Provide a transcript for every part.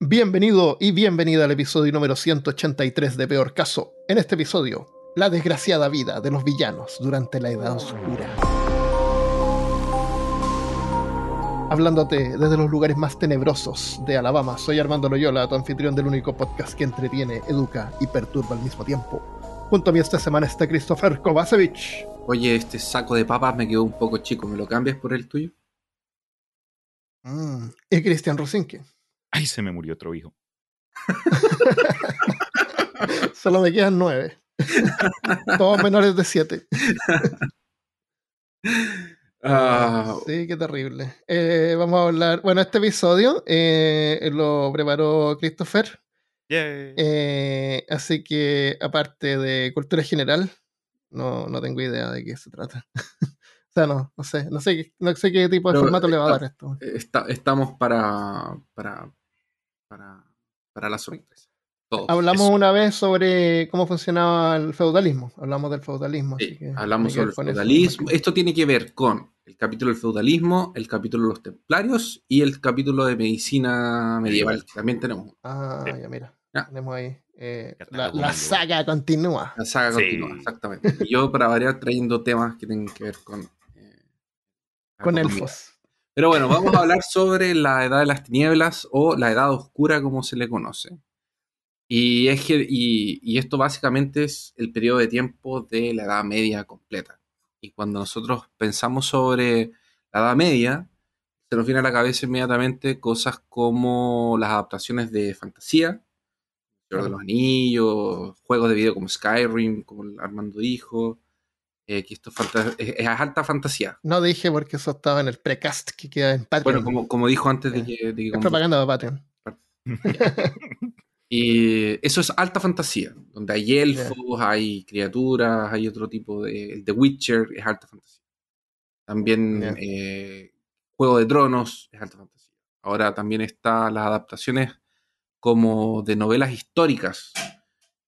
Bienvenido y bienvenida al episodio número 183 de Peor Caso. En este episodio, la desgraciada vida de los villanos durante la Edad Oscura. Hablándote desde los lugares más tenebrosos de Alabama, soy Armando Loyola, tu anfitrión del único podcast que entretiene, educa y perturba al mismo tiempo. Junto a mí esta semana está Christopher Kovacevic. Oye, este saco de papas me quedó un poco chico, ¿me lo cambias por el tuyo? Mm, y Cristian Rosinke. Ay, se me murió otro hijo. Solo me quedan nueve. Todos menores de siete. Ah, Sí, qué terrible. Eh, vamos a hablar. Bueno, este episodio eh, lo preparó Christopher. Eh, así que, aparte de cultura general, no, no tengo idea de qué se trata. o sea, no, no sé. No sé, qué- no sé qué tipo de Pero, formato le va a dar esto. está- estamos para, para, para, para la sorpresa. Todos. Hablamos eso. una vez sobre cómo funcionaba el feudalismo. Hablamos del feudalismo. Sí, así que hablamos sobre el feudalismo. Esto tiene que ver con el capítulo del feudalismo, el capítulo de los templarios y el capítulo de medicina medieval. Que También tenemos Ah, Sí. ya mira. Ya. Tenemos ahí. eh, la, saga continúa. la saga Sí. continua, exactamente. Y yo, para variar, trayendo temas que tienen que ver con. eh, Con economía. elfos. Pero bueno, vamos a hablar sobre la edad de las tinieblas o la edad oscura, como se le conoce. Y, es que- y, y esto básicamente es el periodo de tiempo de la Edad Media completa. Y cuando nosotros pensamos sobre la Edad Media, se nos viene a la cabeza inmediatamente cosas como las adaptaciones de fantasía, Señor de los Anillos, juegos de video como Skyrim, como Armando dijo, eh, que esto es, alta fantasía. No dije porque eso estaba en el precast que queda en Patreon. Bueno, como, como dijo antes de que, de que es propaganda de Patreon. Y eso es alta fantasía, donde hay elfos, hay criaturas, hay otro tipo de... El The Witcher es alta fantasía. También eh, Juego de Tronos es alta fantasía. Ahora también están las adaptaciones como de novelas históricas.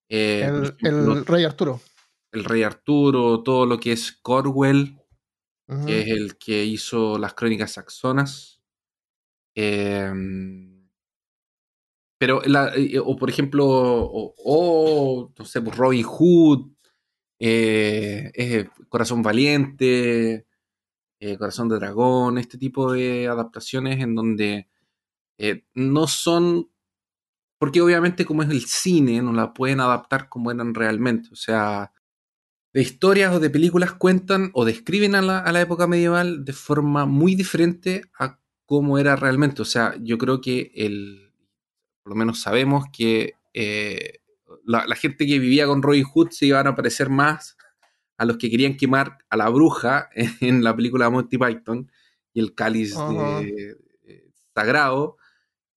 Eh, por el, ejemplo, el Rey Arturo. El Rey Arturo, todo lo que es Corwell, que es el que hizo las crónicas saxonas. Em, pero, la- eh, o por ejemplo, o, o, no sé, pues Robin Hood, eh, eh, Corazón Valiente, eh, Corazón de Dragón, este tipo de adaptaciones en donde eh, no son, porque obviamente como es el cine, no la pueden adaptar como eran realmente, o sea, de historias o de películas cuentan o describen a la, a la época medieval de forma muy diferente a cómo era realmente. O sea, yo creo que el, por lo menos sabemos que eh, la, la gente que vivía con Robin Hood se iban a parecer más a los que querían quemar a la bruja en la película Monty Python y el cáliz de- eh, sagrado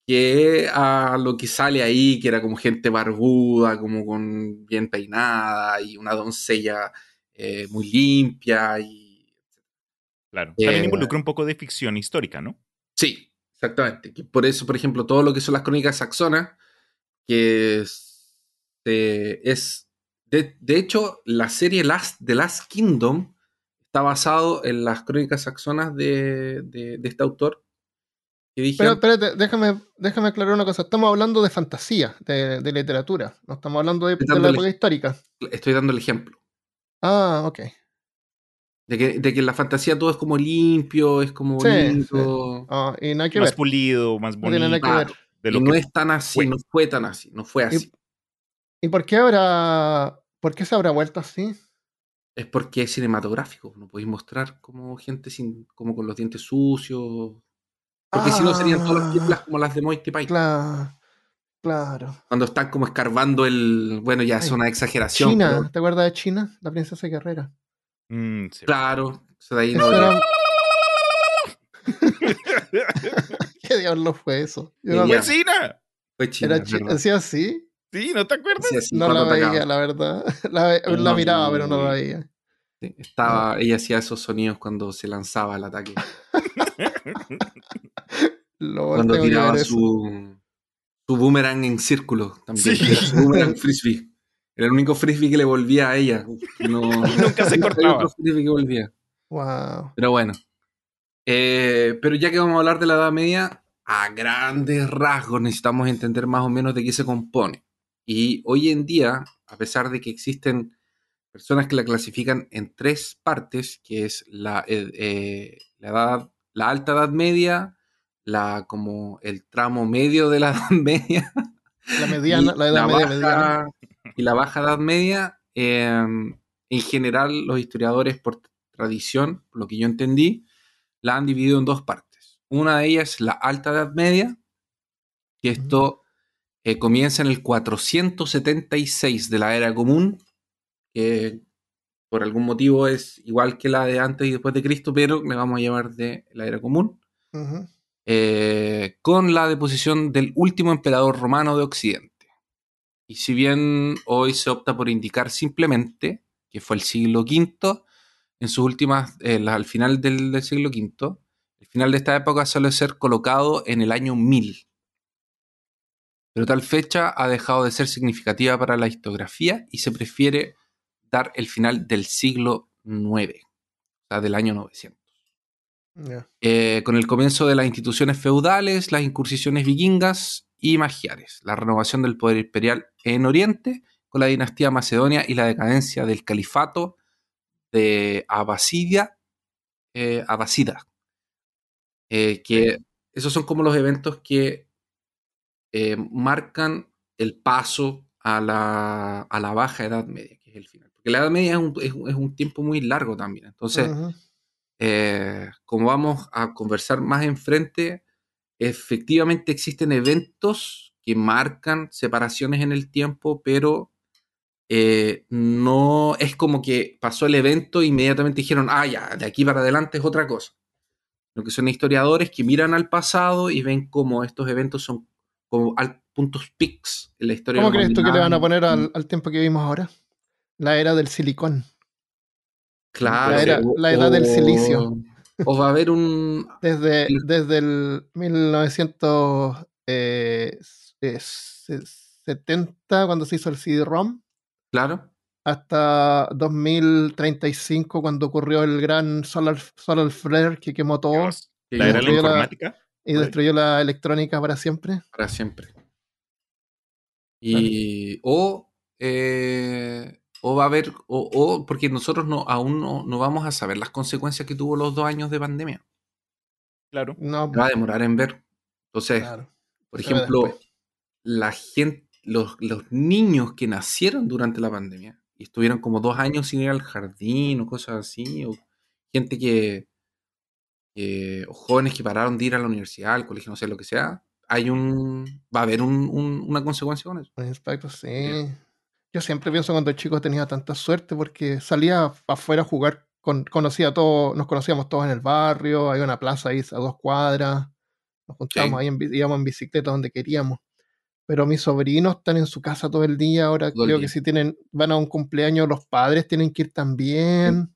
que a lo que sale ahí, que era como gente barbuda, como con bien peinada y una doncella eh, muy limpia y Claro. Eh, También involucra un poco de ficción histórica, ¿no? Sí, exactamente. Que por eso, por ejemplo, todo lo que son las crónicas saxonas, que es, eh, es- de, de hecho, la serie Last, The Last Kingdom está basado en las crónicas saxonas de, de- de este autor. Dije Pero espérate, déjame, déjame aclarar una cosa. Estamos hablando de fantasía, de, de literatura. No estamos hablando de, de la época histórica. estoy dando el ejemplo. Ah, ok. De que, de que en la fantasía todo es como limpio, es como Sí, bonito. Ah, y nada que más ver. pulido, más No bonito. tiene nada que Claro. ver. de Y lo no que es tan así, fue. no fue tan así, no fue así. ¿Y por qué habrá. ¿Por qué se habrá vuelto así? Es porque es cinematográfico, no podéis mostrar como gente sin, como con los dientes sucios. Porque si no serían todas las películas como las de Monty Python. Claro. Claro. Cuando están como escarbando el. Bueno, ya es Ay, una exageración. China, pero- ¿te acuerdas de China? La princesa guerrera. Mm, sí. claro. eso de ahí no- Eso era- ¿Qué diablo fue eso? No me- ¡Vecina! fue China. era es chi- verdad. ¿Decía así? Sí, ¿no te acuerdas? Sí, así, No la veía, atacaba. la verdad. La, la No, miraba, no, pero no la no. veía. Sí, Estaba, ella hacía esos sonidos cuando se lanzaba el ataque. Lord, cuando tiraba su, su boomerang en círculo también. Sí. Su boomerang frisbee. Era el único frisbee que le volvía a ella. No, nunca se cortaba. otro frisbee que volvía. Wow. Pero bueno. Eh, pero ya que vamos a hablar de la Edad Media, a grandes rasgos necesitamos entender más o menos de qué se compone. Y hoy en día, a pesar de que existen personas que la clasifican en tres partes, que es la, eh, la, edad, la alta edad media, la como el tramo medio de la edad media La mediana, la edad media baja- mediana. y la baja edad media, eh, en general los historiadores por tradición, por lo que yo entendí, la han dividido en dos partes. Una de ellas es la alta edad media, que esto eh, comienza en el 476 de la era común, que por algún motivo es igual que la de antes y después de Cristo, pero le vamos a llamar de la era común eh, con la deposición del último emperador romano de Occidente. Y si bien hoy se opta por indicar simplemente que fue el siglo V, en sus últimas, eh, al final del, del siglo V, el final de esta época suele ser colocado en el año 1000. Pero tal fecha ha dejado de ser significativa para la historiografía y se prefiere dar el final del siglo IX, o sea, del año 900. Ya. Eh, con el comienzo de las instituciones feudales, las incursiones vikingas y magiares, la renovación del poder imperial en Oriente, con la dinastía macedonia y la decadencia del califato de Abbasidia, eh, Abbasida. Eh, que esos son como los eventos que marcan el paso a la, a la baja edad media, que es el final. Porque la edad media es un, es un- es un tiempo muy largo también. Entonces, eh, como vamos a conversar más enfrente, efectivamente existen eventos que marcan separaciones en el tiempo, pero eh, no es como que pasó el evento e inmediatamente dijeron, ah, ya, de aquí para adelante es otra cosa. Lo que son historiadores que miran al pasado y ven cómo estos eventos son como al- puntos pics en la historia. ¿Cómo de la crees tú que le van a poner al, al tiempo que vivimos ahora? La era del silicón. Claro, la era- del silicio. O va a haber un, Desde, desde el 1970, cuando se hizo el CD-ROM, claro, hasta 2035, cuando ocurrió el gran solar, solar flare que quemó todo La era de la destruyó la- informática. y destruyó la electrónica para siempre. para siempre. Y, o, eh, o va a haber, o, o porque nosotros no, aún no, no vamos a saber las consecuencias que tuvo los dos años de pandemia. Claro. No, Va a demorar en ver. Entonces, claro. por ejemplo, la gente, los, los niños que nacieron durante la pandemia y estuvieron como dos años sin ir al jardín o cosas así, o gente que, que- o jóvenes que pararon de ir a la universidad, al colegio, no sé lo que sea, hay un, va a haber un- un- una consecuencia con eso. Un impacto, sí. Yo siempre pienso cuando chico tenía tanta suerte porque salía afuera a jugar, con, conocía a todos, nos conocíamos todos en el barrio, hay una plaza ahí a dos cuadras, nos juntábamos Sí. ahí, en, íbamos en bicicleta donde queríamos. Pero mis sobrinos están en su casa todo el día, ahora Todo el creo día. que si tienen, van a un cumpleaños, los padres tienen que ir también.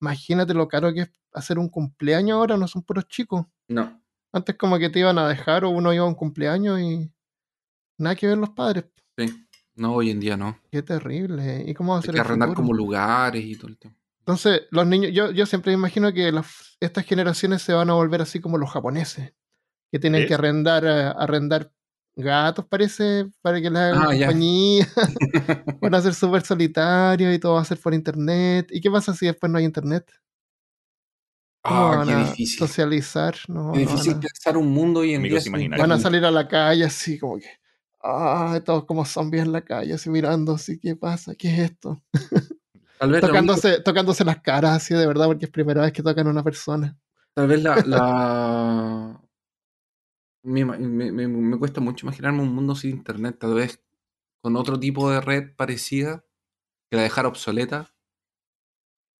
Imagínate lo caro que es hacer un cumpleaños ahora, no son puros chicos. No, Antes como que te iban a dejar o uno iba a un cumpleaños y nada que ver los padres. sí. No, hoy en día no. Qué terrible. ¿Y cómo va a Hay ser que el arrendar como lugares y todo el tiempo. Entonces, los niños, yo, yo siempre imagino que las- estas generaciones se van a volver así como los japoneses, que tienen que ¿Crees? arrendar, eh, arrendar gatos, parece, para que les hagan Ah, compañía. van a ser súper solitarios y todo va a ser por internet. ¿Y qué pasa si después no hay internet? ¿Cómo Ah, qué difícil. socializar? No, Qué no difícil a- pensar un mundo hoy en día. van a salir a la calle así como que, ah, todos como zombies en la calle, así mirando, así, ¿qué pasa? ¿Qué es esto? Tal vez, Tocándose, tocándose las caras así de verdad, porque es primera vez que tocan a una persona. tal vez la, la- me, me- me- me cuesta mucho imaginarme un mundo sin internet, tal vez con otro tipo de red parecida que la dejara obsoleta.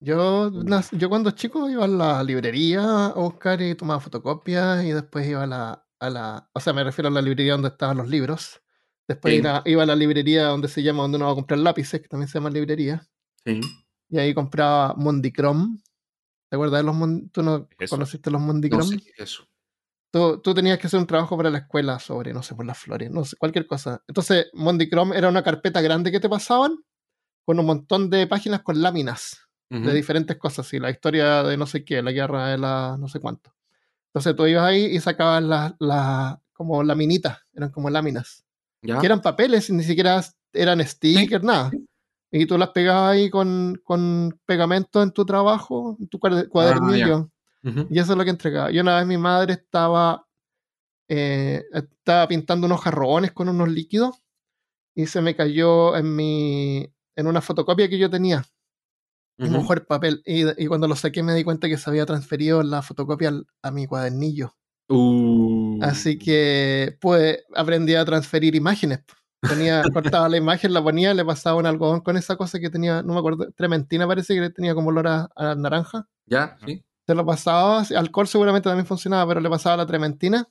Yo, yo cuando chico iba a la librería a buscar y tomaba fotocopias y después iba a la, a la, o sea, me refiero a la librería donde estaban los libros. Después Sí. iba, iba a la librería donde se llama, donde uno va a comprar lápices, que también se llama librería. Sí. Y ahí compraba Mondicrom. ¿Te acuerdas de los Mon- ¿Tú no Eso. conociste los No Mondicrom? sé es eso. Tú, tú tenías que hacer un trabajo para la escuela sobre, no sé, por las flores, no sé, cualquier cosa. Entonces, Mondicrom era una carpeta grande que te pasaban con un montón de páginas con láminas de diferentes cosas, y la historia de no sé qué, la guerra de la no sé cuánto. Entonces tú ibas ahí y sacabas las las- como laminitas, eran como láminas, ¿Ya? que eran papeles, ni siquiera eran stickers, nada. Y tú las pegabas ahí con, con pegamento en tu trabajo, en tu cuader- cuadernillo. Y eso es lo que entregaba. Y una vez mi madre estaba, eh, estaba pintando unos jarrones con unos líquidos y se me cayó en mi en una fotocopia que yo tenía. Ujú. mojó el papel. Y, y cuando lo saqué me di cuenta que se había transferido la fotocopia a mi cuadernillo. Uh. Así que pues aprendí a transferir imágenes. Tenía, cortaba la imagen, la ponía, le pasaba un algodón con esa cosa que tenía, no me acuerdo, trementina parece que tenía como olor a- a naranja ¿Ya? ¿Sí? se lo pasaba, alcohol seguramente también funcionaba, pero le pasaba la trementina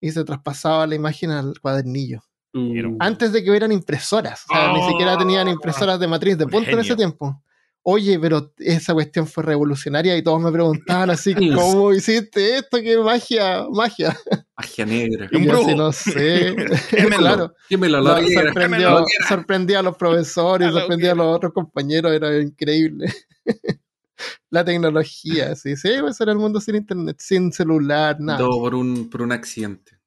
y se traspasaba la imagen al cuadernillo. Uh. Antes de que hubieran impresoras, o sea, ni siquiera tenían impresoras de matriz de Un punto en ese tiempo. Oye, pero esa cuestión fue revolucionaria y todos me preguntaban así, ¿cómo hiciste esto? ¿Qué magia? Magia. Magia negra. Un así, no sé. Claro. Quémelo, No, la quémelo, sorprendió, a los profesores, sorprendía a los otros compañeros, era increíble. la tecnología, sí, sí, ese era el mundo sin internet, sin celular, nada. Todo por un, por un accidente.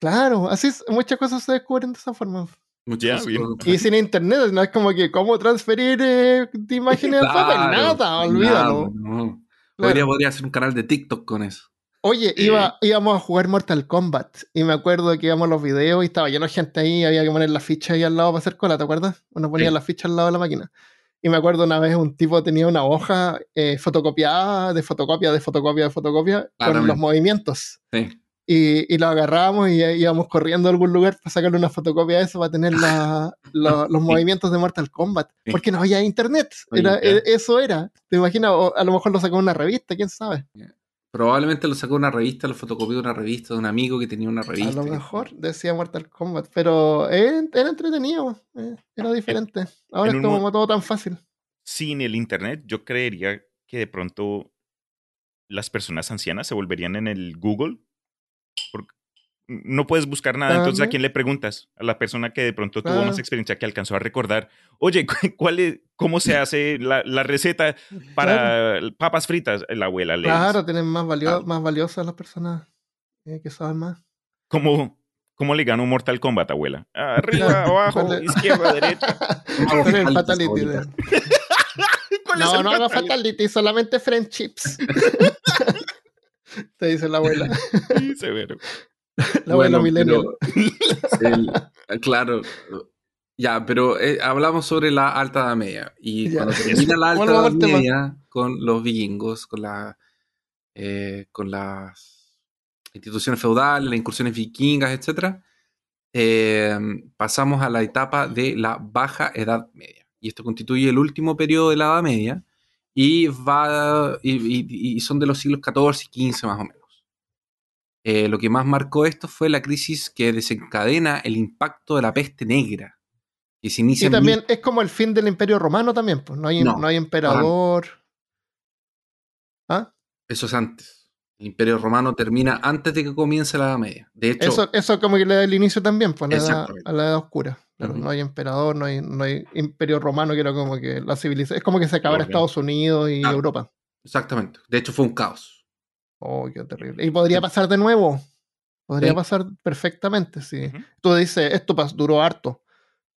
Claro, así es, muchas cosas se descubren de esa forma. Por- Y sin internet, no es como que cómo transferir eh, imágenes al papel, nada, olvídalo. nada, no. Claro. Podría, podría hacer un canal de TikTok con eso. Oye, iba, íbamos a jugar Mortal Kombat y me acuerdo que íbamos a los videos y estaba lleno de gente ahí, había que poner la ficha ahí al lado para hacer cola, ¿te acuerdas? Uno ponía Sí. la ficha al lado de la máquina. Y me acuerdo una vez un tipo tenía una hoja eh, fotocopiada, de fotocopia, de fotocopia, de fotocopia, con Claramente. los movimientos. Sí. Y, y lo agarrábamos y íbamos corriendo a algún lugar para sacarle una fotocopia de eso para tener la- lo- los movimientos de Mortal Kombat. Porque no había internet. Era, e- eso era. ¿Te imaginas? O a lo mejor lo sacó una revista, quién sabe. Probablemente lo sacó una revista, lo fotocopió de una revista de un amigo que tenía una revista. A lo mejor decía Mortal Kombat, pero era, entretenido, eh, era diferente. Ahora es como mo- todo tan fácil. Sin el internet, yo creería que de pronto las personas ancianas se volverían en el Google. Porque no puedes buscar nada, entonces ¿a quién le preguntas? A la persona que de pronto tuvo más experiencia que alcanzó a recordar. Oye, cu- ¿cuál es, ¿cómo se hace la, la receta para papas fritas? La abuela le Claro, dice. tienen más, valio- Claro. más valiosas las personas eh, que saben más. ¿Cómo, ¿Cómo le ganó Mortal Kombat, abuela? Arriba, abajo, izquierda, derecha. El fatality fatality ahorita. de- ¿Cuál es No, el no haga fatality? fatality, solamente friendships. Te dice la abuela. Sí, severo. La abuela Bueno, pero el- claro. Ya, pero eh, hablamos sobre la alta edad media. Y Ya. cuando termina la alta edad media con los vikingos, con, la, eh, con las instituciones feudales, las incursiones vikingas, etc., pasamos a la etapa de la baja edad media. Y esto constituye el último periodo de la edad media y, va, y, y- y son de los siglos XIV y XV más o menos. Eh, lo que más marcó esto fue la crisis que desencadena el impacto de la peste negra, que se inicia Y también es como el fin del Imperio Romano también, pues no hay, No, no hay emperador. ¿Ah? Eso es antes. El Imperio Romano termina antes de que comience la Edad Media. De hecho, Eso, eso como que le da el inicio también, pues a la edad, Exactamente. a la edad oscura. Claro. No hay emperador, no hay, no hay imperio romano, que era como que la civilización. Es como que se acabara. Estados Unidos y. Europa. exactamente. De hecho, fue un caos. Oh, qué terrible. Y podría pasar de nuevo. Podría Sí. pasar perfectamente, sí. Tú dices, esto duró harto,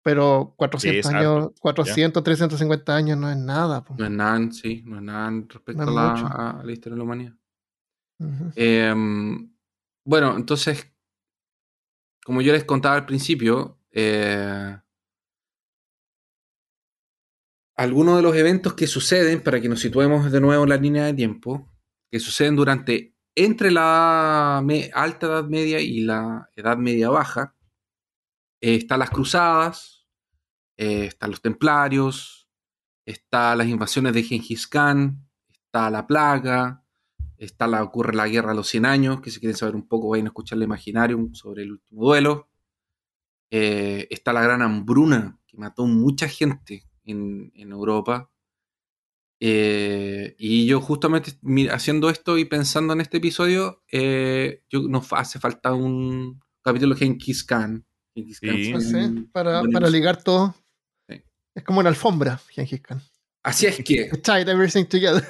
pero 400 es años, harto, 400, 350 años no es nada. po. No es nada, sí, no es nada respecto No es a, la, mucho. a la historia de la humanidad. Eh, bueno, entonces, como yo les contaba al principio, eh, algunos de los eventos que suceden, para que nos situemos de nuevo en la línea de tiempo, que suceden durante entre la alta edad media y la edad media baja, eh, están las cruzadas, eh, están los templarios, están las invasiones de Gengis Khan, está la plaga, está la, ocurre la guerra de los 100 años, que si quieren saber un poco vayan a escuchar el Imaginarium sobre el último duelo. Eh, está la gran hambruna, que mató mucha gente en, en Europa. Eh, y yo justamente haciendo esto y pensando en este episodio, eh, yo, nos hace falta un capítulo de Genghis Khan. Genghis Khan Sí. No sé, para, para ligar todo. Sí. Es como una alfombra, Gengis Khan. Así es que, Tied everything together.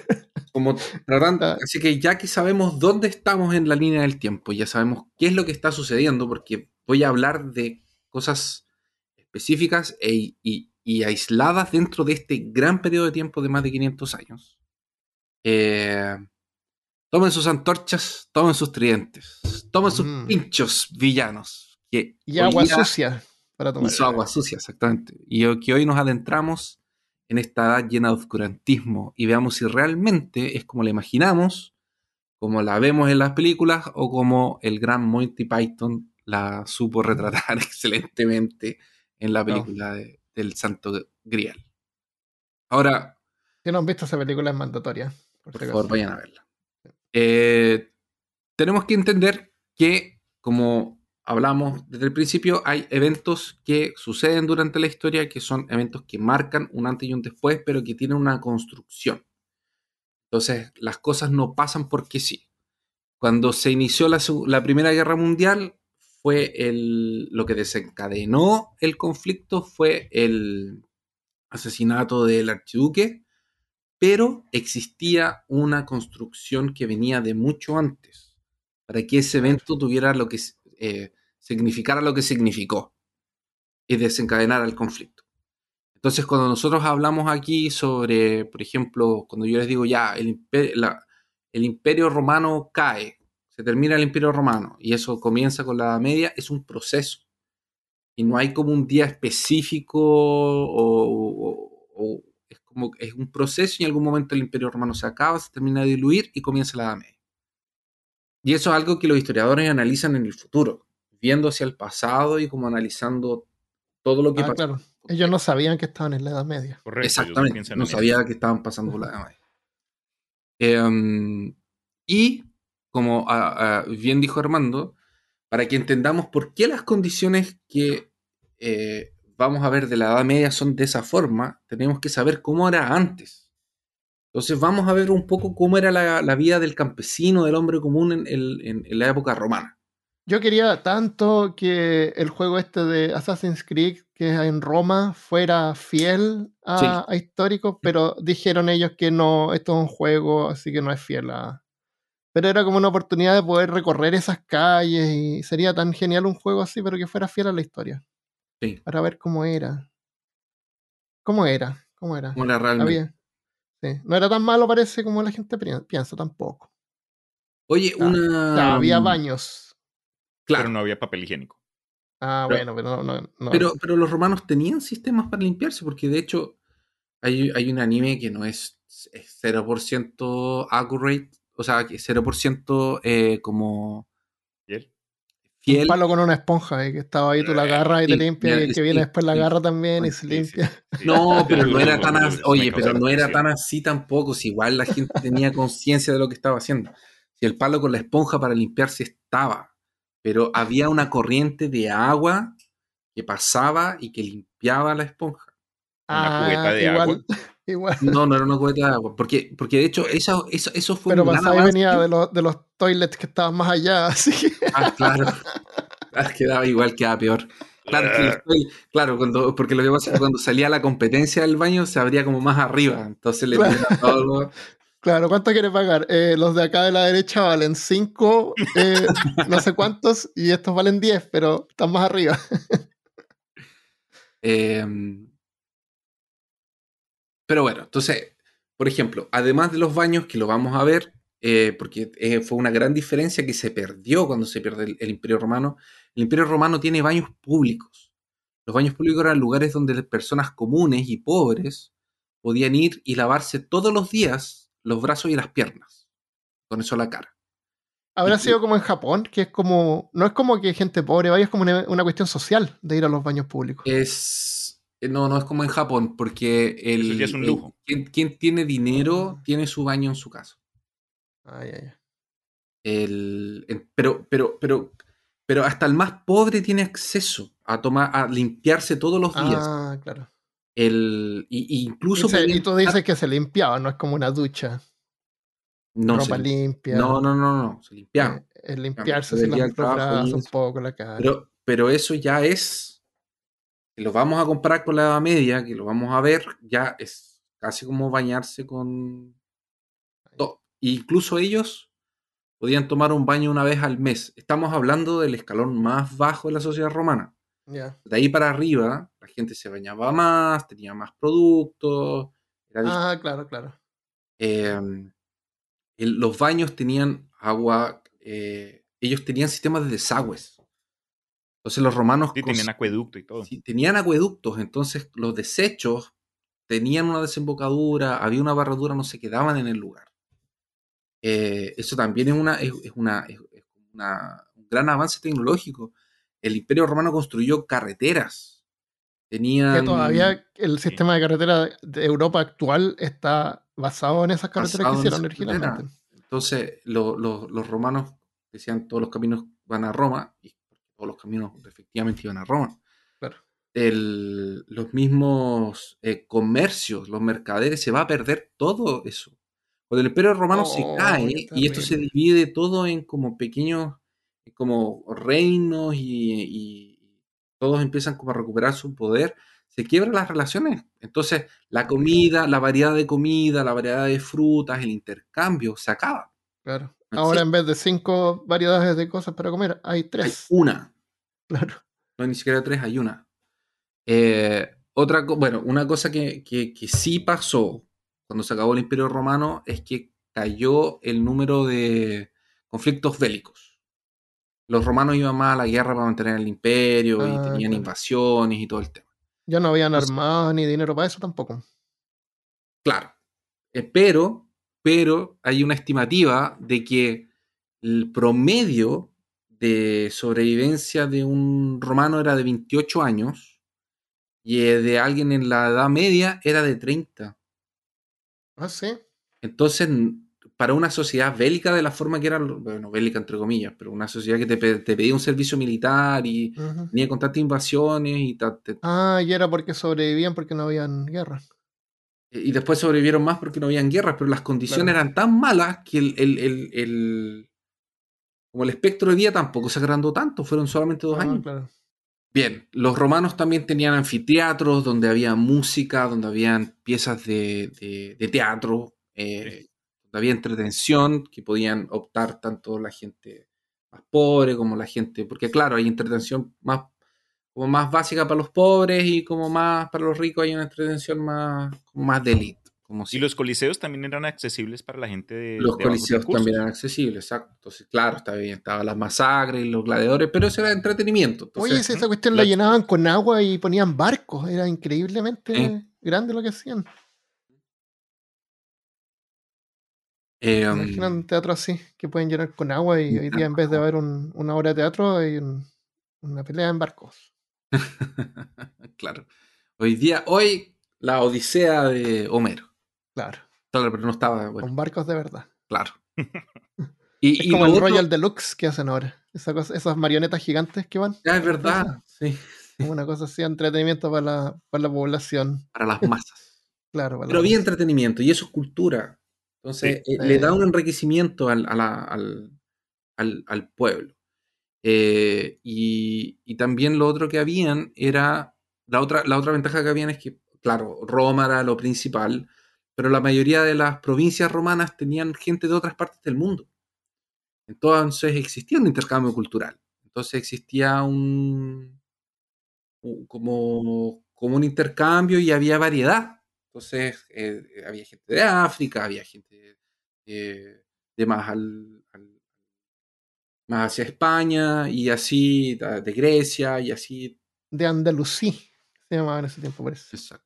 como tratando, Ah. así que ya que sabemos dónde estamos en la línea del tiempo, ya sabemos qué es lo que está sucediendo, porque voy a hablar de cosas específicas e- y, y aisladas dentro de este gran periodo de tiempo de más de 500 años. Eh, tomen sus antorchas, tomen sus tridentes, tomen sus Mm. pinchos villanos. Que Y agua sucia para tomar. y su agua sucia, exactamente. Y que hoy nos adentramos en esta edad llena de oscurantismo y veamos si realmente es como la imaginamos, como la vemos en las películas o como el gran Monty Python la supo retratar excelentemente en la película de- del Santo Grial. Ahora, Si no han visto esa película es mandatoria. Por, favor, vayan a verla. Eh, tenemos que entender que, como hablamos desde el principio, hay eventos que suceden durante la historia que son eventos que marcan un antes y un después, pero que tienen una construcción. Entonces, las cosas no pasan porque sí. Cuando se inició la, Primera Guerra Mundial, fue el, lo que desencadenó el conflicto fue el asesinato del archiduque, pero existía una construcción que venía de mucho antes para que ese evento tuviera lo que eh, significara lo que significó y desencadenara el conflicto. Entonces, cuando nosotros hablamos aquí sobre, por ejemplo, cuando yo les digo ya, el imperio, romano cae, se termina el imperio romano y eso comienza con la Edad Media, es un proceso. Y no hay como un día específico o, o, o es como es un proceso y en algún momento el imperio romano se acaba, se termina de diluir y comienza la Edad Media. Y eso es algo que los historiadores analizan en el futuro, viendo hacia el pasado y como analizando todo lo que Ah, pasó. claro. Ellos no sabían que estaban en la Edad Media. Correcto. Exactamente, no en eso. sabía que estaban pasando por la Edad Media. Em, y, como ah, ah, bien dijo Armando, para que entendamos por qué las condiciones que eh, vamos a ver de la Edad Media son de esa forma, tenemos que saber cómo era antes. Entonces vamos a ver un poco cómo era la, la vida del campesino, del hombre común en, el- en- en la época romana. Yo quería tanto que el juego este de Assassin's Creed, que es en Roma, fuera fiel a, Sí. a histórico, pero dijeron ellos que no, esto es un juego, así que no es fiel a... Pero era como una oportunidad de poder recorrer esas calles y sería tan genial un juego así, pero que fuera fiel a la historia, Sí, para ver cómo era. ¿Cómo era? ¿Cómo era? cómo era realmente. Había- sí. No era tan malo parece como la gente pi- piensa tampoco. Oye, Ah, una... O sea, había baños. Claro, Pero no había papel higiénico. Ah, Pero- bueno, pero no, no- no. Pero, pero los romanos tenían sistemas para limpiarse, porque de hecho hay, hay un anime que no es, es 0% accurate, o sea, que es 0% eh, como. Fiel. Un palo con una esponja, eh, que estaba ahí, tú la agarras y te Sí, limpia, y el que viene después la agarra también y se limpia. No, pero no era tan así. Oye, pero no era tan así tampoco. Si igual la gente tenía conciencia de lo que estaba haciendo. Si el palo con la esponja para limpiarse estaba, pero había una corriente de agua que pasaba y que limpiaba la esponja. Una cubeta de Ah, igual, agua. Igual. No, no era una cubeta de agua. Porque, porque de hecho, eso, eso, eso fue Pero pasaba venía de los, de los toilets que estaban más allá, así que. Ah, claro. Ah, quedaba igual, quedaba peor. Claro, toil- claro, cuando, porque lo que pasa es que cuando salía la competencia del baño se abría como más arriba. Entonces le Claro. todo lo- Claro, ¿cuánto quieres pagar? Eh, los de acá de la derecha valen 5, no sé cuántos, y estos valen 10, pero están más arriba. Eh, pero bueno, entonces, por ejemplo, además de los baños, que lo vamos a ver, eh, porque eh, fue una gran diferencia que se perdió cuando se pierde el, el Imperio Romano, el Imperio Romano tiene baños públicos. Los baños públicos eran lugares donde personas comunes y pobres podían ir y lavarse todos los días los brazos y las piernas, con eso la cara. Habrá Y- sido como en Japón, que es como. No es como que gente pobre vaya, es como una, una cuestión social de ir a los baños públicos. Es. Eh, No, no es como en Japón, porque el, Eso ya es un el- lujo. quien, quien tiene dinero tiene su baño en su casa. Ay, ay, ay. El, en- pero, pero, pero, pero hasta el más pobre tiene acceso a tomar, a limpiarse todos los días. Ah, claro. El, y, y incluso Y, se- y tú dices que se limpiaba, no es como una ducha. no, ropa se- limpia. no, no, no, no, se limpiaban. eh, el limpiarse Se el trabajo brazos y un poco, la cara. Pero, pero eso ya es, si lo vamos a comparar con la Edad Media, que lo vamos a ver, ya es casi como bañarse con... Incluso ellos podían tomar un baño una vez al mes. Estamos hablando del escalón más bajo de la sociedad romana. De ahí para arriba, la gente se bañaba más, tenía más productos. era Ah, claro, claro. eh, el- los baños tenían agua, eh, ellos tenían sistemas de desagües. Entonces los romanos Sí, tenían acueducto y todo. sí, tenían acueductos, entonces los desechos tenían una desembocadura, había una barradura, no se quedaban en el lugar. Eh, eso también es, una, es, es una, es- es una- un gran avance tecnológico. El Imperio Romano construyó carreteras. Tenían Que todavía el sistema de carretera de Europa actual está basado en esas carreteras Basado que hicieron originalmente. Entonces, lo- lo- los romanos decían todos los caminos van a Roma, y los caminos efectivamente iban a Roma. Claro. El- los mismos eh, comercios, los mercaderes, se va a perder todo eso. Cuando el imperio romano se Oh, cae y esto se divide todo en como pequeños, como reinos y, y todos empiezan como a recuperar su poder, se quiebran las relaciones. Entonces, la comida, la variedad de comida, la variedad de frutas, el intercambio se acaba. Claro. Ahora en vez de cinco variedades de cosas para comer, hay Hay tres. una, Claro. no hay ni siquiera tres, hay una. Eh, otra, bueno, una cosa que, que- que sí pasó cuando se acabó el Imperio Romano es que cayó el número de conflictos bélicos. Los romanos iban más a la guerra para mantener el imperio y Ah, tenían claro. invasiones y todo el tema. Ya no habían armados ni dinero para eso tampoco. Claro. Eh, pero, pero hay una estimativa de que el promedio de sobrevivencia de un romano era de 28 años y eh, de alguien en la Edad Media era de 30. Ah, sí. Entonces, para una sociedad bélica de la forma que era, bueno, bélica entre comillas, pero una sociedad que te, te pedía un servicio militar y Ujú. tenía constantes invasiones y, ta- te- Ah, y era porque sobrevivían porque no habían guerra. y después sobrevivieron más porque no habían guerras, pero las condiciones Claro. eran tan malas que el, el- el- el- como el espectro de vida tampoco se agrandó tanto, fueron solamente dos Ah, años. claro. Bien, los romanos también tenían anfiteatros donde había música, donde habían piezas de, de- de teatro, eh, donde había entretención, que podían optar tanto la gente más pobre como la gente, porque claro, hay entretención más, como más básica para los pobres y como más para los ricos hay una entretención más, como más de élite. Como Y si los coliseos también eran accesibles para la gente de. los de coliseos recursos. también eran accesibles, exacto. Entonces, claro, estaba bien, estaban las masacres y los gladiadores, pero eso era entretenimiento. Entonces, Oye, esa cuestión la la- llenaban con agua y ponían barcos, era increíblemente grande lo que hacían. eh, Imagina un teatro así, que pueden llenar con agua y hoy día en vez de haber un- una obra de teatro hay un- una pelea en barcos. claro. Hoy día, hoy, la Odisea de Homero. Claro, Claro, pero no estaba, bueno, con barcos de verdad. claro. Y, Es y como el otro- Royal Deluxe que hacen ahora. Esa cosa- esas marionetas gigantes que van. Ah, es verdad, sí, Como una cosa así, entretenimiento para la, para la población. para las masas. Claro, para Pero había entretenimiento y eso es cultura. Entonces, Sí. eh, le da un enriquecimiento al, a la- al, al- al pueblo. Eh, y, y también lo otro que habían era, la otra, la otra ventaja que habían es que, claro, Roma era lo principal, pero la mayoría de las provincias romanas tenían gente de otras partes del mundo. Entonces existía un intercambio cultural. Entonces existía un, un- como, como un intercambio y había variedad. Entonces eh, había gente de África, había gente eh, de más al, al- más hacia España y así de Grecia y así De Andalusí se llamaba en ese tiempo, parece. Exacto.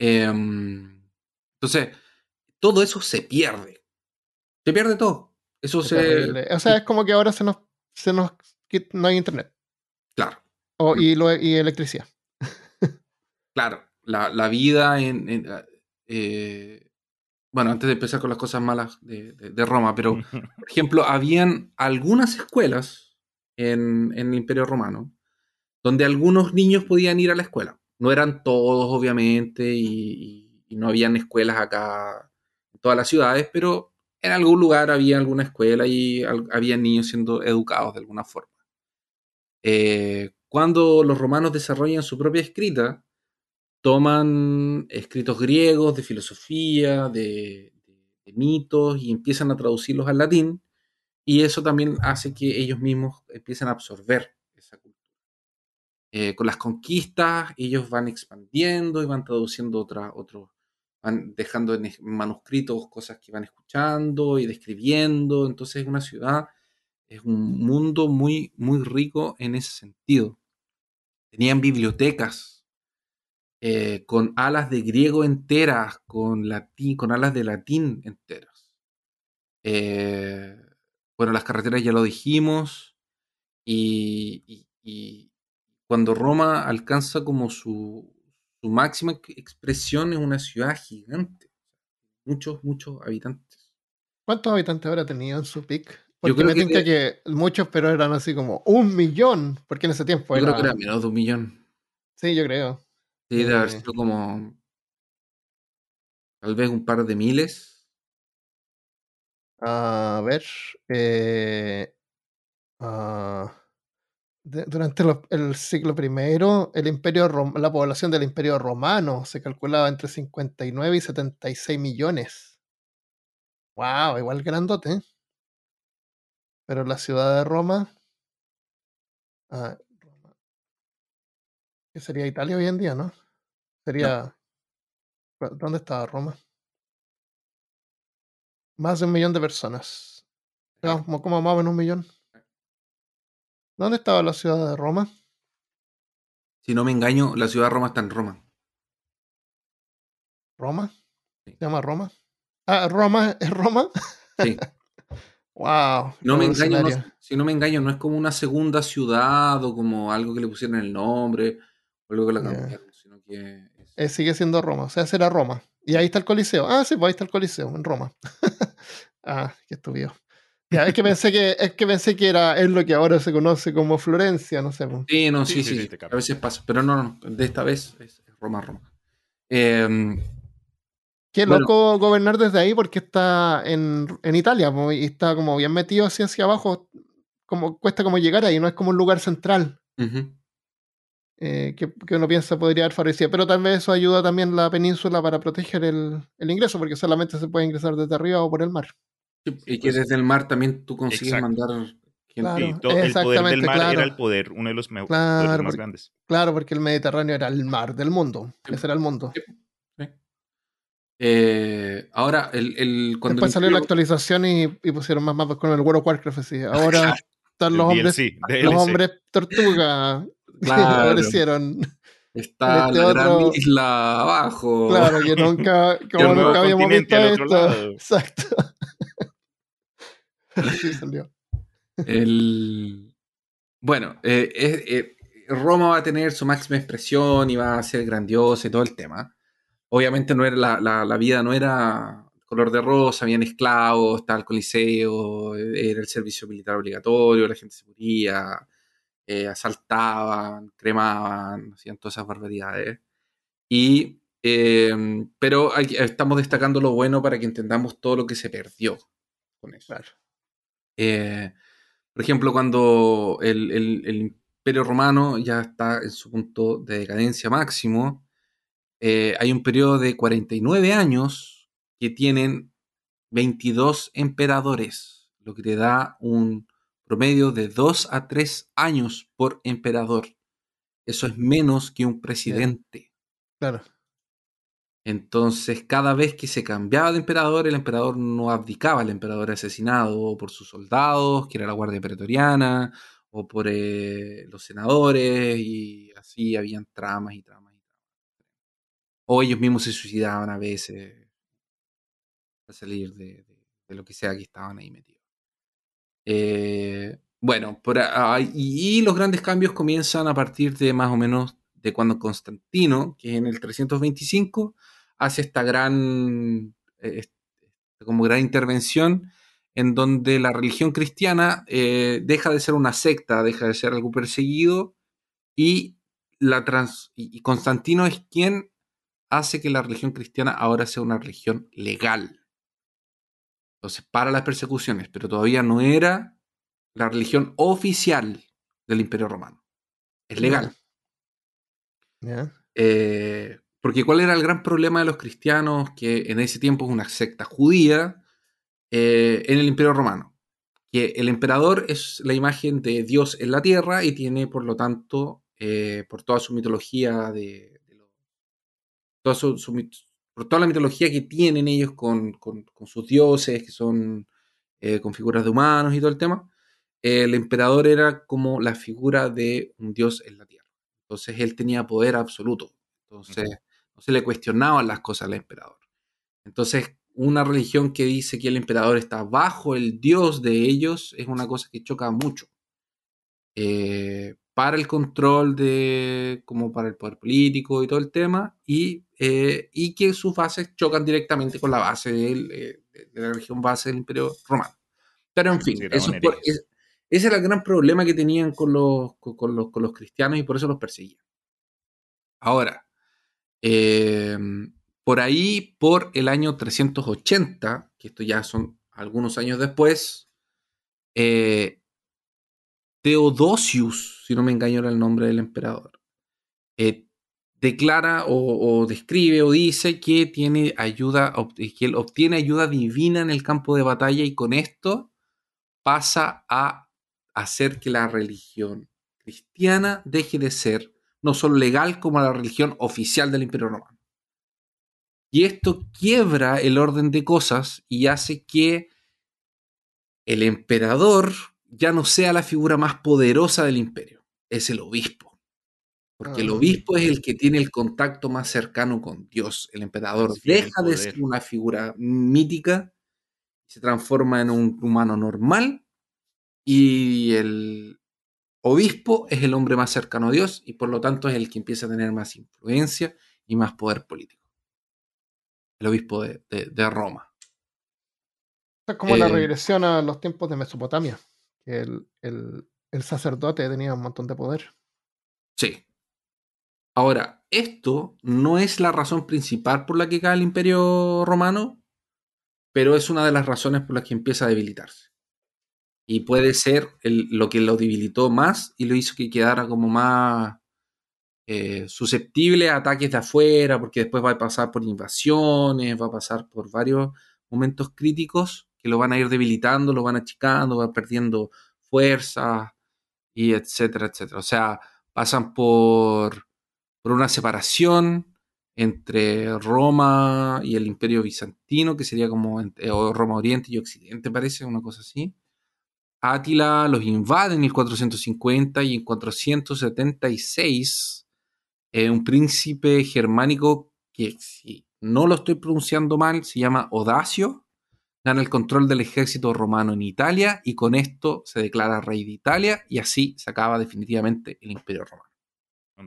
Em, entonces, todo eso se pierde. Se pierde todo. Eso se. O sea, es como que ahora se nos, se nos no hay internet. Claro, O, y, lo- y electricidad. claro. La, la vida en. en, eh, bueno, antes de empezar con las cosas malas de, de- de Roma, pero, por ejemplo, habían algunas escuelas en, en el Imperio Romano donde algunos niños podían ir a la escuela. No eran todos, obviamente, y, no habían escuelas acá en todas las ciudades, pero en algún lugar había alguna escuela y había niños siendo educados de alguna forma. Eh, cuando los romanos desarrollan su propia escrita, toman escritos griegos de filosofía, de, de mitos y empiezan a traducirlos al latín y eso también hace que ellos mismos empiecen a absorber. Eh, con las conquistas, ellos van expandiendo y van traduciendo otra, otros, van dejando en manuscritos cosas que van escuchando y describiendo. Entonces es una ciudad, es un mundo muy, muy rico en ese sentido. Tenían bibliotecas eh, con alas de griego enteras, con, latín, con alas de latín enteras. Eh, bueno, las carreteras ya lo dijimos. Y, cuando Roma alcanza como su, máxima expresión es una ciudad gigante. Muchos, muchos habitantes. ¿Cuántos habitantes habrá tenido en su pic? Porque yo creo me que, que, muchos, pero eran así como un millón, porque en ese tiempo yo creo que era menos de un millón. Sí, yo creo. Sí, debe haber eh. sido como tal vez un par de miles. A ver. Eh, ah, durante el siglo I, el imperio la población del imperio romano se calculaba entre 59 y 76 millones. ¡Wow! Igual grandote. ¿eh? Pero la ciudad de Roma. Ah, que sería Italia hoy en día, ¿no? Sería. ¿Dónde estaba Roma? Más de un millón de personas. Como, como más o menos un millón. ¿Dónde estaba la ciudad de Roma? Si no me engaño, la ciudad de Roma está en Roma. ¿Roma? ¿Se llama Roma? Ah, Roma, ¿es Roma? Sí. wow. No me engaño, si no me engaño, no es como una segunda ciudad o como algo que le pusieron el nombre o algo que la cambiaron, sino que. Eh, sigue siendo Roma, o sea, será Roma. Y ahí está el Coliseo. Ah, sí, pues ahí está el Coliseo, en Roma. ah, qué estúpido. Ya, es que pensé que, es que pensé que era es lo que ahora se conoce como Florencia, no sé. Sí, no, sí, sí. a veces pasa, pero no, no, de esta vez es Roma, Roma. Em, qué loco gobernar desde ahí porque está en, Italia y está como bien metido hacia, hacia abajo. Como, cuesta como llegar ahí, no es como un lugar central. Eh, que, uno piensa podría haber favorecido. Pero tal vez eso ayuda también la península para proteger el, ingreso, porque solamente se puede ingresar desde arriba o por el mar. Y que desde el mar también tú consigues mandar gente. el poder del mar era el poder, uno de los poderes más grandes. Claro, porque el Mediterráneo era el mar del mundo. Ese era el mundo. Eh, ahora, el, cuando Después salió la actualización y, pusieron más mapas con el World of Warcraft. Así. Ahora están los hombres, los hombres tortuga Claro. aparecieron. Está este la gran isla abajo. Claro, que nunca, como nunca habíamos visto esto. Exacto. Salió. El... Bueno, eh, eh, Roma va a tener su máxima expresión y va a ser grandiosa y todo el tema. Obviamente no era la, la, la vida no era color de rosa, habían esclavos, estaba el coliseo, era el servicio militar obligatorio, la gente se moría, eh, asaltaban, cremaban, hacían todas esas barbaridades. Y, em, pero estamos destacando lo bueno para que entendamos todo lo que se perdió con eso. Eh, por ejemplo, cuando el, Imperio Romano ya está en su punto de decadencia máximo, eh, hay un periodo de 49 años que tienen 22 emperadores, lo que te da un promedio de 2 a 3 años por emperador. Eso es menos que un presidente. Claro. Entonces, cada vez que se cambiaba de emperador, el emperador no abdicaba, el emperador asesinado por sus soldados, que era la Guardia Pretoriana, o por eh, los senadores, y así habían tramas y tramas y. O ellos mismos se suicidaban a veces a salir de lo que sea que estaban ahí metidos. Eh, bueno, por y, los grandes cambios comienzan a partir de más o menos de cuando Constantino, que en el 325, hace esta gran, eh, como gran intervención en donde la religión cristiana eh, deja de ser una secta, deja de ser algo perseguido y, la trans, y Constantino es quien hace que la religión cristiana ahora sea una religión legal. Entonces, para las persecuciones, pero todavía no era la religión oficial del Imperio Romano. Es legal. Yeah. Eh, porque ¿cuál era el gran problema de los cristianos, que en ese tiempo es una secta judía, eh, en el Imperio Romano? Que el emperador es la imagen de Dios en la tierra y tiene, por lo tanto, eh, por toda su mitología de, toda por toda la mitología que tienen ellos con, con, sus dioses, que son eh, con figuras de humanos y todo el tema, el emperador era como la figura de un dios en la tierra. Entonces él tenía poder absoluto. Entonces no se le cuestionaban las cosas al emperador. Entonces una religión que dice que el emperador está bajo el dios de ellos es una cosa que choca mucho. Eh, para el control de, como para el poder político y todo el tema, y, eh, y que sus bases chocan directamente con la base eh, de la región base del Imperio Romano. Pero en fin, eso ese era el gran problema que tenían con los, con, los, con los cristianos y por eso los perseguían. Ahora, em, por ahí, por el año 380, que esto ya son algunos años después, eh, Teodosius, si no me engaño era el nombre del emperador, eh, declara o, describe o dice que tiene ayuda, que él obtiene ayuda divina en el campo de batalla y con esto pasa a hacer que la religión cristiana deje de ser no solo legal como la religión oficial del Imperio Romano. Y esto quiebra el orden de cosas y hace que el emperador ya no sea la figura más poderosa del imperio, es el obispo. Porque el ah. obispo es el que tiene el contacto más cercano con Dios. El emperador deja de ser una figura mítica, se transforma en un humano normal y el obispo es el hombre más cercano a Dios y por lo tanto es el que empieza a tener más influencia y más poder político. El obispo de, Roma. Es como la eh, regresión a los tiempos de Mesopotamia el, el, sacerdote tenía un montón de poder. Sí. Ahora, esto no es la razón principal por la que cae el imperio romano, pero es una de las razones por las que empieza a debilitarse. Y puede ser lo que lo debilitó más y lo hizo que quedara como más eh, susceptible a ataques de afuera, porque después va a pasar por invasiones, va a pasar por varios momentos críticos que lo van a ir debilitando, lo van achicando, va perdiendo fuerza y etcétera, etcétera. O sea, pasan por, por una separación entre Roma y el Imperio Bizantino, que sería como Roma Oriente y Occidente, parece, una cosa así. Átila los invade en 1450 y en 476 eh, un príncipe germánico que, si no lo estoy pronunciando mal, se llama Odacio, gana el control del ejército romano en Italia y con esto se declara rey de Italia y así se acaba definitivamente el imperio romano.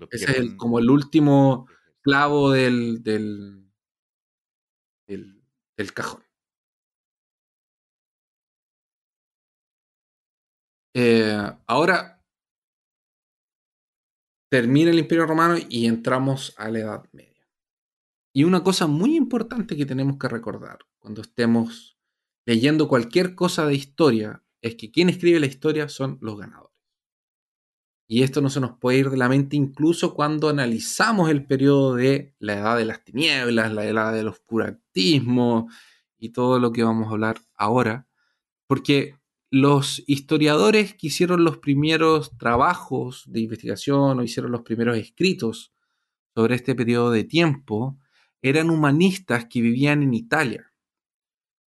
Ese es como el último clavo del, del, del, cajón. Eh, ahora termina el imperio romano y entramos a la Edad Media. Y una cosa muy importante que tenemos que recordar cuando estemos leyendo cualquier cosa de historia es que quien escribe la historia son los ganadores. Y esto no se nos puede ir de la mente incluso cuando analizamos el periodo de la edad de las tinieblas, la edad del oscurantismo y todo lo que vamos a hablar ahora. Porque los historiadores que hicieron los primeros trabajos de investigación o hicieron los primeros escritos sobre este periodo de tiempo eran humanistas que vivían en Italia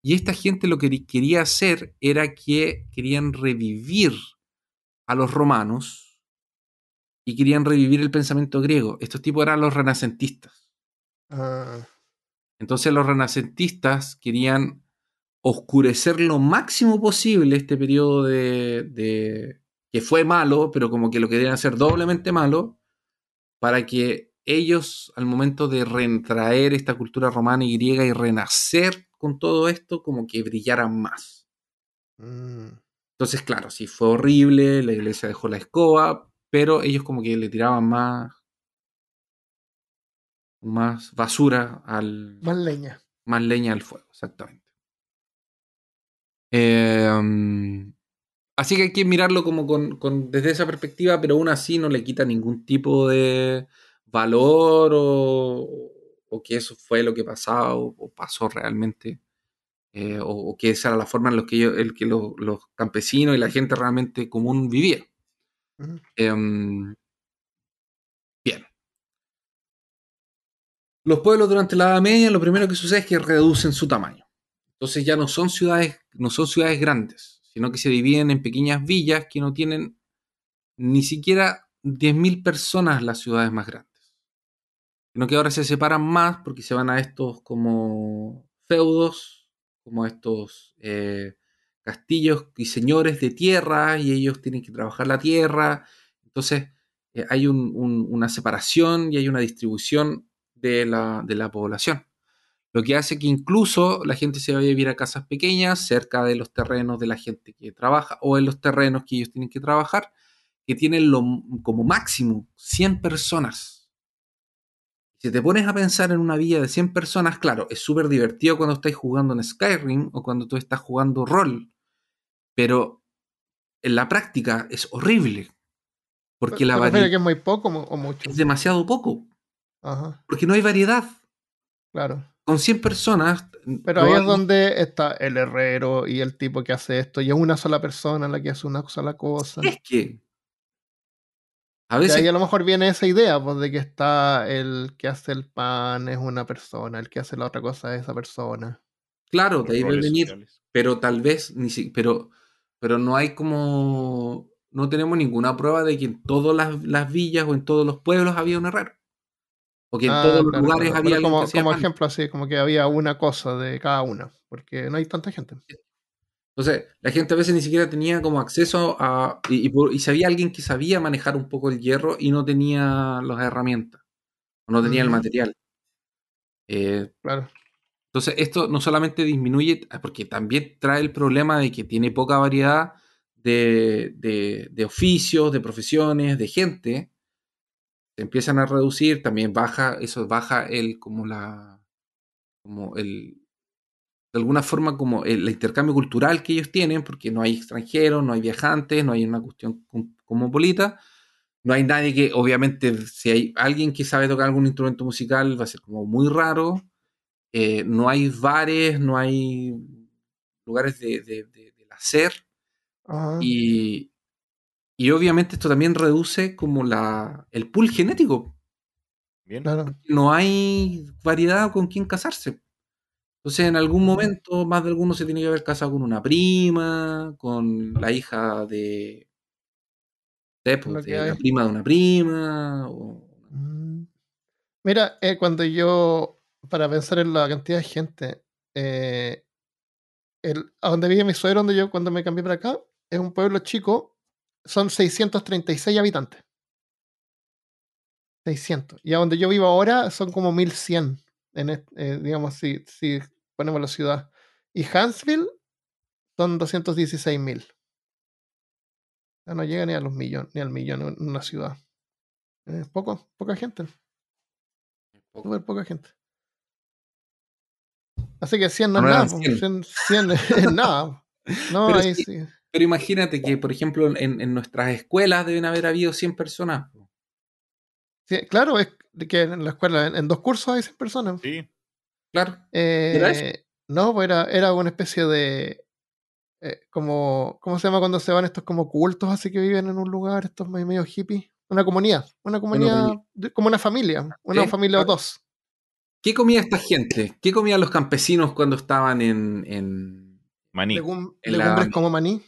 y esta gente lo que quería hacer era que querían revivir a los romanos y querían revivir el pensamiento griego. Estos tipos eran los renacentistas. Ah. Entonces los renacentistas querían oscurecer lo máximo posible este periodo de, de, que fue malo, pero como que lo querían hacer doblemente malo, para que ellos al momento de retraer esta cultura romana y griega y renacer con todo esto como que brillaran más. Mm. Entonces, claro, sí, fue horrible, la iglesia dejó la escoba, pero ellos como que le tiraban más, más basura al... Más leña. Más leña al fuego, exactamente. Em, así que hay que mirarlo como con, desde esa perspectiva, pero aún así no le quita ningún tipo de valor o, o que eso fue lo que pasaba o, o pasó realmente, eh, o, o que esa era la forma en la que, ellos- el que lo- los campesinos y la gente realmente común vivía. Em, bien. Los pueblos durante la Edad Media lo primero que sucede es que reducen su tamaño. Entonces ya no son ciudades, no son ciudades grandes, sino que se dividen en pequeñas villas que no tienen ni siquiera 10.000 personas las ciudades más grandes. Sino que ahora se separan más porque se van a estos como feudos, como estos eh, castillos y señores de tierra y ellos tienen que trabajar la tierra. Entonces eh, hay un- un- una separación y hay una distribución de la, de la población. Lo que hace que incluso la gente se vaya a vivir a casas pequeñas, cerca de los terrenos de la gente que trabaja o en los terrenos que ellos tienen que trabajar, que tienen lo, como máximo 100 personas. Si te pones a pensar en una villa de 100 personas, claro, es súper divertido cuando estáis jugando en Skyrim o cuando tú estás jugando rol, pero en la práctica es horrible, porque la ¿Te refieres a variedad que es muy poco o mucho? es demasiado poco, Ajá, porque no hay variedad. claro. Con 100 personas, Pero ahí es donde está el herrero y el tipo que hace esto, y es una sola persona la que hace una sola cosa. es que a veces ahí a lo mejor viene esa idea, pues, de que está el que hace el pan es una persona, el que hace la otra cosa es esa persona. Claro, Los de ahí debe roles venir, sociales. pero tal vez ni si, pero, pero no hay como, no tenemos ninguna prueba de que en todas las, las villas o en todos los pueblos había un herrero. O que en Ah, todos los claro, lugares claro. había como, que como ejemplo así, como que había una cosa de cada una, porque no hay tanta gente. Entonces, la gente a veces ni siquiera tenía como acceso a, y, y, y si había alguien que sabía manejar un poco el hierro y no tenía las herramientas, o no tenía el Ujú. material. Eh, Claro. Entonces, esto no solamente disminuye, porque también trae el problema de que tiene poca variedad de, de- de oficios, de profesiones, de gente. Empiezan a reducir, también baja, eso baja el, como la, como el, de alguna forma como el, intercambio cultural que ellos tienen, porque no hay extranjeros, no hay viajantes, no hay una cuestión cosmopolita. No hay nadie que, obviamente, si hay alguien que sabe tocar algún instrumento musical, va a ser como muy raro. Eh, no hay bares, no hay lugares de, de- de- del hacer. Ajá. Y, y obviamente esto también reduce como la, el pool genético. Bien. Claro. No hay variedad con quién casarse. Entonces, en algún momento, más de alguno se tiene que haber casado con una prima, con la hija de, de, pues, de la prima de una prima. o- Mm. Mira, eh, cuando yo, para pensar en la cantidad de gente, eh, el, a donde vive mi suegro, donde yo cuando me cambié para acá, es un pueblo chico, son 636 habitantes. 600. Y a donde yo vivo ahora son como 1100, en eh, digamos, si, si ponemos la ciudad. Y Huntsville son 216.000. O sea, no llega ni a los millones, ni al millón en una ciudad. Es poco, poca gente. Súper poca gente. Así que 100 no es No nada. po, 100. 100, 100 es nada. No, Pero ahí sí. sí. Pero imagínate que, por ejemplo, en, en nuestras escuelas deben haber habido 100 personas. Sí, Claro, es que en la escuela, en, en dos cursos hay 100 personas. Sí. Claro. ¿Era eso? Eh, no, pues era, era una especie de. eh, como, ¿Cómo se llama cuando se van estos como cultos así que viven en un lugar, estos medio, medio hippies? Una comunidad. Una comunidad, de- como una familia. Una Sí, familia o dos. ¿Qué comía esta gente? ¿Qué comían los campesinos cuando estaban en... en- Maní. Legum- En la- legumbres como maní.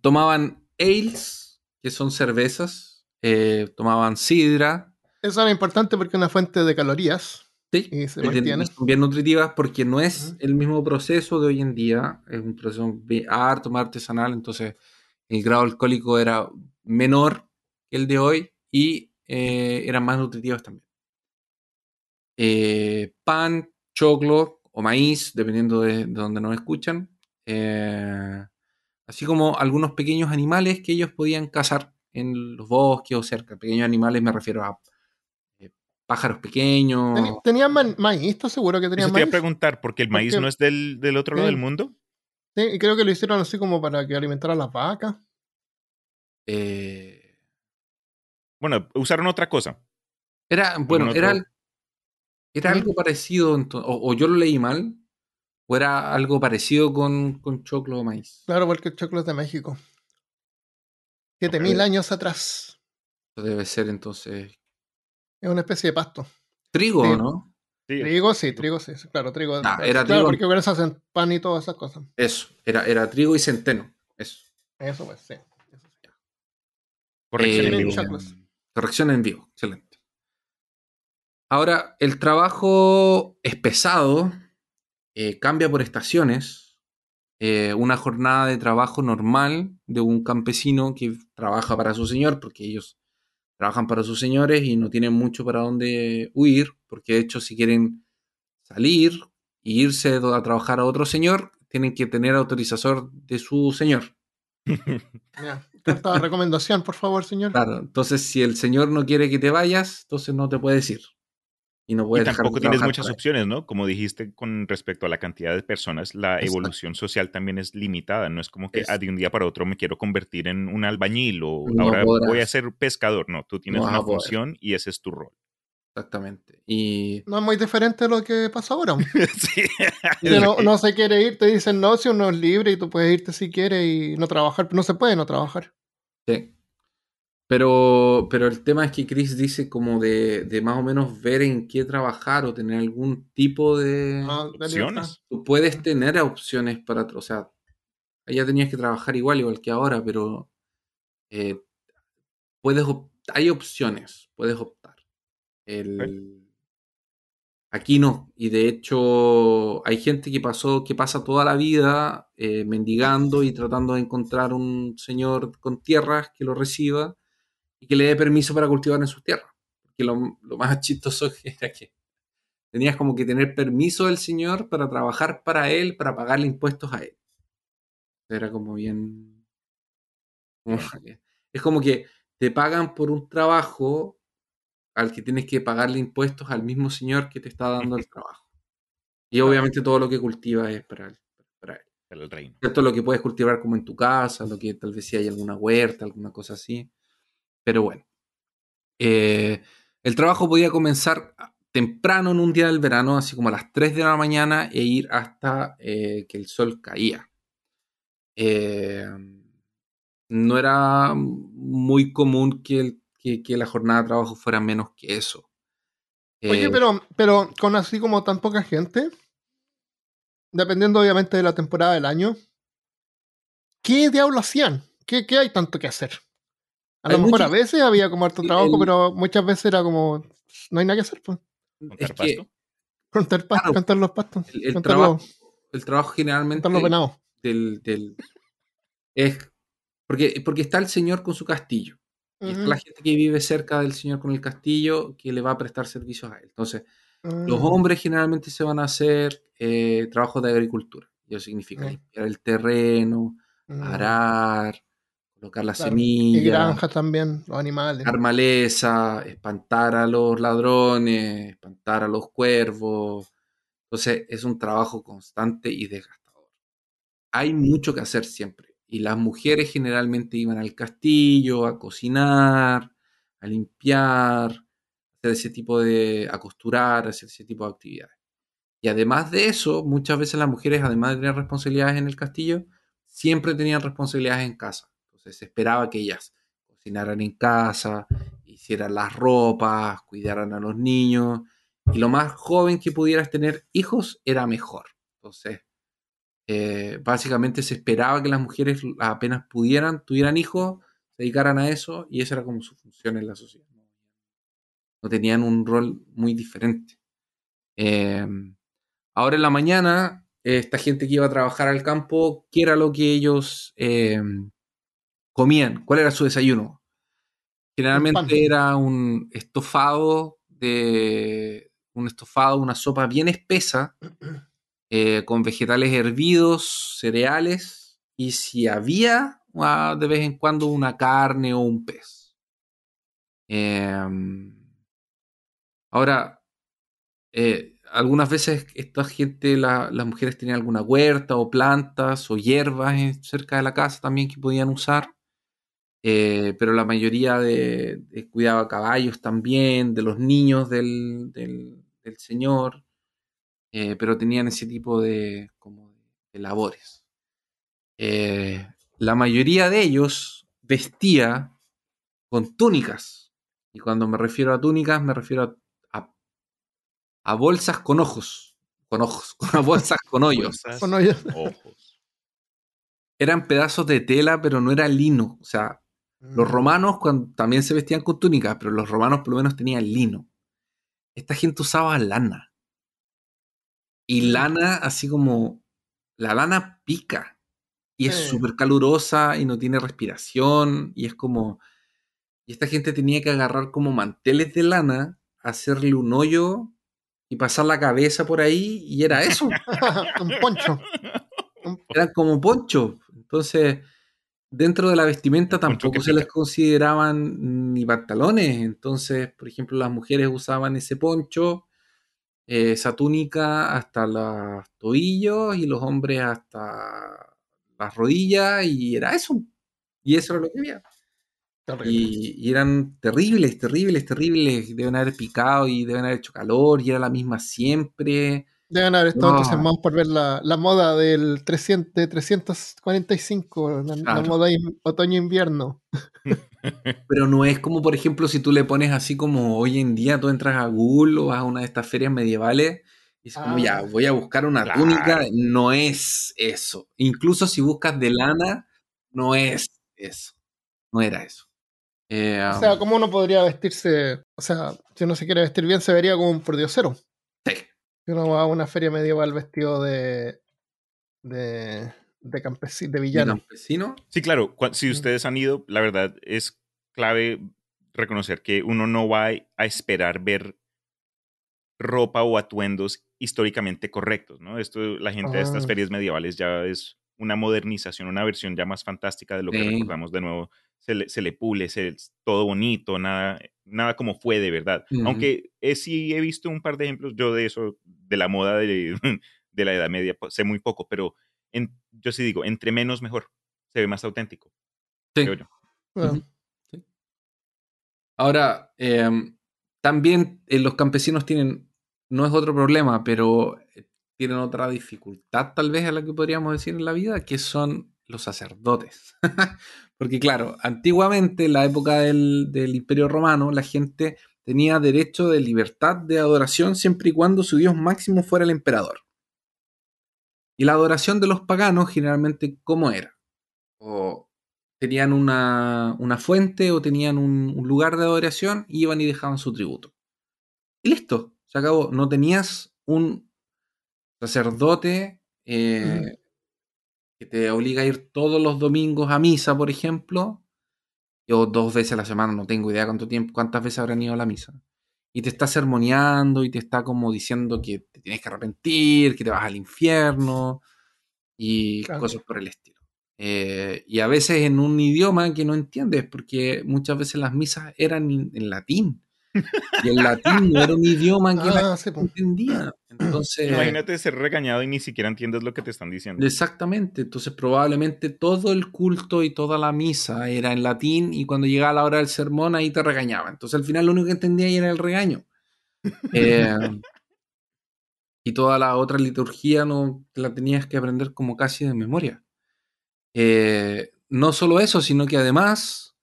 Tomaban ales, que son cervezas, eh, tomaban sidra, Eso era importante porque es una fuente de calorías. ¿sí? Y se mantiene. son bien nutritivas porque no es el mismo proceso de hoy en día, es un proceso harto más artesanal, entonces el grado alcohólico era menor que el de hoy y eh, eran más nutritivas también. Eh, pan, choclo o maíz, dependiendo de, de donde nos escuchan. eh, así como algunos pequeños animales que ellos podían cazar en los bosques o cerca. Pequeños animales me refiero a eh, pájaros pequeños. ¿Tenían maíz? ¿Estás seguro que Eso tenían te iba a maíz? preguntar, porque el maíz Porque- no es del, del otro lado del mundo. Sí, y creo que lo hicieron así como para que alimentara a las vacas. eh, Bueno, usaron otra cosa. era, bueno, otro- era, algo parecido, o yo lo leí mal, o era algo parecido con, con choclo o maíz. Claro, porque el choclo es de México. Siete mil Ok. años atrás. Eso debe ser entonces Es una especie de pasto. trigo, Sí. ¿no? Sí, Trigo, sí, trigo, sí. Claro, trigo. Ah, pues, era claro, trigo. porque con eso hacen pan y todas esas cosas. Eso, era, era trigo y centeno. Eso. Eso pues, sí. Eso sí. corrección en Eh, vivo. choclos. Corrección en vivo, excelente. Ahora, el trabajo es pesado, eh, cambia por estaciones. Eh, una jornada de trabajo normal de un campesino que trabaja para su señor, porque ellos trabajan para sus señores y no tienen mucho para dónde huir, porque de hecho si quieren salir e irse a trabajar a otro señor, tienen que tener autorización de su señor. Carta de recomendación, por favor, señor. Claro, entonces si el señor no quiere que te vayas, entonces no te puedes ir. Y no Y puedes dejar de tampoco tienes muchas opciones, ¿no? Como dijiste con respecto a la cantidad de personas, la Exacto. evolución social también es limitada. No es como que Es- ah, de un día para otro me quiero convertir en un albañil o No ahora voy a ser pescador. No, tú tienes No una a función y ese es tu rol. Exactamente. Y No es muy diferente de lo que pasa ahora. sí. No, no se quiere ir, te dicen no, si uno es libre y tú puedes irte si quieres y no trabajar. No se puede no trabajar. sí. Pero, pero el tema es que Chris dice como de, de más o menos ver en qué trabajar o tener algún tipo de... De Opciones. Tú puedes tener opciones para... O sea, allá tenías que trabajar igual, igual que ahora, pero eh, puedes op- hay opciones, puedes optar. El- Aquí no, y de hecho hay gente que pasó, que pasa toda la vida eh, mendigando y tratando de encontrar un señor con tierras que lo reciba y que le dé permiso para cultivar en sus tierras. Porque lo, lo más chistoso era que tenías como que tener permiso del señor para trabajar para él, para pagarle impuestos a él. Era como bien... es como que te pagan por un trabajo al que tienes que pagarle impuestos al mismo señor que te está dando el trabajo. Y obviamente todo lo que cultiva es para él. Para él. Para el reino. Esto es lo que puedes cultivar como en tu casa, lo que tal vez si hay alguna huerta, alguna cosa así. Pero bueno. Eh, el trabajo podía comenzar temprano en un día del verano, así como a las 3 de la mañana, e ir hasta eh, que el sol caía. Eh, no era muy común que, el- que- que la jornada de trabajo fuera menos que eso. Oye, pero, pero con así como tan poca gente, dependiendo obviamente de la temporada del año, ¿qué diablo hacían? ¿Qué, qué hay tanto que hacer? A Hay lo mejor mucho- a veces había como harto trabajo, el- pero muchas veces era como, no hay nada que hacer, pues. ¿Contar es que pasto? Contar, pas- Claro. contar los pastos, el, el contar, trabajo, los, el trabajo generalmente contar los venados. del, del- es porque, porque está el señor con su castillo. Y está la gente que vive cerca del señor con el castillo que le va a prestar servicios a él. Entonces, los Mm. hombres generalmente se van a hacer eh, trabajos de agricultura. Eso significa Mm. limpiar el terreno, Mm. arar, colocar la Claro. semilla, Y granjas también, los animales. sacar maleza, espantar a los ladrones, espantar a los cuervos. Entonces es un trabajo constante y desgastador. Hay mucho que hacer siempre. Y las mujeres generalmente iban al castillo a cocinar, a limpiar, hacer ese tipo de, a costurar, hacer ese tipo de actividades. Y además de eso, muchas veces las mujeres, además de tener responsabilidades en el castillo, siempre tenían responsabilidades en casa. Entonces se esperaba que ellas cocinaran en casa, hicieran las ropas, cuidaran a los niños. Y lo más joven que pudieras tener hijos era mejor. Entonces, eh, básicamente se esperaba que las mujeres apenas pudieran, tuvieran hijos, se dedicaran a eso y esa era como su función en la sociedad. No tenían un rol muy diferente. Eh, ahora en la mañana, esta gente que iba a trabajar al campo, ¿qué era lo que ellos eh, comían? ¿Cuál era su desayuno? Generalmente era un estofado de un estofado, una sopa bien espesa, eh, con vegetales hervidos, cereales, y si había ah, de vez en cuando una carne o un pez. Em, ahora, eh, algunas veces esta gente, la- las mujeres tenían alguna huerta o plantas o hierbas cerca de la casa también que podían usar. Eh, pero la mayoría de, de- cuidaba caballos también, de los niños del, del- señor, eh, pero tenían ese tipo de, como de labores. Eh, la mayoría de ellos vestía con túnicas. Y cuando me refiero a túnicas, me refiero a, a, bolsas con ojos. Con ojos, con bolsas con hoyos. Con hoyos. Ojos. Eran pedazos de tela, pero no era lino. O sea, los Mm. romanos cuando, también se vestían con túnicas, pero los romanos por lo menos tenían lino. Esta gente usaba lana. Y Mm. lana, así como. La lana pica. Y es Sí. súper calurosa y no tiene respiración. Y es como. Y esta gente tenía que agarrar como manteles de lana, hacerle un hoyo y pasar la cabeza por ahí. Y era eso. un poncho. Eran como ponchos. Entonces, dentro de la vestimenta tampoco se les consideraban ni pantalones. Entonces, por ejemplo, las mujeres usaban ese poncho, eh, esa túnica hasta los tobillos y los hombres hasta las rodillas y era eso. Y eso era lo que había. Y eran terribles, terribles, terribles. Deben haber picado y deben haber hecho calor y era la misma siempre. Deben haber estado No. entusiasmados por ver la, la moda del 300, de 345, la, la Claro. moda in- otoño-invierno. Pero no es como, por ejemplo, si tú le pones así como hoy en día, tú entras a Google o vas a una de estas ferias medievales y es como, Ah. ya, voy a buscar una Claro. túnica. No es eso. Incluso si buscas de lana, no es eso. No era eso. Eh, O sea, ¿cómo uno podría vestirse? O sea, si uno se quiere vestir bien, se vería como un pordiosero. sí. Uno va a una feria medieval vestido de. de. de campesino, de ¿Y villano. campesino? Sí, claro. Si ustedes han ido, la verdad es clave reconocer que uno no va a esperar ver ropa o atuendos históricamente correctos, ¿no? Esto, la gente de estas Ah. ferias medievales ya es una modernización, una versión ya más fantástica de lo que recordamos de nuevo. Se le, se le pule, se, todo bonito, nada, nada como fue de verdad. Aunque eh, sí he visto un par de ejemplos yo de eso, de la moda de, de la Edad Media, pues, sé muy poco, pero en- yo sí digo, entre menos mejor, se ve más auténtico, Sí. creo yo. Bueno, Ujú. Sí. Ahora, eh, también eh, los campesinos tienen, no es otro problema, pero eh, tienen otra dificultad tal vez a la que podríamos decir en la vida, que son los sacerdotes. Porque claro, antiguamente, en la época del, del Imperio Romano, la gente tenía derecho de libertad de adoración siempre y cuando su dios máximo fuera el emperador. Y la adoración de los paganos generalmente, ¿cómo era? O tenían una, una fuente o tenían un, un lugar de adoración, iban y dejaban su tributo. Y listo, se acabó. No tenías un sacerdote eh, que te obliga a ir todos los domingos a misa, por ejemplo, o dos veces a la semana, no tengo idea cuánto tiempo, cuántas veces habrán ido a la misa. Y te está sermoneando y te está como diciendo que te tienes que arrepentir, que te vas al infierno y Claro. cosas por el estilo. Eh, y a veces en un idioma que no entiendes, porque muchas veces las misas eran en latín. Y el latín no era un idioma que la Ah, sí, po. entendía. Entonces, Imagínate ser regañado y ni siquiera entiendes lo que te están diciendo. Exactamente, entonces probablemente todo el culto y toda la misa era en latín y cuando llegaba la hora del sermón ahí te regañaban. Entonces al final lo único que entendía ahí era el regaño. Eh, y toda la otra liturgia no la tenías que aprender como casi de memoria. Eh, no solo eso, sino que además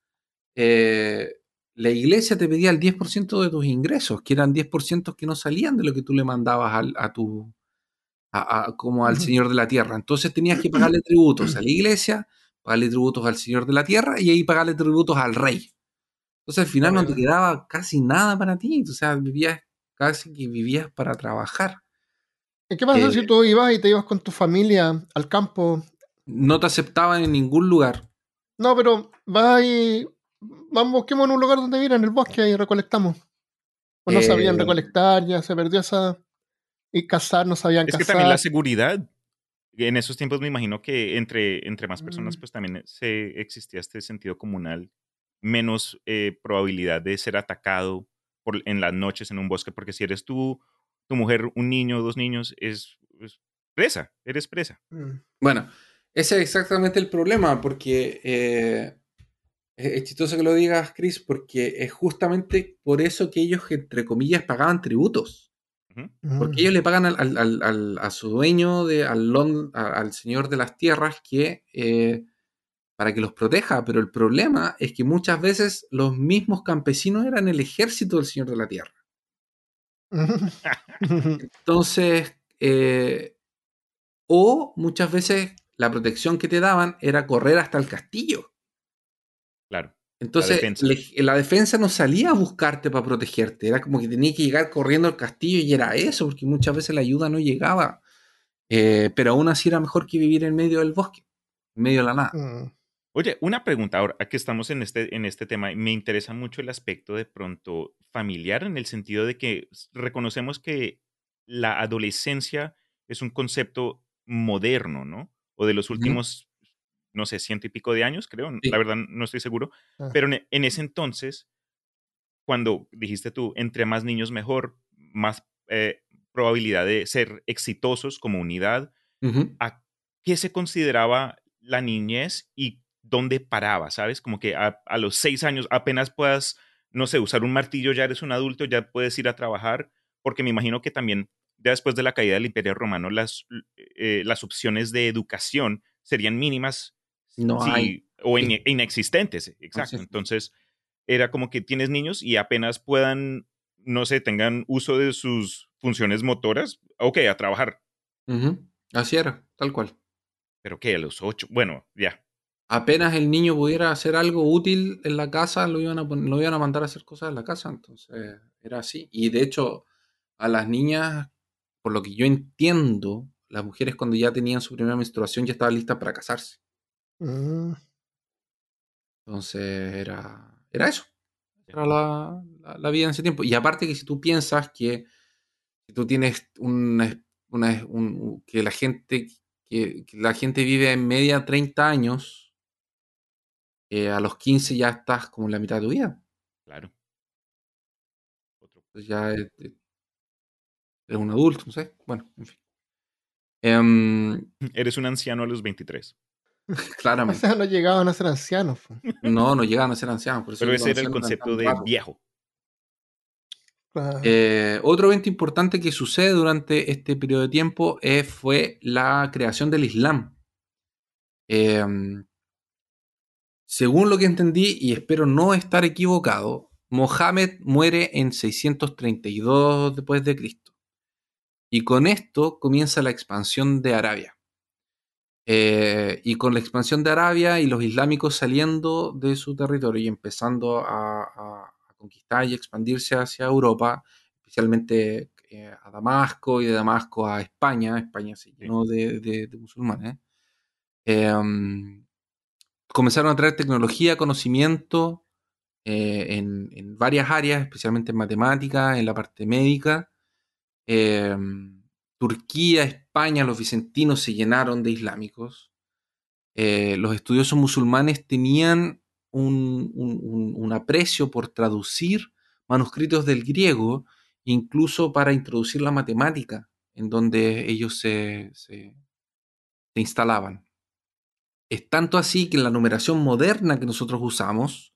eh, la iglesia te pedía el 10% de tus ingresos, que eran 10% que no salían de lo que tú le mandabas al- a, tu, a- a- como al. Señor de la Tierra. Entonces tenías que pagarle tributos a la iglesia, pagarle tributos al Señor de la Tierra y ahí pagarle tributos al rey. Entonces al final no te quedaba casi nada para ti, o sea, vivías casi que vivías para trabajar. ¿Y qué pasa Eh, si tú ibas y te ibas con tu familia al campo? No te aceptaban en ningún lugar. No, pero vas y. Vamos, busquemos en un lugar donde ir, en el bosque, y recolectamos. O no Eh, sabían recolectar, ya se perdió esa. Y cazar, no sabían Es que cazar. también la seguridad. En esos tiempos me imagino que entre, entre más personas, Mm. pues también se existía este sentido comunal, menos eh, probabilidad de ser atacado por, en las noches en un bosque, porque si eres tú, tu mujer, un niño, dos niños, es, es presa, eres presa. Mm. Bueno, ese es exactamente el problema, porque eh, es es chistoso que lo digas, Chris, porque es justamente por eso que ellos, entre comillas, pagaban tributos. Porque Mm. ellos le pagan al, al- al- al- a su dueño, de, al, señor de las tierras, que eh, para que los proteja. Pero el problema es que muchas veces los mismos campesinos eran el ejército del señor de la tierra. Entonces, eh, o muchas veces la protección que te daban era correr hasta el castillo. Claro. Entonces, defensa. le- la defensa no salía a buscarte para protegerte. Era como que tenías que llegar corriendo al castillo y era eso, porque muchas veces la ayuda no llegaba. Eh, pero aún así era mejor que vivir en medio del bosque, en medio de la nada. Mm. Oye, una pregunta ahora, aquí estamos en este, en este tema, me interesa mucho el aspecto de pronto familiar en el sentido de que reconocemos que la adolescencia es un concepto moderno, ¿no? O de los últimos, no sé, ciento y pico de años, creo, Sí. la verdad no estoy seguro, Ah. pero en, en ese entonces, cuando dijiste tú, entre más niños mejor, más eh, probabilidad de ser exitosos como unidad, Ujú. a qué se consideraba la niñez y dónde paraba, ¿sabes? Como que a, a los seis años apenas puedas, no sé, usar un martillo, ya eres un adulto, ya puedes ir a trabajar, porque me imagino que también ya después de la caída del Imperio Romano, las, eh, las opciones de educación serían mínimas No sí, hay. o inexistentes, exacto. sí. Entonces, era como que tienes niños y apenas puedan, no sé, tengan uso de sus funciones motoras, ok, a trabajar. Así era, tal cual. Pero que a los ocho, bueno, ya. Apenas el niño pudiera hacer algo útil en la casa, lo iban a, lo iban a mandar a hacer cosas en la casa. Entonces, era así. Y de hecho, a las niñas, por lo que yo entiendo, las mujeres cuando ya tenían su primera menstruación ya estaban listas para casarse. Entonces, era, era eso. Era la, la- la vida en ese tiempo. Y aparte que si tú piensas que si tú tienes una, una- un- que la gente que, que la gente vive en media 30 años, eh, a los 15 ya estás como en la mitad de tu vida. Claro. Otro. Entonces ya es- es- eres un adulto, no sé. Bueno, en fin. Em, Eres un anciano a los 23. O claramente. sea, no llegaban a ser ancianos. No, no llegaban a ser ancianos. Por eso Pero ese era el concepto de viejo. Claro. Eh, otro evento importante que sucede durante este periodo de tiempo eh, fue la creación del Islam. Eh, según lo que entendí, y espero no estar equivocado, Mohammed muere en 632 después de Cristo. Y con esto comienza la expansión de Arabia. Eh, y con la expansión de Arabia y los islámicos saliendo de su territorio y empezando a, a- a conquistar y expandirse hacia Europa, especialmente eh, a Damasco y de Damasco a España, España se llenó de, de- de musulmanes, eh, comenzaron a traer tecnología, conocimiento eh, en, en varias áreas, especialmente en matemáticas, en la parte médica. Eh, Turquía, España, los vicentinos se llenaron de islámicos. Eh, los estudiosos musulmanes tenían un, un- un- un aprecio por traducir manuscritos del griego, incluso para introducir la matemática, en donde ellos se, se- se instalaban. Es tanto así que la numeración moderna que nosotros usamos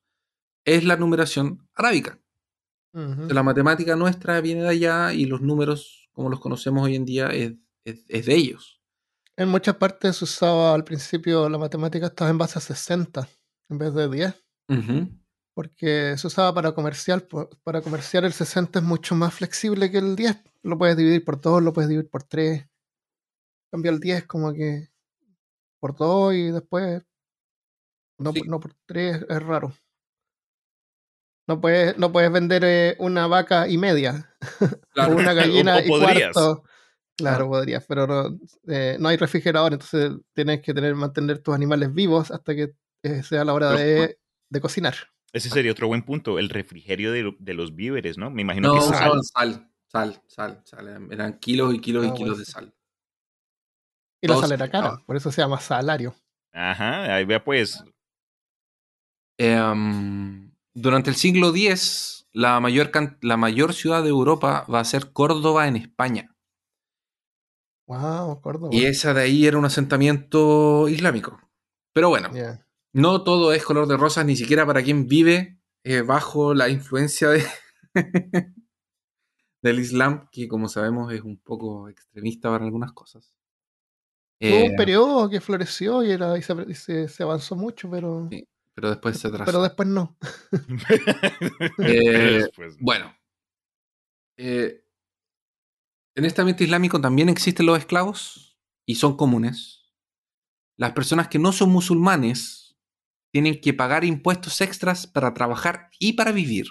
es la numeración arábica. La matemática nuestra viene de allá y los números, como los conocemos hoy en día, es, es- es de ellos. En muchas partes se usaba al principio la matemática estaba en base a 60 en vez de 10, Ujú. porque se usaba para comercial. Para comercial el 60 es mucho más flexible que el 10. Lo puedes dividir por 2, lo puedes dividir por 3. Cambia el 10 como que por 2 y después no, Sí. no por 3 es raro. No puedes, no puedes vender eh, una vaca y media Claro. o una gallina O- o y podrías. cuarto. Claro, Ah. podrías, pero no, eh, no hay refrigerador, entonces tienes que tener, mantener tus animales vivos hasta que eh, sea la hora Pero- de, de cocinar. Ese sería otro buen punto, el refrigerio de, de los víveres, ¿no? Me imagino No, que sal. usaban sal, sal, sal, sal. Eran, kilos y kilos y Ah, kilos bueno. de sal. Y la sal era cara, por eso se llama salario. Ajá, ahí vea pues. Em, durante el siglo X, la mayor, la mayor ciudad de Europa va a ser Córdoba en España. Wow, Córdoba. Y esa de ahí era un asentamiento islámico. Pero bueno, no todo es color de rosas, ni siquiera para quien vive eh, bajo la influencia de, del Islam, que como sabemos es un poco extremista para algunas cosas. Hubo Eh, un periodo que floreció y, era, y se, y se- se avanzó mucho, pero, sí, pero después se atrasó. pero después no. Eh, Después, ¿no? Bueno, eh, en este ambiente islámico también existen los esclavos y son comunes. Las personas que no son musulmanes tienen que pagar impuestos extras para trabajar y para vivir.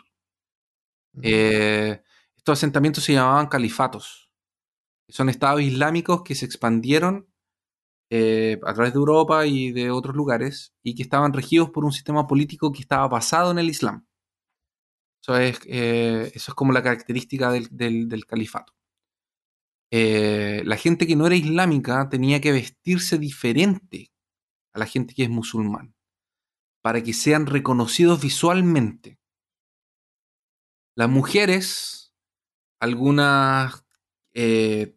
Eh, estos asentamientos se llamaban califatos. Son estados islámicos que se expandieron eh, a través de Europa y de otros lugares y que estaban regidos por un sistema político que estaba basado en el Islam. Eso es, eh, eso es como la característica del, del- califato. Eh, la gente que no era islámica tenía que vestirse diferente a la gente que es musulmán para que sean reconocidos visualmente. Las mujeres, algunas eh,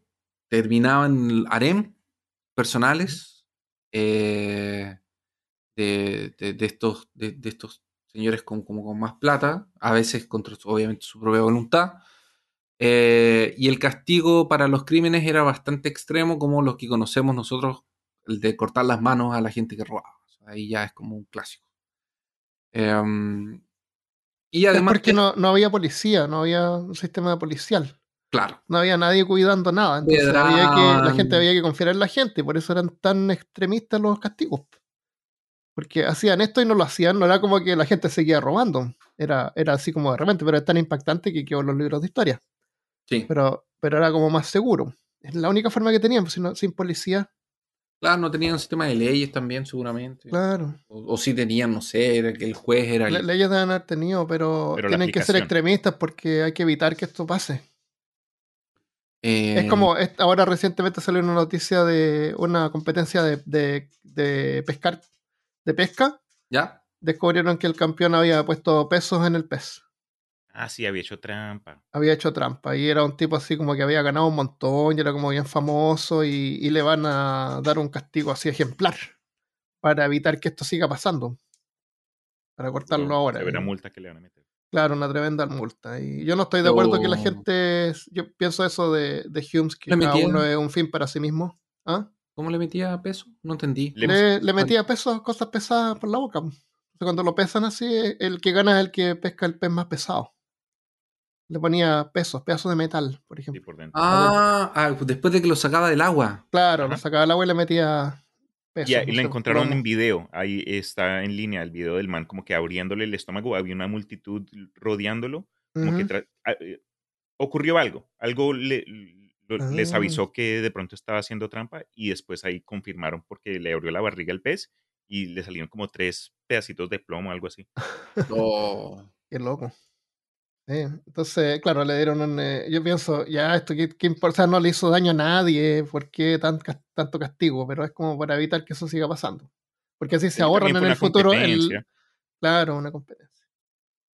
terminaban el harem personales eh, de, de- de estos, de, de estos señores con, como con más plata, a veces contra su- obviamente su propia voluntad. Eh, y el castigo para los crímenes era bastante extremo, como los que conocemos nosotros, el de cortar las manos a la gente que robaba. O sea, ahí ya es como un clásico. Em, y Es además, porque no, no había policía, no había un sistema policial. Claro, No había nadie cuidando nada. Entonces había que, la gente había que confiar en la gente. Por eso eran tan extremistas los castigos. Porque hacían esto y no lo hacían. No era como que la gente seguía robando. Era, era así como de repente, pero es tan impactante que quedó en los libros de historia. sí. Pero, pero era como más seguro. Es la única forma que tenían, pues, si no- sin policía. Claro, no tenían un sistema de leyes también, seguramente. Claro. O, o sí tenían, no sé, era que el juez era Le- leyes deben haber tenido, pero, tienen que ser extremistas porque hay que evitar que esto pase. Eh, Es como, es- ahora recientemente salió una noticia de una competencia de, de- de pescar, de pesca. ¿Ya? Descubrieron que el campeón había puesto pesos en el pez. Ah, sí, había hecho trampa. Había hecho trampa. Y era un tipo así como que había ganado un montón y era como bien famoso. Y, y le van a dar un castigo así ejemplar para evitar que esto siga pasando. Para cortarlo Pero ahora. severa Y- multa que le van a meter. Claro, una tremenda multa. Y yo no estoy de acuerdo que la Yo- gente. Yo pienso eso de, de Humes, que cada uno es un fin para sí mismo. ¿Ah? ¿Cómo le metía peso? No entendí. Le- Le, metía pesos, cosas pesadas por la boca. Cuando lo pesan así, el que gana es el que pesca el pez más pesado. Le ponía pesos, pedazos de metal, por Sí, ejemplo. por. Ah, ah, después de que lo sacaba del agua. Claro, lo Ajá. sacaba del agua y le metía pesos. Y, la encontraron plomo. en video. Ahí está en línea el video del man como que abriéndole el estómago. Había una multitud rodeándolo. Como que ah, eh, ocurrió algo. Algo le- lo- les Ah. avisó que de pronto estaba haciendo trampa y después ahí confirmaron porque le abrió la barriga el pez y le salieron como tres pedacitos de plomo, algo así. Oh. Qué loco. Entonces, claro, le dieron un. eh, yo pienso, ya, esto qué, qué importa, o sea, no le hizo daño a nadie, ¿por qué tan, tanto castigo? Pero es como para evitar que eso siga pasando. Porque así se Sí, ahorran en el futuro. el- claro, una competencia.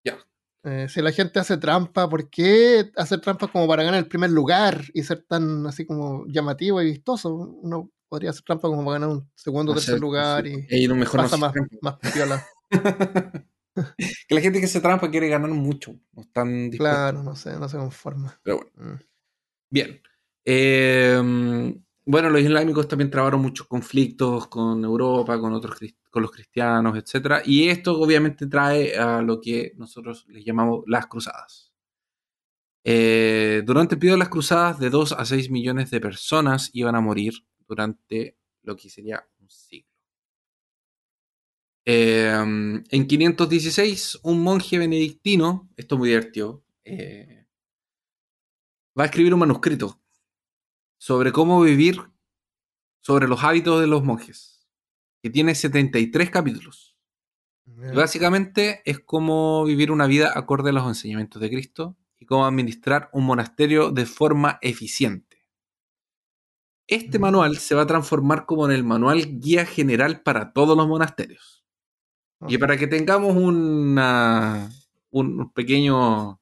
Ya. Eh, si la gente hace trampa, ¿por qué hacer trampa como para ganar el primer lugar y ser tan así como llamativo y vistoso? Uno podría hacer trampa como para ganar un segundo o tercer lugar sí. y Y mejor no pasa hacer más, más piola. que la gente que se trampa quiere ganar mucho. No están dispuestos. Claro, no sé, no se conforma. Pero bueno. Mm. Bien. Eh, bueno, los islámicos también trabaron muchos conflictos con Europa, con otros con los cristianos, etcétera, y esto obviamente trae a lo que nosotros les llamamos las cruzadas. Eh, durante el periodo de las cruzadas, de 2 a 6 millones de personas iban a morir durante lo que sería un siglo. Eh, en 516, un monje benedictino, esto es muy divertido, eh, va a escribir un manuscrito sobre cómo vivir, sobre los hábitos de los monjes, que tiene 73 capítulos. Y básicamente es cómo vivir una vida acorde a los enseñamientos de Cristo y cómo administrar un monasterio de forma eficiente. Este Mm. manual se va a transformar como en el manual guía general para todos los monasterios. Y para que tengamos una- un pequeño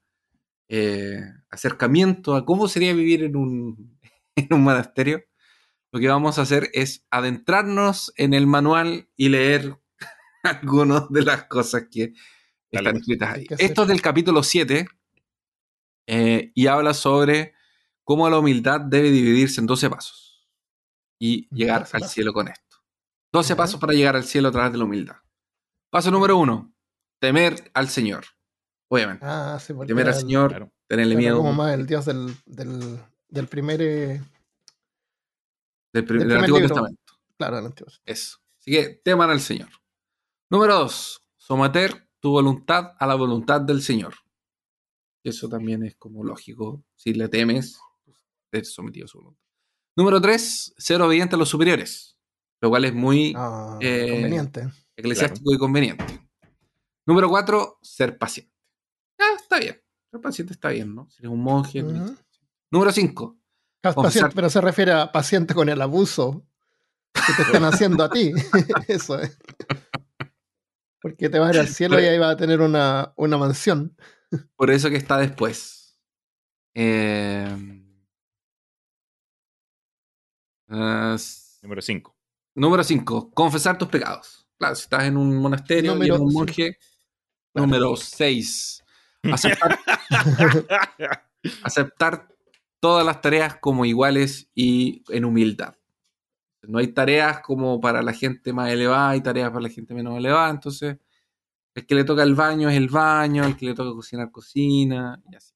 eh, acercamiento a cómo sería vivir en un, en un monasterio, lo que vamos a hacer es adentrarnos en el manual y leer algunas de las cosas que Dale, están pues. escritas ahí. Esto es del capítulo 7 eh, y habla sobre cómo la humildad debe dividirse en 12 pasos y llegar 12 al cielo con esto. 12 Ya. pasos para llegar al cielo a través de la humildad. Paso número uno, temer al Señor. Obviamente, Ah, sí, porque temer al el- Señor, Claro. tenerle miedo como más el dios del, del, del primer. eh, del, primer Antiguo libro. Testamento. claro, del antiguo. Eso. Así que teman al Señor. Número dos, someter tu voluntad a la voluntad del Señor. Eso también es como lógico. Si le temes, pues, eres sometido a su voluntad. Número tres, ser obediente a los superiores. Lo cual es muy Ah, Eh, conveniente. Eclesiástico y conveniente. Número cuatro, ser paciente. Ya, está bien. Ser paciente está bien, ¿no? Si eres un monje. Número cinco, paciente, pero se refiere a paciente con el abuso que te están haciendo a ti. Eso es. Porque te vas a ir al cielo y ahí vas a tener una, una mansión. por eso que está después. Eh, ah, Número 5. Número 5. Confesar tus pecados. Claro, si estás en un monasterio y Número eres un monje. Claro. Número 6. Aceptar, aceptar todas las tareas como iguales y en humildad. No hay tareas como para la gente más elevada, hay tareas para la gente menos elevada. Entonces, el que le toca el baño es el baño, el que le toca cocinar, cocina. Y así.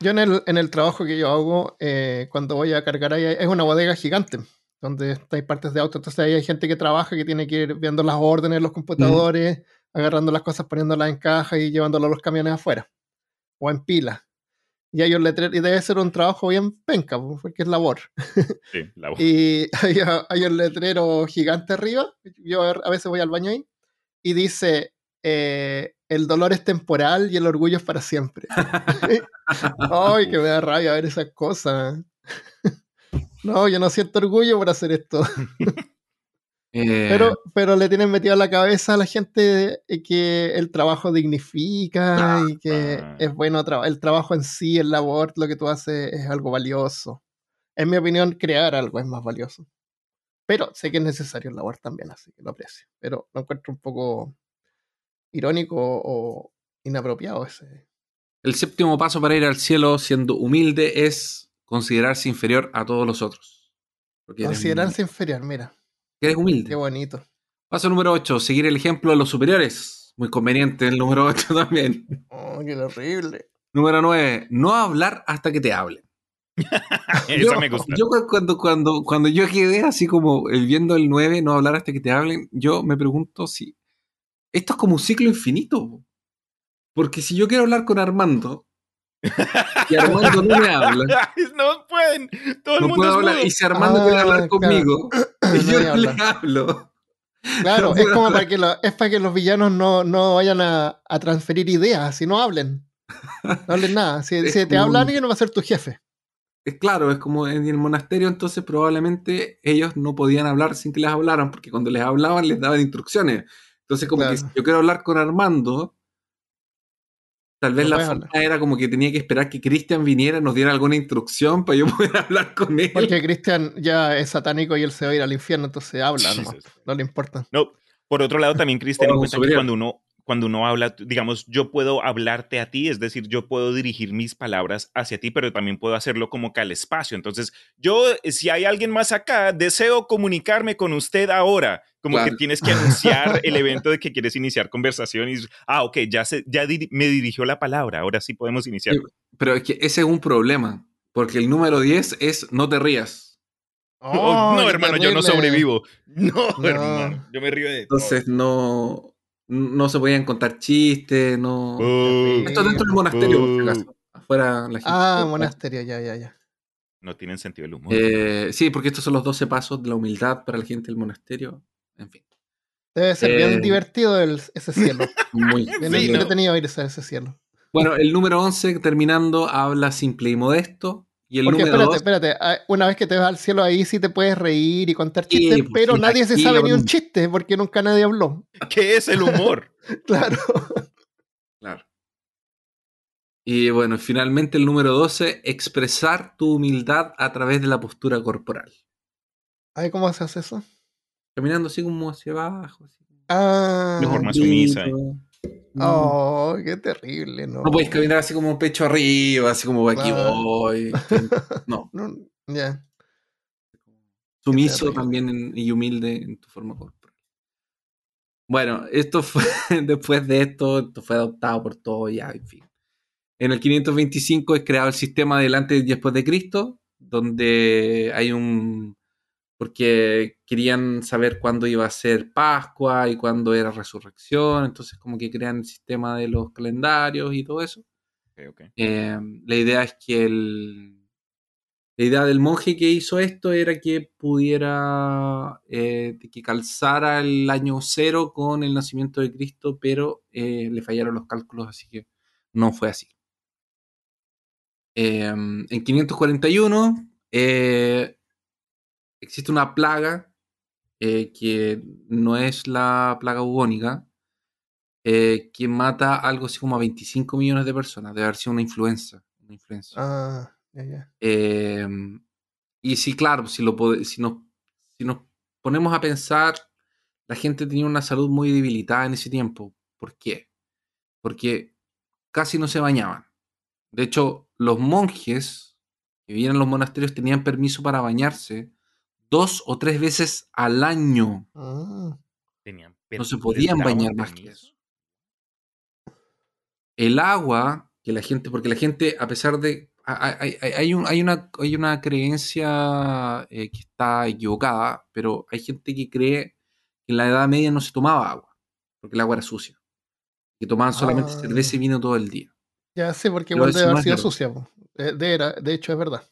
Yo en el, en el trabajo que yo hago, eh, cuando voy a cargar ahí, es una bodega gigante, donde hay partes de auto. Entonces ahí hay gente que trabaja, que tiene que ir viendo las órdenes, los computadores, agarrando las cosas, poniéndolas en caja y llevándolas a los camiones afuera. O en pila. Y hay un letrero, y debe ser un trabajo bien penca, po, porque es labor. Sí, la voz. Y hay, hay un letrero gigante arriba. Yo a a veces voy al baño ahí. Y dice: eh, El dolor es temporal y el orgullo es para siempre. Ay, que me da rabia ver esas cosas. No, yo no siento orgullo por hacer esto. Eh, Pero, pero le tienen metido a la cabeza a la gente que el trabajo dignifica y que Ah. es bueno tra- el trabajo en sí, el labor, lo que tú haces es algo valioso. En mi opinión, crear algo es más valioso. Pero sé que es necesario el labor también, así que lo aprecio. Pero lo encuentro un poco irónico o inapropiado ese. El séptimo paso para ir al cielo siendo humilde es considerarse inferior a todos los otros. Porque eres, Considerarse inferior, mira, eres humilde. qué bonito. Paso número 8, seguir el ejemplo de los superiores. Muy conveniente el número 8 también. Oh, qué horrible. Número 9, no hablar hasta que te hablen. Esa Yo- me gusta. Yo cu- cuando, cuando, cuando yo quedé así como viendo el 9, no hablar hasta que te hablen, yo me pregunto si esto es como un ciclo infinito. po. Porque si yo quiero hablar con Armando y Armando no me habla, no pueden. Todo el no mundo puedo es hablar. mudo. Y si Armando Ah, quiere hablar claro. conmigo y yo no le hablo. Claro, No es como hablar. para que, lo- es para que los villanos no, no vayan a, a transferir ideas, si no hablen. No hablen nada. Si, si te como habla un- alguien, va a ser tu jefe. Es claro, es como en el monasterio, entonces probablemente ellos no podían hablar sin que les hablaran, porque cuando les hablaban les daban instrucciones. Entonces, como que si yo quiero hablar con Armando, tal vez No la forma hablar. era como que tenía que esperar que Cristian viniera, nos diera alguna instrucción para yo poder hablar con él. Porque Cristian ya es satánico y él se va a ir al infierno, entonces habla, nomás, no le importa. No, por otro lado, también, Chris, ten en O cuenta que superior. cuando uno, cuando uno habla, digamos, yo puedo hablarte a ti, es decir, yo puedo dirigir mis palabras hacia ti, pero también puedo hacerlo como que al espacio. Entonces, yo, si hay alguien más acá, deseo comunicarme con usted ahora. Como Claro. que tienes que anunciar el evento de que quieres iniciar conversación y, ah, ok, ya, se, ya diri- me dirigió la palabra, ahora sí podemos iniciar. Pero es que ese es un problema, porque el número 10 es no te rías. Oh, no, hermano, yo no terrible. sobrevivo. No, No. hermano, yo me río de. Entonces no, no se podían contar chistes, no... Boo. Esto dentro del monasterio, por si Boo. acaso. Afuera la gente... Ah, monasterio, ya, ya, ya. No tienen sentido el humor. Eh, sí, porque estos son los 12 pasos de la humildad para la gente del monasterio. En fin, Debe ser Eh. bien divertido el- ese cielo. muy Bien Sí, ¿no? entretenido irse a ese cielo. Bueno, el número 11, terminando, habla simple y modesto. Y el Porque número espérate, 2, espérate. ah, Una vez que te vas al cielo, ahí sí te puedes reír y contar Sí, chistes, pues, pero sí, nadie se sabe ni un chiste porque nunca nadie habló. ¿Qué es el humor? Claro. claro. Y bueno, finalmente el número 12, expresar tu humildad a través de la postura corporal. Ay, ¿cómo se hace eso? Caminando así como hacia abajo. Así. Ah, De forma sumisa, Hombito, Oh, qué terrible, ¿no? No puedes caminar así como pecho arriba, así como aquí voy. No. No, Ya. Sumiso terrible. también en- y humilde en tu forma corporal. Bueno, esto fue después de esto, esto fue adoptado por todos ya, en fin. En el 525 es creado el sistema del antes y después de Cristo, donde hay un porque querían saber cuándo iba a ser Pascua y cuándo era resurrección, entonces como que crean el sistema de los calendarios y todo eso. Eh, la idea es que el. La idea del monje que hizo esto era que pudiera. eh, que calzara el año cero con el nacimiento de Cristo, pero eh, le fallaron los cálculos, así que no fue así. Eh, en 541 eh, existe una plaga eh, que no es la plaga bubónica, eh, que mata algo así como a 25 millones de personas. Debe haber sido una influenza. Una influencia. Ah, ya, ya. Eh, y sí, claro, si, lo, si, nos, si nos ponemos a pensar, la gente tenía una salud muy debilitada en ese tiempo. ¿Por qué? Porque casi no se bañaban. De hecho, los monjes que vivían en los monasterios tenían permiso para bañarse dos o tres veces al año. Ah, Tenían No se podían bañar más que eso. El agua que la gente, porque la gente, a pesar de. Hay, hay- hay un- hay una, hay una creencia eh, que está equivocada, pero hay gente que cree que en la Edad Media no se tomaba agua, porque el agua era sucia. Que tomaban solamente Ah. cerveza y vino todo el día. ya sé, porque igual debe haber sido sucia. Eh, De, era- de hecho, es verdad.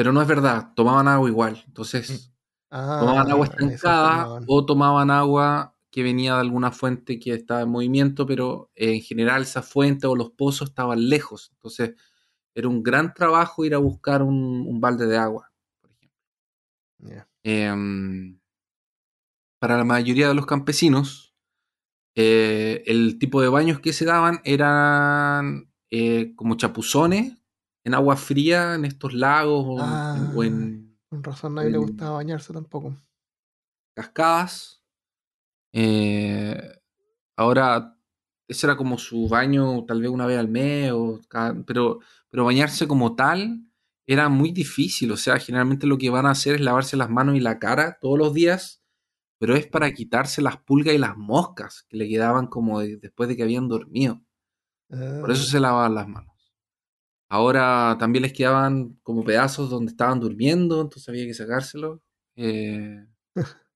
Pero no es verdad, tomaban agua igual. Entonces, Ah, tomaban agua se estancada o tomaban agua que venía de alguna fuente que estaba en movimiento, pero eh, en general esa fuente o los pozos estaban lejos. Entonces era un gran trabajo ir a buscar un, un balde de agua, por ejemplo. Em, para la mayoría de los campesinos, eh, el tipo de baños que se daban eran eh, como chapuzones en agua fría, en estos lagos o, Ah. o en Con razón, nadie le gustaba bañarse tampoco. cascadas. Eh, ahora, ese era como su baño tal vez una vez al mes, o cada- pero, pero bañarse como tal era muy difícil. O sea, generalmente lo que van a hacer es lavarse las manos y la cara todos los días, pero es para quitarse las pulgas y las moscas que le quedaban como de- después de que habían dormido. Por eso Ah, se lavaban las manos. Ahora también les quedaban como pedazos donde estaban durmiendo, entonces había que sacárselo. Eh,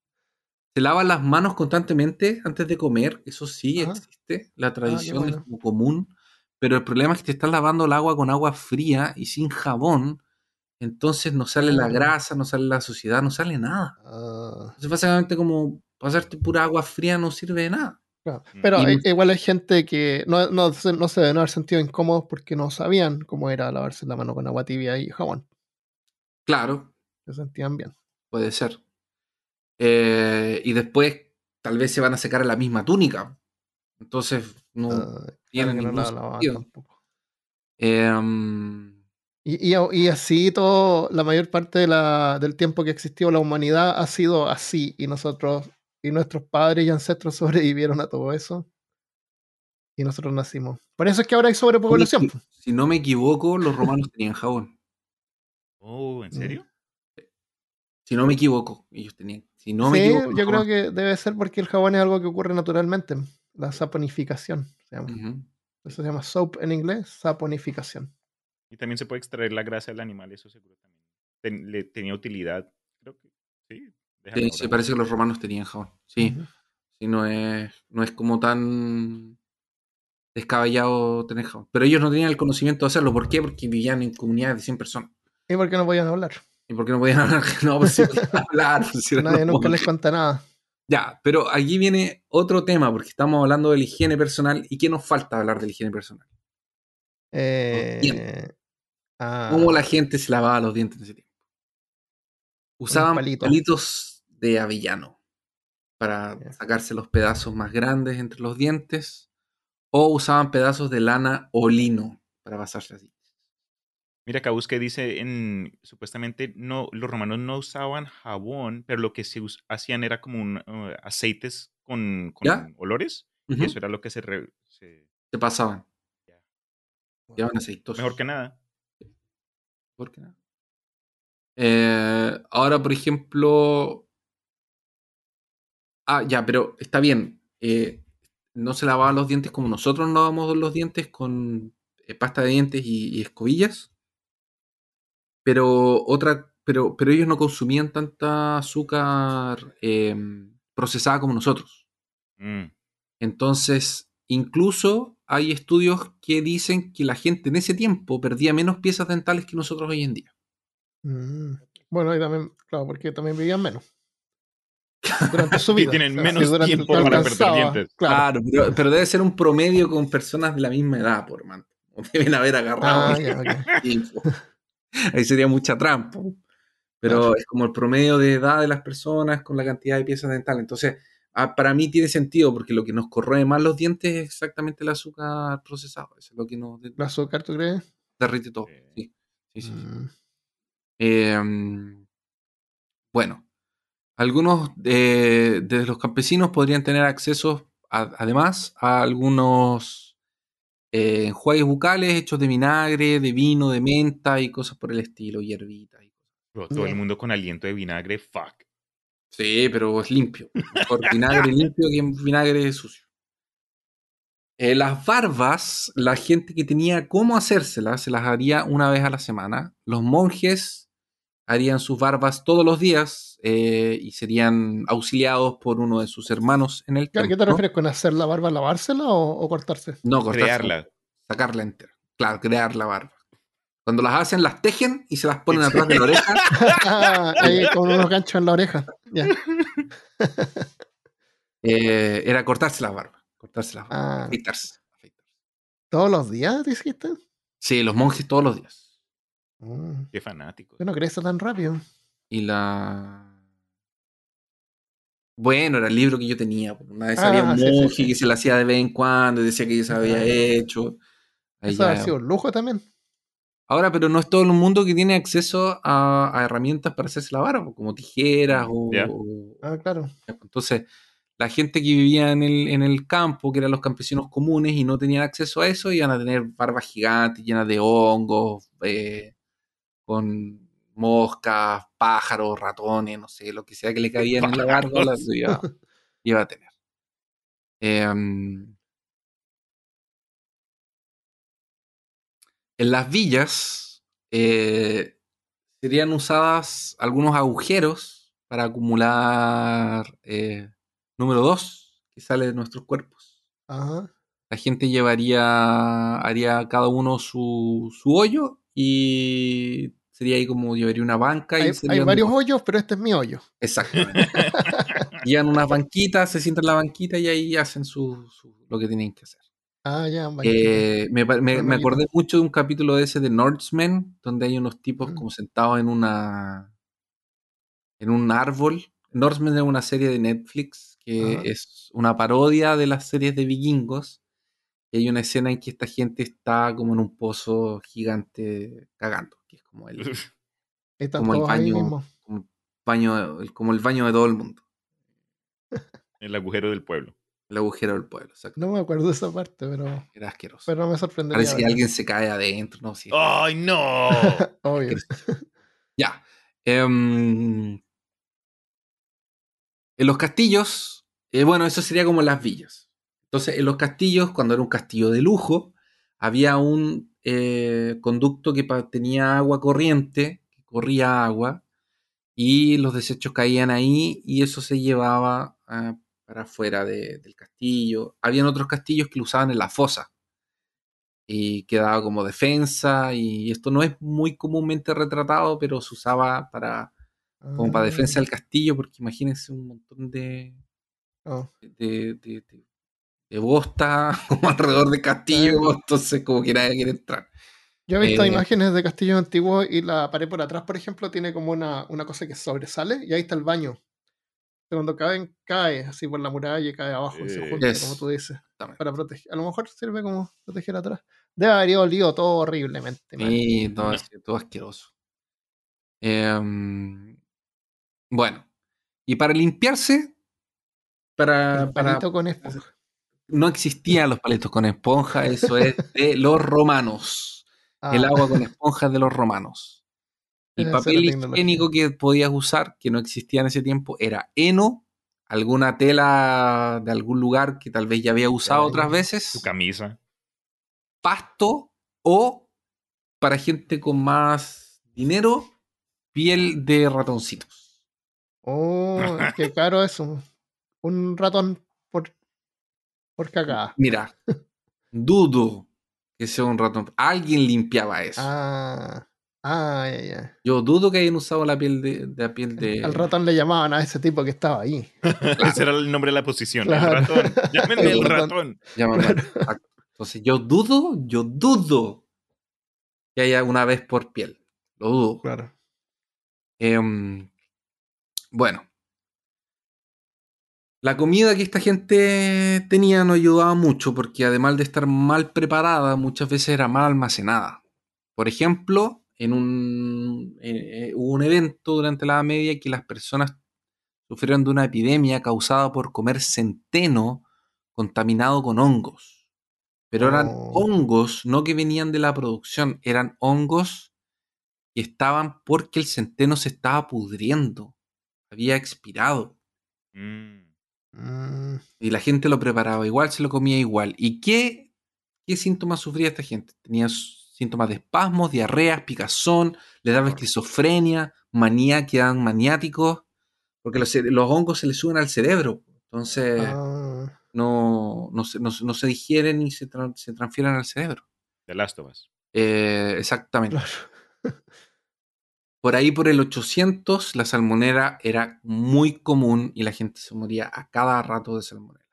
se lavan las manos constantemente antes de comer, eso sí Ajá. existe, la tradición bueno. es como común, pero el problema es que te estás lavando el agua con agua fría y sin jabón, entonces no sale la Ah. grasa, no sale la suciedad, no sale nada. ah, Entonces básicamente como pasarte pura agua fría no sirve de nada. Claro. Mm. Pero Y hay- no- igual hay gente que no, no, se- no se deben haber sentido incómodos porque no sabían cómo era lavarse la mano con agua tibia y jabón. Claro, Se sentían bien. Puede ser. Eh, y después tal vez se van a secar en la misma túnica. Entonces no Ah, tiene claro que no ningún la lavaban sentido. tampoco. Y, y, y así todo, la mayor parte de la- del tiempo que existió la humanidad ha sido así. Y nosotros, y nuestros padres y ancestros sobrevivieron a todo eso. Y nosotros nacimos. Por eso es que ahora hay sobrepoblación. si, si no me equivoco, los romanos tenían jabón. Oh, Mm. ¿en serio? Si no me equivoco, ellos tenían. Si no me sí, equivoco, yo creo que debe ser porque el jabón es algo que ocurre naturalmente. La saponificación. se llama. Eso se llama soap en inglés, saponificación. Y también se puede extraer la grasa del animal, eso seguro también. Ten- le tenía utilidad. Creo que sí. Sí, parece que los romanos tenían jabón. Sí, sí, no es, no es como tan descabellado tener jabón. Pero ellos no tenían el conocimiento de hacerlo. ¿Por qué? Porque vivían en comunidades de 100 personas. ¿Y por qué no podían hablar? ¿Y por qué no podían hablar? No, pues sí podían hablar. pues Nadie nunca les cuenta nada. Ya, pero aquí viene otro tema, porque estamos hablando de la higiene personal. ¿Y qué nos falta hablar de la higiene personal? Eh, ah, ¿Cómo la gente se lavaba los dientes en ese tiempo? Usaban palito. palitos de avellano para sacarse los pedazos más grandes entre los dientes, o usaban pedazos de lana o lino para pasarse así. Mira, acá busqué, dice, en, supuestamente no, los romanos no usaban jabón, pero lo que se us- hacían era como un, uh, aceites con, con olores y eso era lo que se... re- se- Se pasaban. Ya. Mejor que nada. Mejor que nada. Eh, ahora, por ejemplo. Ah, ya, pero está bien. eh, no se lavaban los dientes como nosotros nos lavamos los dientes con eh, pasta de dientes y, y escobillas. Pero otra. Pero, pero ellos no consumían tanta azúcar eh, procesada como nosotros. Mm. Entonces, incluso hay estudios que dicen que la gente en ese tiempo perdía menos piezas dentales que nosotros hoy en día. Mm. Bueno, y también, claro, porque también vivían menos. Durante su Y vida. tienen O sea, menos si durante- tiempo para perder. Claro. Claro, pero, pero debe ser un promedio con personas de la misma edad, por man. O Deben haber agarrado Ah, ya, ok. tiempo. Ahí sería mucha trampa. Pero Claro. es como el promedio de edad de las personas con la cantidad de piezas dentales. Entonces, ah, para mí tiene sentido, porque lo que nos corroe más los dientes es exactamente el azúcar procesado. Eso es lo que nos ¿El azúcar, tú crees? derrite todo. Sí. Sí, sí, sí. Mm. Eh, bueno, algunos de, de los campesinos podrían tener acceso, a- además, a algunos eh, enjuagues bucales hechos de vinagre, de vino, de menta y cosas por el estilo, hierbitas. y cosas. Bro, todo el mundo con aliento de vinagre, fuck. Sí, pero es limpio. Mejor vinagre limpio que vinagre sucio. Eh, las barbas, la gente que tenía cómo hacérselas, se las haría una vez a la semana. Los monjes harían sus barbas todos los días eh, y serían auxiliados por uno de sus hermanos en el Claro, ¿Qué te templo. refieres con hacer la barba? ¿Lavársela o, o cortarse? No, cortársela, Crearla. sacarla entera. Claro, crear la barba. Cuando las hacen, las tejen y se las ponen atrás de la oreja. Ah, ahí con unos ganchos en la oreja. Eh, era cortarse las barbas. Cortarse las barbas. Ah. afeitarse, afeitarse. ¿Todos los días dijiste? Sí, los monjes todos los días. Mm. Qué fanático. Yo no crece tan rápido. Y la. Bueno, era el libro que yo tenía. pues, Una vez Ah, había un sí, monje sí. que se la hacía de vez en cuando y decía que ya se había Ah. hecho. Ahí Eso ha ya- sido un lujo también. Ahora, pero no es todo el mundo que tiene acceso a, a herramientas para hacerse la barba, pues, como tijeras o, Ah, claro. Entonces, la gente que vivía en el, en el campo, que eran los campesinos comunes y no tenían acceso a eso, iban a tener barbas gigantes llenas de hongos, eh, con moscas, pájaros, ratones, no sé, lo que sea que le cabían en la las iba, iba a tener. Em, en las villas eh, serían usadas algunos agujeros para acumular eh, número 2 que sale de nuestros cuerpos. Ajá. La gente llevaría, haría cada uno su, su hoyo y sería ahí como llevaría una banca. y Hay, hay serían- varios hoyos, pero este es mi hoyo. Exactamente. Llevan unas banquitas, se sientan en la banquita y ahí hacen su, su- lo que tienen que hacer. Ah, ya. Eh, me, me- me acordé mucho de un capítulo de ese de Norsemen, donde hay unos tipos Mm. como sentados en una en un árbol. Norsemen es una serie de Netflix que es una parodia de las series de vikingos. Y hay una escena en que esta gente está como en un pozo gigante cagando, que es como el, como el baño, como el baño, el- como el baño de todo el mundo, El agujero del pueblo. el agujero del pueblo, exacto. No me acuerdo de esa parte, pero, Era asqueroso. pero no me sorprendería. Parece que alguien se cae adentro, no sí. ¡Ay, no! Obvio. Ya. Em, en los castillos, eh, bueno, eso sería como las villas. Entonces, en los castillos, cuando era un castillo de lujo, había un eh, conducto que tenía agua corriente, que corría agua, y los desechos caían ahí y eso se llevaba ah, para afuera de- del castillo. Habían otros castillos que lo usaban en la fosa y quedaba como defensa y esto no es muy comúnmente retratado, pero se usaba para como para Ah, defensa del castillo porque imagínense un montón de oh. de, de, de- de bosta como alrededor del castillo, entonces como que nadie quiere entrar. Yo he visto Eh, imágenes de castillos antiguos y la pared por atrás, por ejemplo, tiene como una, una cosa que sobresale y ahí está el baño. Cuando caen, cae así por la muralla y cae abajo y se Eh, junta, Yes. como tú dices, para proteger. A lo mejor sirve como proteger atrás. Debe haber olido todo horriblemente. Sí, todo, todo asqueroso. Em, bueno, y para limpiarse, para, El para, con esponja. No existían los palitos con esponja, eso es de los romanos. El Ah, agua con esponja es de los romanos. El papel higiénico que podías usar, que no existía en ese tiempo, era heno, alguna tela de algún lugar que tal vez ya había usado Ay, otras Tu veces, camisa. pasto o, para gente con más dinero, piel de ratoncitos. Oh, qué caro eso. Un ratón por, por cagada. Mira, dudo que sea un ratón. Alguien limpiaba eso. Ah, ah, ya, ya. Yo dudo que hayan usado la piel de, de la piel de. Al ratón le llamaban a ese tipo que estaba ahí. Ese era el nombre de la posición. Claro. El ratón. Llámenme el El ratón. ratón. Llámame. Exacto. Entonces, yo dudo, yo dudo que haya una vez por piel. Lo dudo. Claro. Em, bueno. La comida que esta gente tenía no ayudaba mucho porque además de estar mal preparada, muchas veces era mal almacenada. Por ejemplo, en un, eh, eh, hubo un evento durante la Edad Media que las personas sufrieron de una epidemia causada por comer centeno contaminado con hongos. Pero eran Oh. hongos, no que venían de la producción, eran hongos que estaban porque el centeno se estaba pudriendo, había expirado. Mm. Mm, Y la gente lo preparaba igual, se lo comía igual. ¿Y qué, qué síntomas sufría esta gente? Tenía síntomas de espasmos, diarreas, picazón, le daba esquizofrenia, manía, quedaban maniáticos, porque los, los hongos se les suben al cerebro. Entonces ah, no, no, se, no se- no se digieren ni se, tran- se transfieren al cerebro. Of Us. Eh, exactamente. claro. Por ahí, por el 800, la salmonera era muy común y la gente se moría a cada rato de salmonera.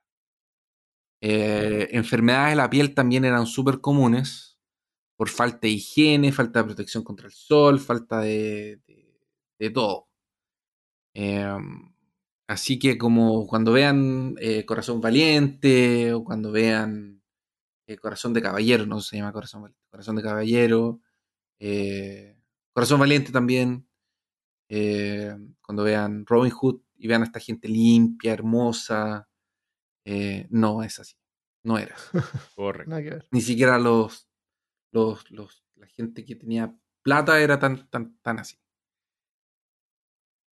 Eh, enfermedades de la piel también eran súper comunes por falta de higiene, falta de protección contra el sol, falta de, de- todo. Eh, así que como cuando vean eh, Corazón Valiente o cuando vean eh, Corazón de Caballero, no se llama Corazón Valiente, Corazón de Caballero, eh, Corazón Valiente también. eh, cuando vean Robin Hood y vean a esta gente limpia, hermosa. eh, no es así. No era. Correcto. Ni siquiera los, los, los- la gente que tenía plata era tan, tan, tan así.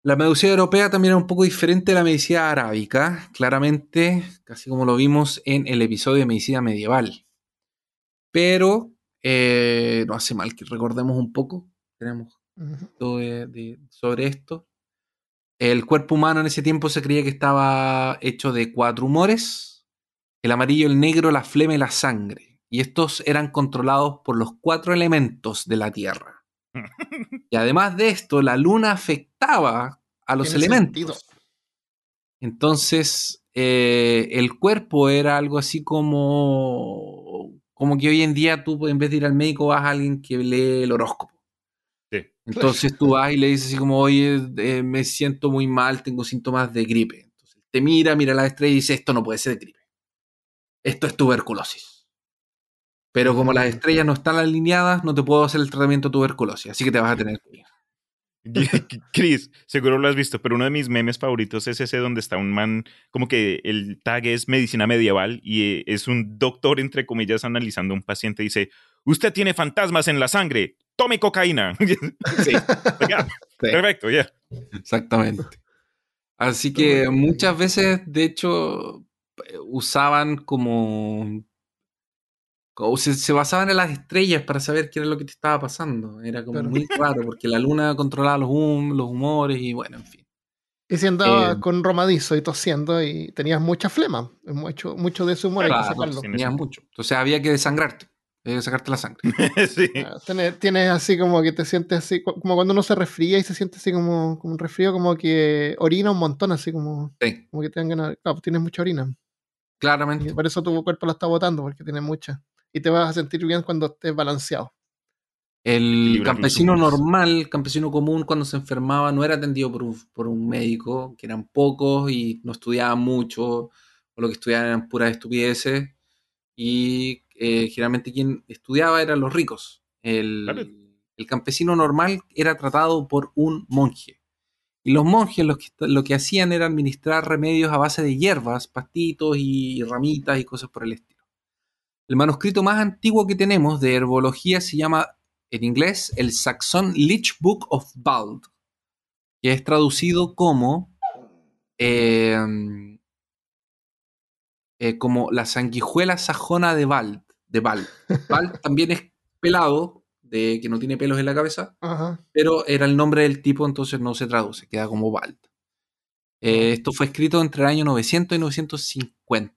La medicina europea también era un poco diferente de la medicina arábica, claramente, casi como lo vimos en el episodio de medicina medieval. Pero eh, no hace mal que recordemos un poco. Tenemos de- de- sobre esto. El cuerpo humano en ese tiempo se creía que estaba hecho de cuatro humores, el amarillo, el negro, la flema y la sangre. Y estos eran controlados por los cuatro elementos de la Tierra. Y además de esto, la luna afectaba a los elementos. sentido. Entonces, eh, el cuerpo era algo así como, como que hoy en día tú en vez de ir al médico vas a alguien que lee el horóscopo. Entonces tú vas y le dices así como, oye, eh, me siento muy mal, tengo síntomas de gripe. Entonces te mira, mira la estrella y dice, esto no puede ser gripe. Esto es tuberculosis. Pero como las Mm. estrellas no están alineadas, no te puedo hacer el tratamiento de tuberculosis, así que te vas a tener que ir. Chris, seguro lo has visto, pero uno de mis memes favoritos es ese donde está un man, como que el tag es medicina medieval y eh, es un doctor, entre comillas, analizando a un paciente. Dice, usted tiene fantasmas en la sangre, tome cocaína. Sí. Perfecto, ya. Exactamente. Así que muchas veces, de hecho, eh, usaban como... como se, se basaban en las estrellas para saber qué era lo que te estaba pasando. Era como Claro. muy raro, porque la luna controlaba los, hum- los humores y bueno, en fin. Y si andabas Eh, con romadizo y tosiendo y tenías mucha flema, mucho, mucho de ese humor hay que sacarlo. tenías mucho. Entonces había que desangrarte, que sacarte la sangre. sí. Ah, Tienes, tienes así como que te sientes así, co- como cuando uno se resfría y se siente así como, como un resfrío, como que orina un montón, así como, Sí, como que te dan ganas. Claro, tienes mucha orina. Y claramente. por eso tu cuerpo la está botando, porque tiene mucha. Y te vas a sentir bien cuando estés balanceado. El campesino normal, el campesino común, cuando se enfermaba, no era atendido por un, por un médico, que eran pocos y no estudiaban mucho, o lo que estudiaban eran puras estupideces. Y eh, generalmente quien estudiaba eran los ricos. El, Claro. el campesino normal era tratado por un monje. Y los monjes lo que, lo que hacían era administrar remedios a base de hierbas, pastitos y ramitas y cosas por el estilo. El manuscrito más antiguo que tenemos de herbología se llama en inglés el Saxon Leech Book of Bald, que es traducido como, eh, eh, como la sanguijuela sajona de Bald. De Bald. Bald también es pelado, de que no tiene pelos en la cabeza, Ajá. pero era el nombre del tipo, entonces no se traduce, queda como Bald. Eh, esto fue escrito entre el año 900 y 950.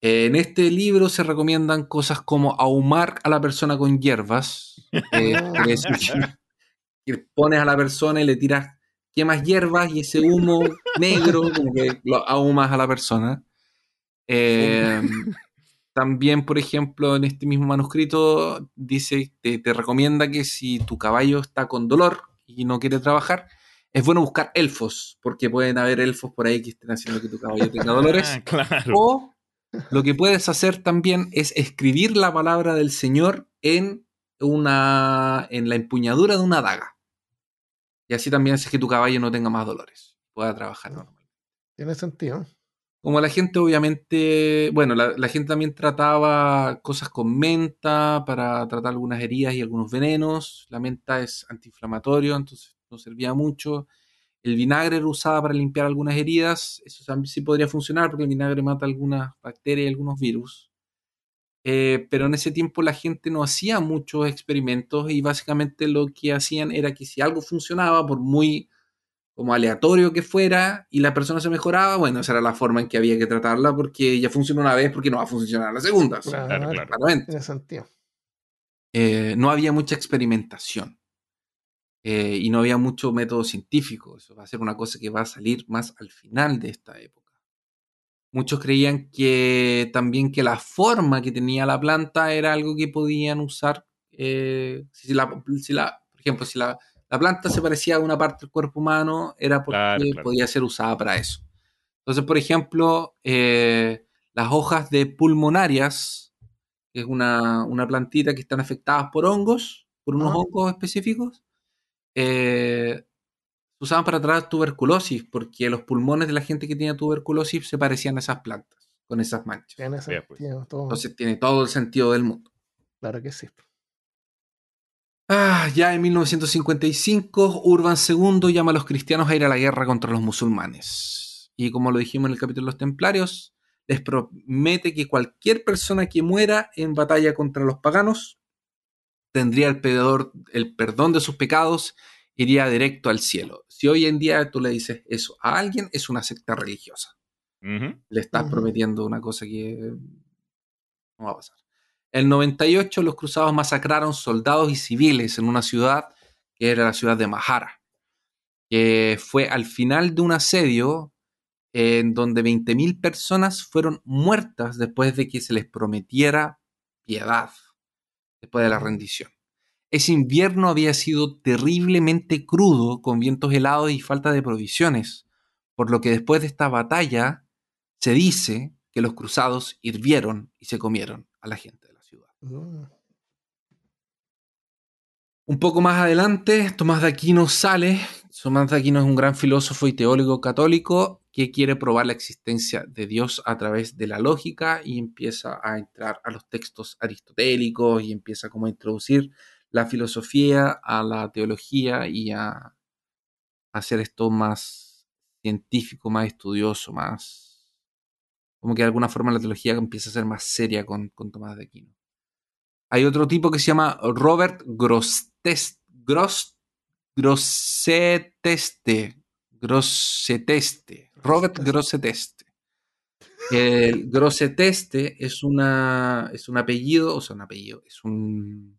Eh, en este libro se recomiendan cosas como ahumar a la persona con hierbas. eh, que pones a la persona y le tiras, quemas hierbas y ese humo negro como que lo ahumas a la persona. Eh, también, por ejemplo, en este mismo manuscrito dice, te, te recomienda que si tu caballo está con dolor y no quiere trabajar, es bueno buscar elfos, porque pueden haber elfos por ahí que estén haciendo que tu caballo tenga dolores. Ah, claro. O lo que puedes hacer también es escribir la palabra del Señor en una en la empuñadura de una daga. Y así también haces que tu caballo no tenga más dolores, pueda trabajar normal. Tiene sentido. Como la gente obviamente, bueno, la, gente también trataba cosas con menta para tratar algunas heridas y algunos venenos. La menta es antiinflamatorio, entonces no servía mucho. El vinagre era usado para limpiar algunas heridas. Eso sí podría funcionar porque el vinagre mata algunas bacterias y algunos virus. Eh, pero en ese tiempo la gente no hacía muchos experimentos y básicamente lo que hacían era que si algo funcionaba, por muy como aleatorio que fuera, y la persona se mejoraba, bueno, esa era la forma en que había que tratarla porque ya funcionó una vez porque no va a funcionar la segunda. Claro, Claro, claro. Claramente Tiene sentido. eh, no había mucha experimentación eh, y no había mucho método científico. Eso va a ser una cosa que va a salir más al final de esta época. Muchos creían que también que la forma que tenía la planta era algo que podían usar. eh, si la, si la- por ejemplo, si la, la planta se parecía a una parte del cuerpo humano, era porque Claro, claro. podía ser usada para eso. Entonces, por ejemplo, eh, las hojas de pulmonarias, que es una, una plantita que están afectadas por hongos, por unos hongos específicos, eh, se usaban para tratar tuberculosis, porque los pulmones de la gente que tenía tuberculosis se parecían a esas plantas, con esas manchas. Tiene pues. sentido. todo. Entonces tiene todo el sentido del mundo. Claro que sí. Ah, ya en 1955, Urban II llama a los cristianos a ir a la guerra contra los musulmanes. Y como lo dijimos en el capítulo de los templarios, les promete que cualquier persona que muera en batalla contra los paganos tendría el, pedor- el perdón de sus pecados, iría directo al cielo. Si hoy en día tú le dices eso a alguien, es una secta religiosa. Le estás prometiendo una cosa que no va a pasar. El 98 los cruzados masacraron soldados y civiles en una ciudad que era la ciudad de Mahara, que fue al final de un asedio en donde 20.000 personas fueron muertas después de que se les prometiera piedad, después de la rendición. Ese invierno había sido terriblemente crudo, con vientos helados y falta de provisiones, por lo que después de esta batalla se dice que los cruzados hirvieron y se comieron a la gente Un poco más adelante, Tomás de Aquino sale. Tomás de Aquino es un gran filósofo y teólogo católico que quiere probar la existencia de Dios a través de la lógica y empieza a entrar a los textos aristotélicos y empieza como a introducir la filosofía a la teología y a hacer esto más científico, más estudioso, más... Como que de alguna forma la teología empieza a ser más seria con, con Tomás de Aquino. Hay otro tipo que se llama Robert Grosseteste. Gros, Grosseteste. Grosseteste. Robert Grosseteste. El Grosseteste es, una, es un apellido, o sea, un apellido, es un,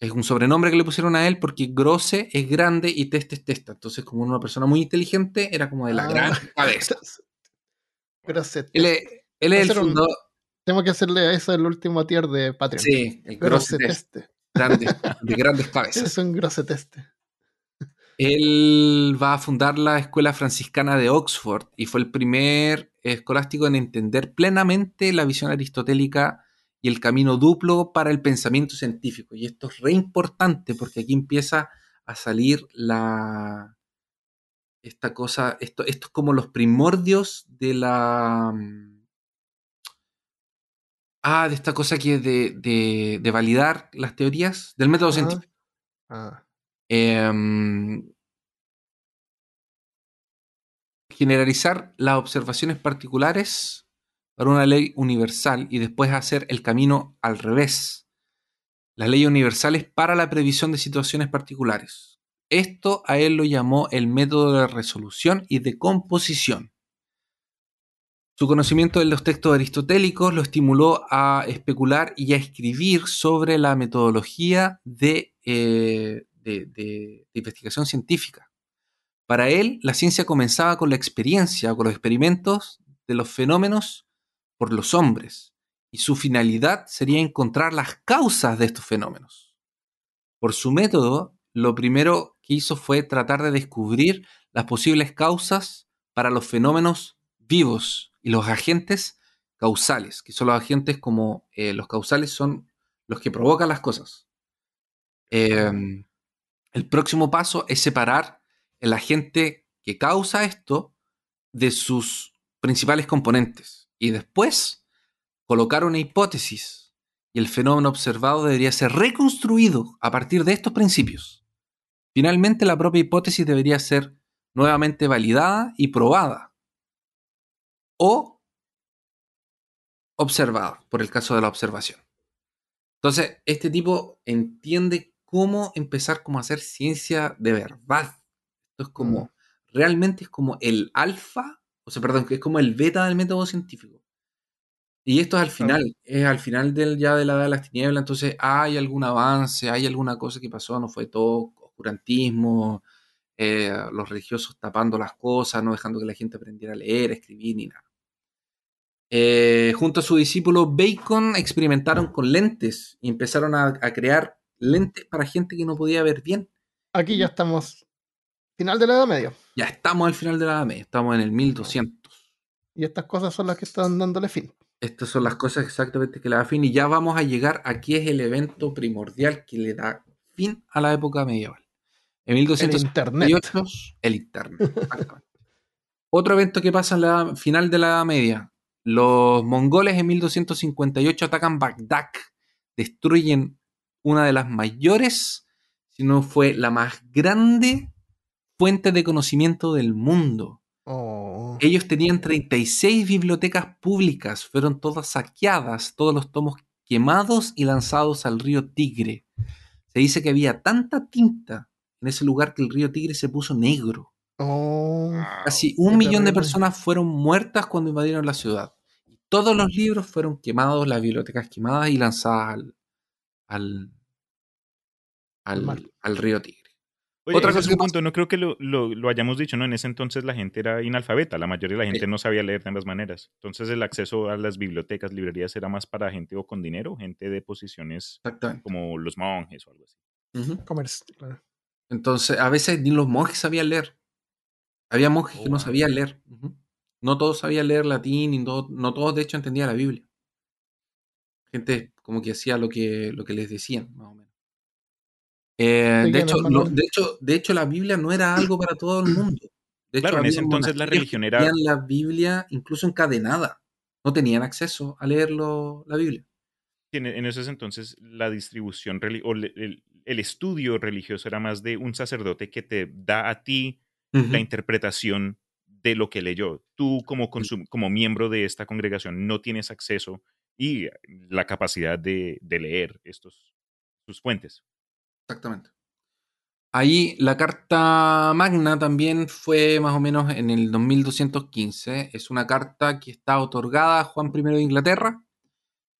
es un sobrenombre que le pusieron a él porque Grosse es grande y Teste es testa. Entonces, como una persona muy inteligente, era como de la Ah. gran cabeza. Grosset. Él es, él es el un- fundador. Tengo que hacerle a eso el último tier de Patreon. Sí, el. Grande, de grandes cabezas. Es un grosseteste. Él va a fundar la Escuela Franciscana de Oxford y fue el primer escolástico en entender plenamente la visión aristotélica y el camino duplo para el pensamiento científico. Y esto es re importante porque aquí empieza a salir la esta cosa, esto, esto es como los primordios de la mm, ah, de esta cosa que es de, de, de validar las teorías del método científico. Ah, Em, generalizar las observaciones particulares para una ley universal y después hacer el camino al revés. Las leyes universales para la previsión de situaciones particulares. Esto a él lo llamó el método de resolución y de composición. Su conocimiento de los textos aristotélicos lo estimuló a especular y a escribir sobre la metodología de, eh, de investigación científica. Para él, la ciencia comenzaba con la experiencia, con los experimentos de los fenómenos por los hombres, y su finalidad sería encontrar las causas de estos fenómenos. Por su método, lo primero que hizo fue tratar de descubrir las posibles causas para los fenómenos vivos y los agentes causales, que son los agentes como eh, los causales son los que provocan las cosas. Eh, el próximo paso es separar el agente que causa esto de sus principales componentes y después colocar una hipótesis y el fenómeno observado debería ser reconstruido a partir de estos principios. Finalmente, la propia hipótesis debería ser nuevamente validada y probada o observada por el caso de la observación. Entonces, este tipo entiende cómo empezar como a hacer ciencia de verdad. Esto es como, realmente es como el alfa, o sea, perdón, que es como el beta del método científico. Y esto es al final, es al final del, ya de la edad de las tinieblas, entonces hay algún avance, hay alguna cosa que pasó, no fue todo oscurantismo, eh, los religiosos tapando las cosas, no dejando que la gente aprendiera a leer, a escribir, ni nada. Eh, junto a su discípulo Bacon experimentaron con lentes y empezaron a, a crear lentes para gente que no podía ver bien. aquí ya estamos. Final de la Edad Media. Ya estamos al final de la Edad Media, estamos en el 1200. Y estas cosas son las que están dándole fin. Estas son las cosas exactamente que le da fin y ya vamos a llegar, aquí es el evento primordial que le da fin a la época medieval. En El 1258, internet. el internet. Otro evento que pasa en la final de la Edad Media. Los mongoles en 1258 atacan Bagdad, destruyen una de las mayores, si no fue la más grande fuente de conocimiento del mundo. Oh. Ellos tenían 36 bibliotecas públicas, fueron todas saqueadas, todos los tomos quemados y lanzados al río Tigre. Se dice que había tanta tinta en ese lugar que el río Tigre se puso negro. Oh. Casi un qué millón de personas fueron muertas cuando invadieron la ciudad. Y todos los libros fueron quemados, las bibliotecas quemadas y lanzadas al, al, Al río Tigre. Oye, Otra cosa es un que punto, no creo que lo, lo- lo hayamos dicho, ¿no? En ese entonces la gente era inalfabeta, la mayoría de la gente Sí. no sabía leer de ambas maneras. Entonces el acceso a las bibliotecas, librerías era más para gente o con dinero, gente de posiciones como los monjes o algo así. Comercio, claro. Entonces, a veces ni los monjes sabían leer. Había monjes Oh, que no wow. sabían leer. No todos sabían leer latín, y no, no todos de hecho entendían la Biblia. Gente como que hacía lo que, lo que les decían, más o menos. Eh, de, hecho, de, hecho, de hecho, la Biblia no era algo para todo el mundo. De Claro, en había ese entonces la religión era- tenían la Biblia incluso encadenada. No tenían acceso a leerlo, la Biblia. En, en esos entonces la distribución o el estudio religioso era más de un sacerdote que te da a ti la interpretación de lo que leyó. Tú como, consum- como miembro de esta congregación no tienes acceso y la capacidad de, de leer estos sus fuentes. Exactamente. Ahí la Carta Magna también fue más o menos en el 2215. Es una carta que está otorgada a Juan I de Inglaterra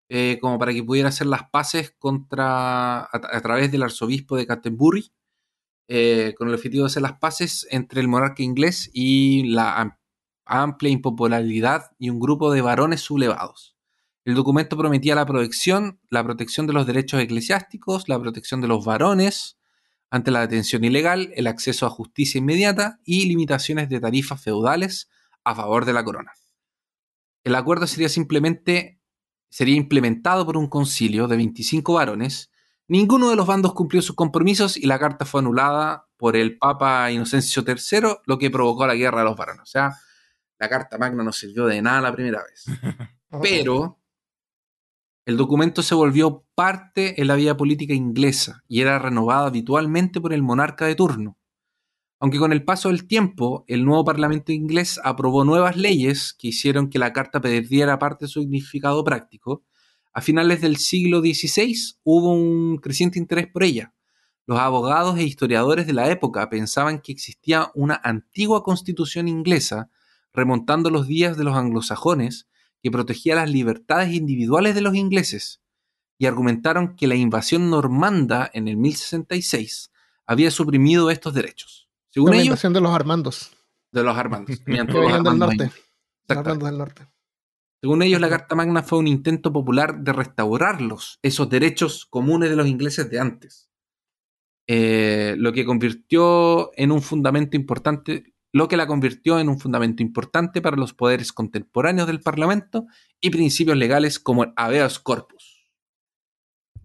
eh, como para que pudiera hacer las paces contra, a, a través del arzobispo de Canterbury, eh, con el objetivo de hacer las paces entre el monarca inglés y la am- amplia impopularidad y un grupo de varones sublevados. El documento prometía la protección, la protección de los derechos eclesiásticos, la protección de los varones ante la detención ilegal, el acceso a justicia inmediata y limitaciones de tarifas feudales a favor de la corona. El acuerdo sería simplemente sería implementado por un concilio de 25 varones Ninguno de los bandos cumplió sus compromisos y la carta fue anulada por el Papa Inocencio III, lo que provocó la guerra de los varones. O sea, la Carta Magna no sirvió de nada la primera vez. Pero el documento se volvió parte en la vida política inglesa y era renovada habitualmente por el monarca de turno. Aunque con el paso del tiempo, el nuevo Parlamento inglés aprobó nuevas leyes que hicieron que la carta perdiera parte de su significado práctico, a finales del siglo XVI hubo un creciente interés por ella. Los abogados e historiadores de la época pensaban que existía una antigua constitución inglesa, remontando los días de los anglosajones, que protegía las libertades individuales de los ingleses, y argumentaron que la invasión normanda en el 1066 había suprimido estos derechos. Según la ellos, invasión de los Armandos. de los armandos. Los venían del armandos- norte. Los. Armandos del norte. Según ellos, la Carta Magna fue un intento popular de restaurarlos, esos derechos comunes de los ingleses de antes. Eh, lo que convirtió en un fundamento importante, lo que la convirtió en un fundamento importante para los poderes contemporáneos del Parlamento y principios legales como el habeas corpus.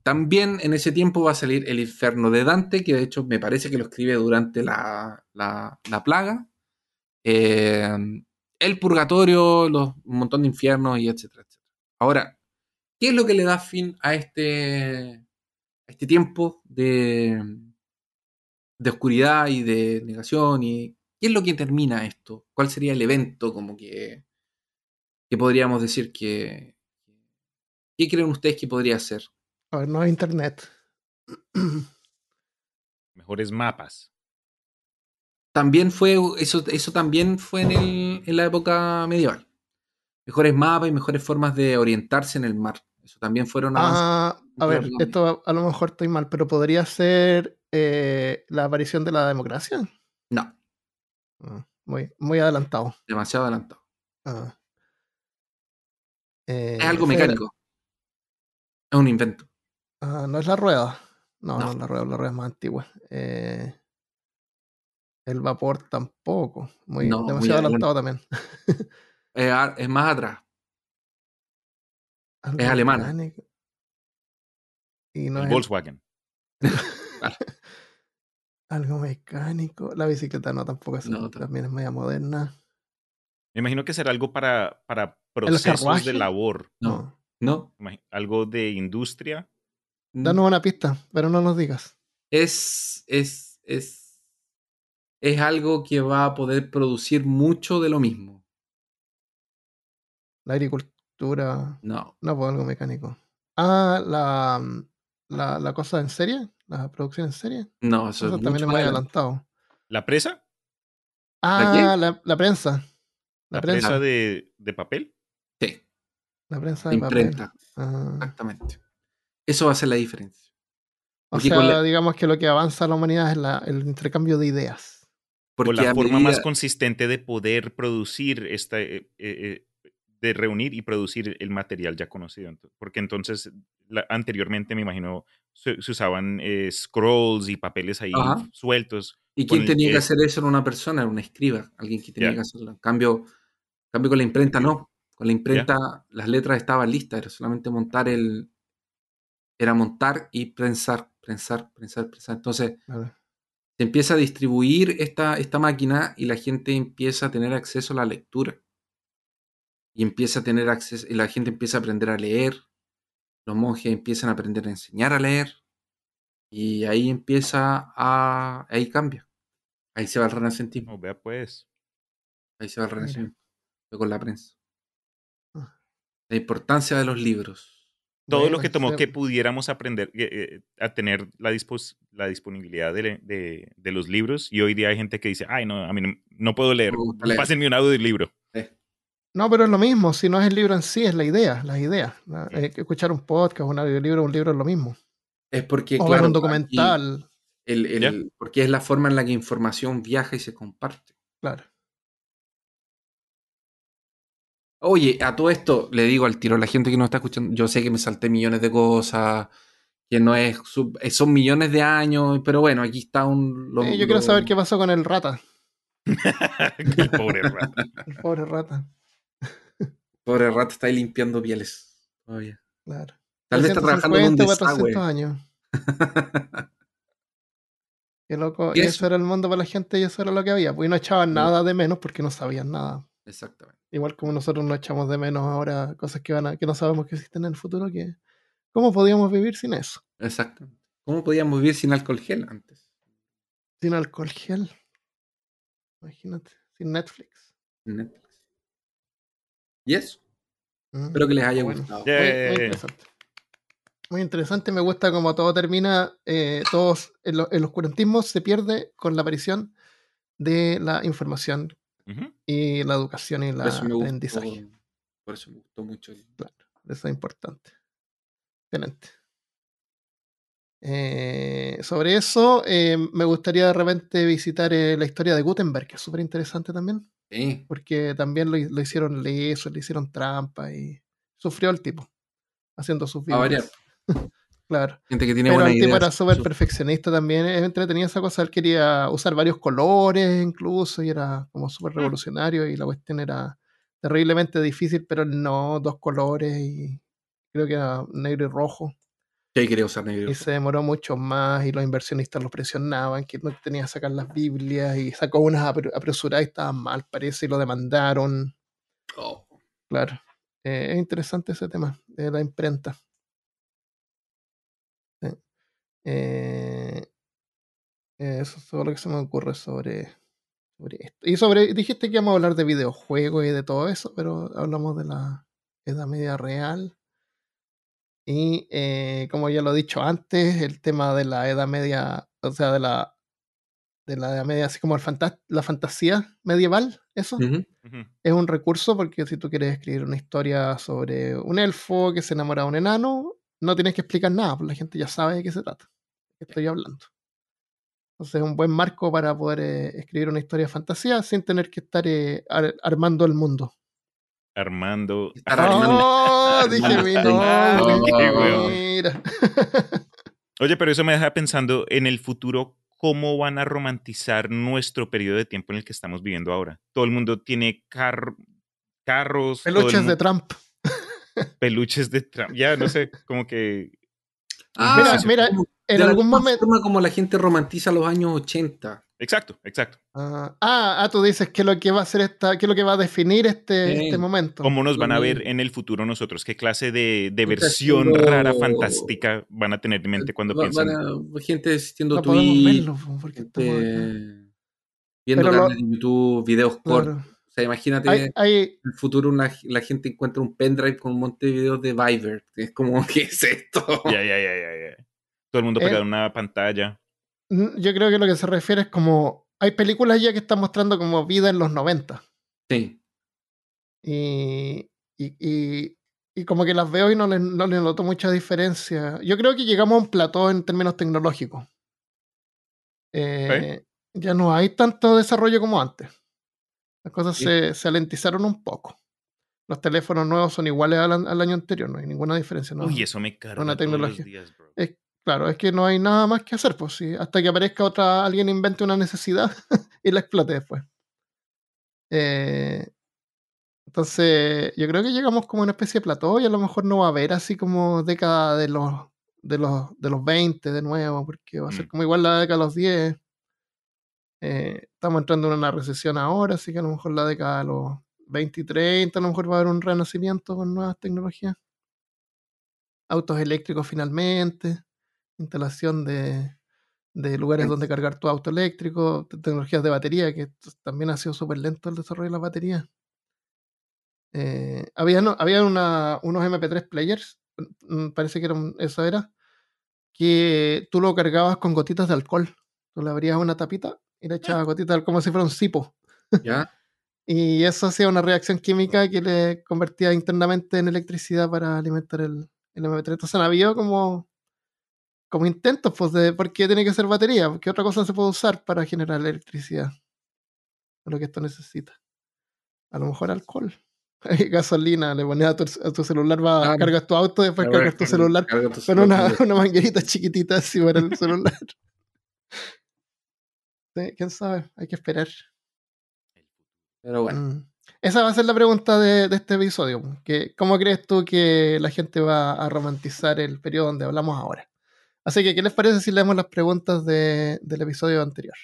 También en ese tiempo va a salir el infierno de Dante, que de hecho me parece que lo escribe durante la, la- la plaga. Eh, el purgatorio, los, un montón de infiernos y etcétera, etcétera. Ahora, ¿qué es lo que le da fin a este, a este tiempo de, de oscuridad y de negación? ¿Y qué es lo que termina esto? ¿Cuál sería el evento como que, que podríamos decir que... ¿Qué creen ustedes que podría ser? A ver, no hay internet. Mejores mapas. También fue, eso, eso también fue en, el- en la época medieval. Mejores mapas y mejores formas de orientarse en el mar. Eso también fueron. Ah, a ver, esto a lo mejor estoy mal, pero podría ser eh, la aparición de la democracia. No, Ah, muy, muy adelantado. demasiado adelantado. Ah. Eh, Es algo mecánico. Es un invento. ah, no es la rueda. No, no, la rueda, la rueda es más antigua. Eh, el vapor tampoco. Muy, No, muy demasiado adelantado también. Es, más atrás. Algo Es alemana. mecánico. Y no el es el- Volkswagen. algo mecánico. La bicicleta no tampoco es, No, también es media moderna. Me imagino que será algo para, para procesos de labor. No, no. Algo de industria. Danos una pista, pero no nos digas. Es, es, es, es algo que va a poder producir mucho de lo mismo. La agricultura. No, No, pues algo mecánico. Ah, la, la, la cosa en serie. La producción en serie. no, eso Eso es también mucho es más muy adelantado. ¿La presa? Ah, la, la prensa. La, ¿La prensa. de, de papel? Sí, La prensa de papel. Ah, exactamente. Eso va a ser la diferencia. o Porque sea, digamos que lo que avanza la humanidad es la- el intercambio de ideas. Porque o la forma más medida- consistente de poder producir esta, eh, eh, eh, de reunir y producir el material ya conocido. Porque entonces, la- anteriormente me imagino, se, se usaban eh, scrolls y papeles ahí Ajá. sueltos. ¿Y quién el tenía que que- hacer eso? Era una persona, era un escriba, alguien que tenía Ya. que hacerlo. En cambio, en cambio, con la imprenta no. Con la imprenta las letras estaban listas, era solamente montar el. Era montar y prensar, prensar, prensar, prensar. Entonces, Claro. Se empieza a distribuir esta, esta máquina y la gente empieza a tener acceso a la lectura. Y empieza a tener acceso, y la gente empieza a aprender a leer. Los monjes empiezan a aprender a enseñar a leer. Y ahí empieza a. Ahí cambia. Ahí se va el renacentismo. No, vea pues. Ahí se va el. Fue con la prensa. Ah. La importancia de los libros. Todo Bueno, lo que tomó se- que pudiéramos aprender eh, eh, a tener la, dispos- la disponibilidad de, de- de los libros. Y hoy día hay gente que dice, ay, no, a mí no, no puedo leer. No me gusta leer". Pásenme un audio del libro. Eh, No, pero es lo mismo. Si no es el libro en sí, es la idea. Las ideas. Eh, escuchar un podcast, un audiolibro, un libro es lo mismo. Es porque, o ver claro, un documental. el- el- porque es la forma en la que información viaja y se comparte. Claro. Oye, a todo esto le digo al tiro a la gente que nos está escuchando, yo sé que me salté millones de cosas, que no es, sub- eh, son millones de años, pero bueno, aquí está un... lo- Eh, yo quiero lo- saber qué pasó con el rata. el pobre rata. El pobre rata. Pobre rato está ahí limpiando pieles todavía. Claro. Tal vez está trabajando en un 350, desagüe. 400 años. Qué loco. Y Y eso. eso era el mundo para la gente y eso era lo que había. Pues y no echaban nada de menos porque no sabían nada. Exactamente. Igual como nosotros no echamos de menos ahora cosas que van a, que no sabemos que existen en el futuro, que ¿cómo podíamos vivir sin eso? Exactamente. ¿Cómo podíamos vivir sin alcohol gel antes? Sin alcohol gel. Imagínate, sin Netflix. Netflix. Y eso. Mm, Espero que les haya bueno. gustado. Muy interesante. Muy interesante, me gusta como todo termina, eh, todos el, el oscurantismo se pierde con la aparición de la información Y la educación y la gustó, aprendizaje. por eso me gustó mucho. el- Eso es importante. Excelente. Eh, sobre eso, eh, me gustaría de repente visitar eh, la historia de Gutenberg, que es súper interesante también, Sí, porque también lo, lo hicieron leso, le hicieron trampa y sufrió el tipo haciendo sus A variar. Claro. gente que tiene Pero buena idea. era súper perfeccionista también. Es entretenida esa cosa. Él quería usar varios colores incluso y era como súper revolucionario y la cuestión era terriblemente difícil, pero no dos colores y creo que era negro y rojo. Sí, quería usar negro. Y se demoró mucho más y los inversionistas lo presionaban, que no tenía que sacar las Biblias y sacó unas apre- apresuradas y estaban mal, parece, y lo demandaron. Oh, Claro. Eh, es interesante ese tema de la imprenta. Sí. Eh, eso es todo lo que se me ocurre sobre, sobre esto. Y sobre, dijiste que íbamos a hablar de videojuegos y de todo eso, pero hablamos de la Edad Media Real. Y eh, como ya lo he dicho antes, el tema de la Edad Media, o sea, de la, de la Edad Media, así como el fanta- la fantasía medieval, eso es un recurso porque si tú quieres escribir una historia sobre un elfo que se enamora de un enano, no tienes que explicar nada, porque la gente ya sabe de qué se trata, estoy hablando. Entonces es un buen marco para poder eh, escribir una historia de fantasía sin tener que estar eh, ar- armando el mundo. Armando. ¡Oh! Dije mi nombre. Mira. Oye, pero eso me deja pensando en el futuro, ¿cómo van a romantizar nuestro periodo de tiempo en el que estamos viviendo ahora? Todo el mundo tiene car- carros, Peluches de Trump. peluches de Trump. Ya, no sé, como que... Ah, Mira, mira, como- En algún momento. forma como la gente romantiza los años 80. Exacto, exacto. Ah, ah, ah, tú dices que lo que va a hacer esta, que lo que va a definir este, Sí. este momento. ¿Cómo nos van a lo ver en el futuro nosotros? ¿Qué clase de, de versión haciendo- rara, fantástica van a tener en mente cuando Va- piensan? van a- gente asistiendo no podemos tweets, verlo po, porque estamos viendo Pero lo- canales de YouTube, videos cortos. Claro. O sea, imagínate Hay, hay- en el futuro una- la gente encuentra un pendrive con un montón de videos de Viber. Es como, ¿qué es esto? Ya, ya, ya, ya, ya. Todo el mundo Eh, pegado en una pantalla. yo creo que lo que se refiere es como. Hay películas ya que están mostrando como vida en los 90. Sí. Y, y, y, y como que las veo y no le, no noto mucha diferencia. Yo creo que llegamos a un plató en términos tecnológicos. Eh, Ya no hay tanto desarrollo como antes. Las cosas Sí. se, se alentizaron un poco. Los teléfonos nuevos son iguales al, al año anterior, no hay ninguna diferencia. ¿no? Uy, eso me carga una tecnología. días. Es- Claro, es que no hay nada más que hacer, pues sí, hasta que aparezca otra, alguien invente una necesidad y la explote después. Eh, entonces, yo creo que llegamos como a una especie de plató y a lo mejor no va a haber así como década de los, de los, de los 20 de nuevo, porque va a ser Mm. como igual la década de los 10. Eh, estamos entrando en una recesión ahora, así que a lo mejor la década de los 20 y 30, a lo mejor va a haber un renacimiento con nuevas tecnologías. Autos eléctricos finalmente, instalación de, de lugares donde cargar tu auto eléctrico, te- tecnologías de batería, que también ha sido súper lento el desarrollo de las baterías. Eh, había había una- unos MP3 players, mm, parece que era un- eso era, que tú lo cargabas con gotitas de alcohol. Tú le abrías una tapita y le echabas gotitas como si fuera un cipo. ¿Ya? Y eso hacía una reacción química que le convertía internamente en electricidad para alimentar el, el MP3. Entonces han habido como, como intentos, pues, de por qué tiene que ser batería, porque otra cosa se puede usar para generar electricidad. Lo que esto necesita. A lo mejor alcohol. Gasolina, le pones a tu, a tu celular, va, Claro. cargas tu auto, después cargas tu celular con una, con- una manguerita chiquitita así para el celular. ¿Quién sabe? Hay que esperar. Pero bueno, Mm. Esa va a ser la pregunta de, de este episodio. Que, ¿Cómo crees tú que la gente va a romantizar el periodo donde hablamos ahora? Así que, ¿qué les parece si leemos las preguntas de- del episodio anterior?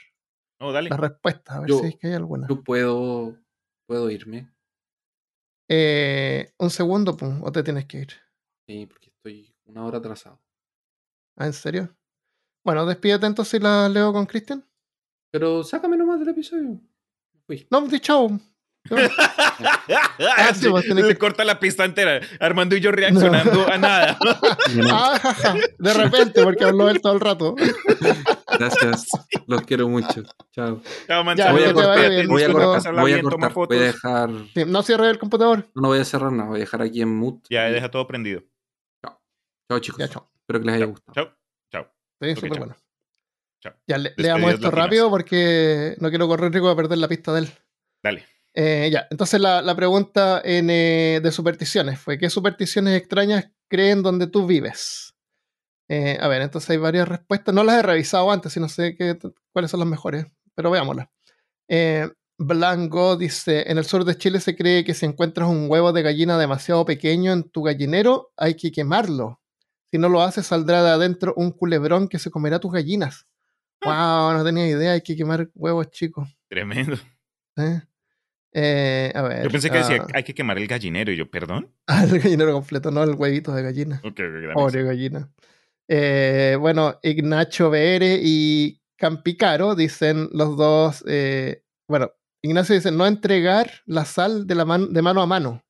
No, dale. Las respuestas, a ver Yo- si es que hay alguna. Yo puedo, puedo irme. Eh, un segundo, pum, o te tienes que ir. Sí, porque estoy una hora atrasado. Ah, ¿en serio? Bueno, despídete entonces y la leo con Cristian. Pero sácame nomás del episodio. No, di chao. Ah, sí, Le que- corta la pista entera. Armando y yo reaccionando a nada. Ah, de repente, porque habló él todo el rato. Gracias. Los quiero mucho. Chao. Chao, Ya, Manzano, voy a cortar. bien, Voy a cortar. Voy a cortar. fotos. Voy a dejar. Sí, no cierre el computador. No, no voy a cerrar nada. Voy a dejar aquí en mute. Ya y- deja todo prendido. Chao, chicos. Ya, chao. Espero que les haya gustado. Chao. Chao. Sí, Ok, súper chao. bueno. Chao. Ya, le- leamos esto rápido porque no quiero correr riesgo de perder la pista de él. Dale. Eh, ya, entonces la, la pregunta en, eh, de supersticiones fue: ¿qué supersticiones extrañas creen donde tú vives? Eh, a ver, entonces hay varias respuestas. No las he revisado antes y no sé qué, cuáles son las mejores, pero veámoslas. Blanco dice: En el sur de Chile se cree que si encuentras un huevo de gallina demasiado pequeño en tu gallinero, hay que quemarlo. Si no lo haces, saldrá de adentro un culebrón que se comerá tus gallinas. Wow, no tenía idea, hay que quemar huevos chicos. Tremendo. ¿eh? Eh, a ver. Yo pensé que decía, ah, hay que quemar el gallinero. Y yo, ¿perdón? Ah, el gallinero completo, no el huevito de gallina. Ok, ok, dame Pobre gallina. Eh, bueno, Ignacio BR y Campicaro dicen los dos. bueno, Ignacio dice no entregar la sal de, la man- de mano a mano.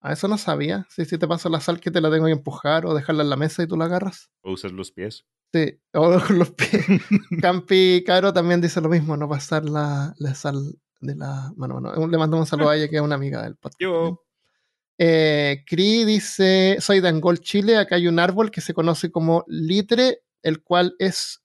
A eso no sabía. Sí, si te paso la sal que te la tengo que empujar o dejarla en la mesa y tú la agarras. O usas los pies. Sí, o los pies. Campi Caro también dice lo mismo, no pasar la, la sal de la mano mano. Le mandamos un saludo a ella que es una amiga del podcast. Yo. Eh, Cri dice, soy de Angol, Chile, acá hay un árbol que se conoce como litre, el cual es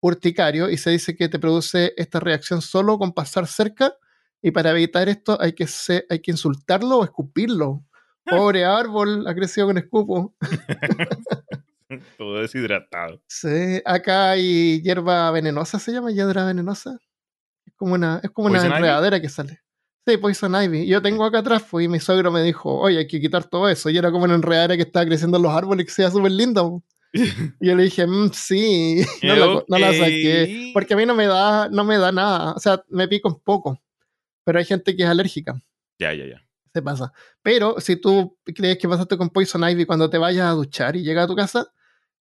urticario y se dice que te produce esta reacción solo con pasar cerca y para evitar esto hay que, se- hay que insultarlo o escupirlo. Pobre árbol, ha crecido con escupo. Todo deshidratado. Sí, acá hay hierba venenosa, se llama hierba venenosa. Es como una, es como una enredadera que sale. Sí, Poison Ivy. Yo tengo acá atrás, pues, y mi suegro me dijo, oye, hay que quitar todo eso. Y era como una enredadera que estaba creciendo en los árboles y que se veía súper linda. Y yo le dije, "Mm, sí, no, la, no la saqué. Porque a mí no me da, no me da nada. O sea, me pico un poco. Pero hay gente que es alérgica. Ya, ya, ya. Se pasa. Pero si tú crees que pasaste con Poison Ivy cuando te vayas a duchar y llegas a tu casa,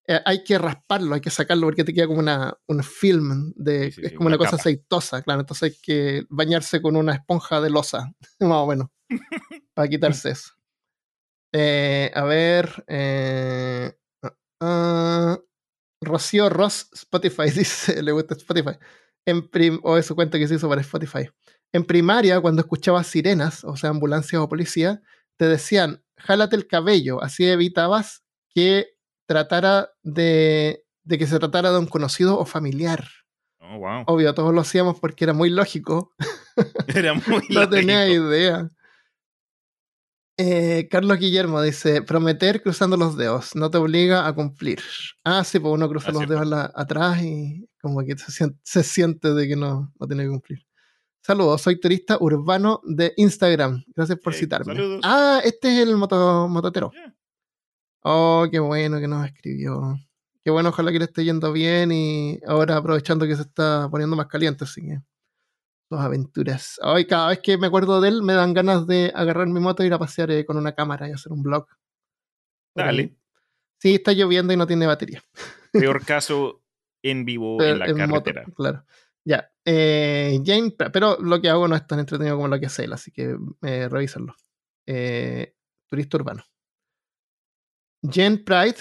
eh, hay que rasparlo, hay que sacarlo porque te queda como una, un film, de, Sí, es como una, una cosa capa. aceitosa, claro. Entonces hay que bañarse con una esponja de losa, más o menos, para quitarse eso. Eh, a ver. eh, ah, ah, Rocío Ross, Spotify, dice, le gusta Spotify. En prim o eso cuenta que se hizo para Spotify. En primaria, cuando escuchabas sirenas, o sea, ambulancias o policía, te decían, jálate el cabello, así evitabas que tratara de, de que se tratara de un conocido o familiar. Oh, wow. Obvio, todos lo hacíamos porque era muy lógico. Era muy No tenía lógico. idea. Eh, Carlos Guillermo dice, prometer cruzando los dedos, no te obliga a cumplir. Ah, sí, pues uno cruza Ah, los cierto. dedos la- atrás y como que se siente, se siente de que no, no tiene que cumplir. Saludos, soy turista urbano de Instagram. Gracias por citarme. saludos. Ah, este es el moto, mototero. Yeah. Oh, qué bueno que nos escribió. Qué bueno, ojalá que le esté yendo bien y ahora aprovechando que se está poniendo más caliente, así que sus aventuras. Hoy cada vez que me acuerdo de él me dan ganas de agarrar mi moto e ir a pasear eh, con una cámara y hacer un ahí. Dale. Sí, está lloviendo y no tiene batería. Peor caso en vivo Pero en la en moto, carretera. claro. Ya. Eh, Jane, Pra- pero lo que hago no es tan entretenido como lo que hace él, así que eh, revísenlo. Eh, turista urbano. Jen Pride,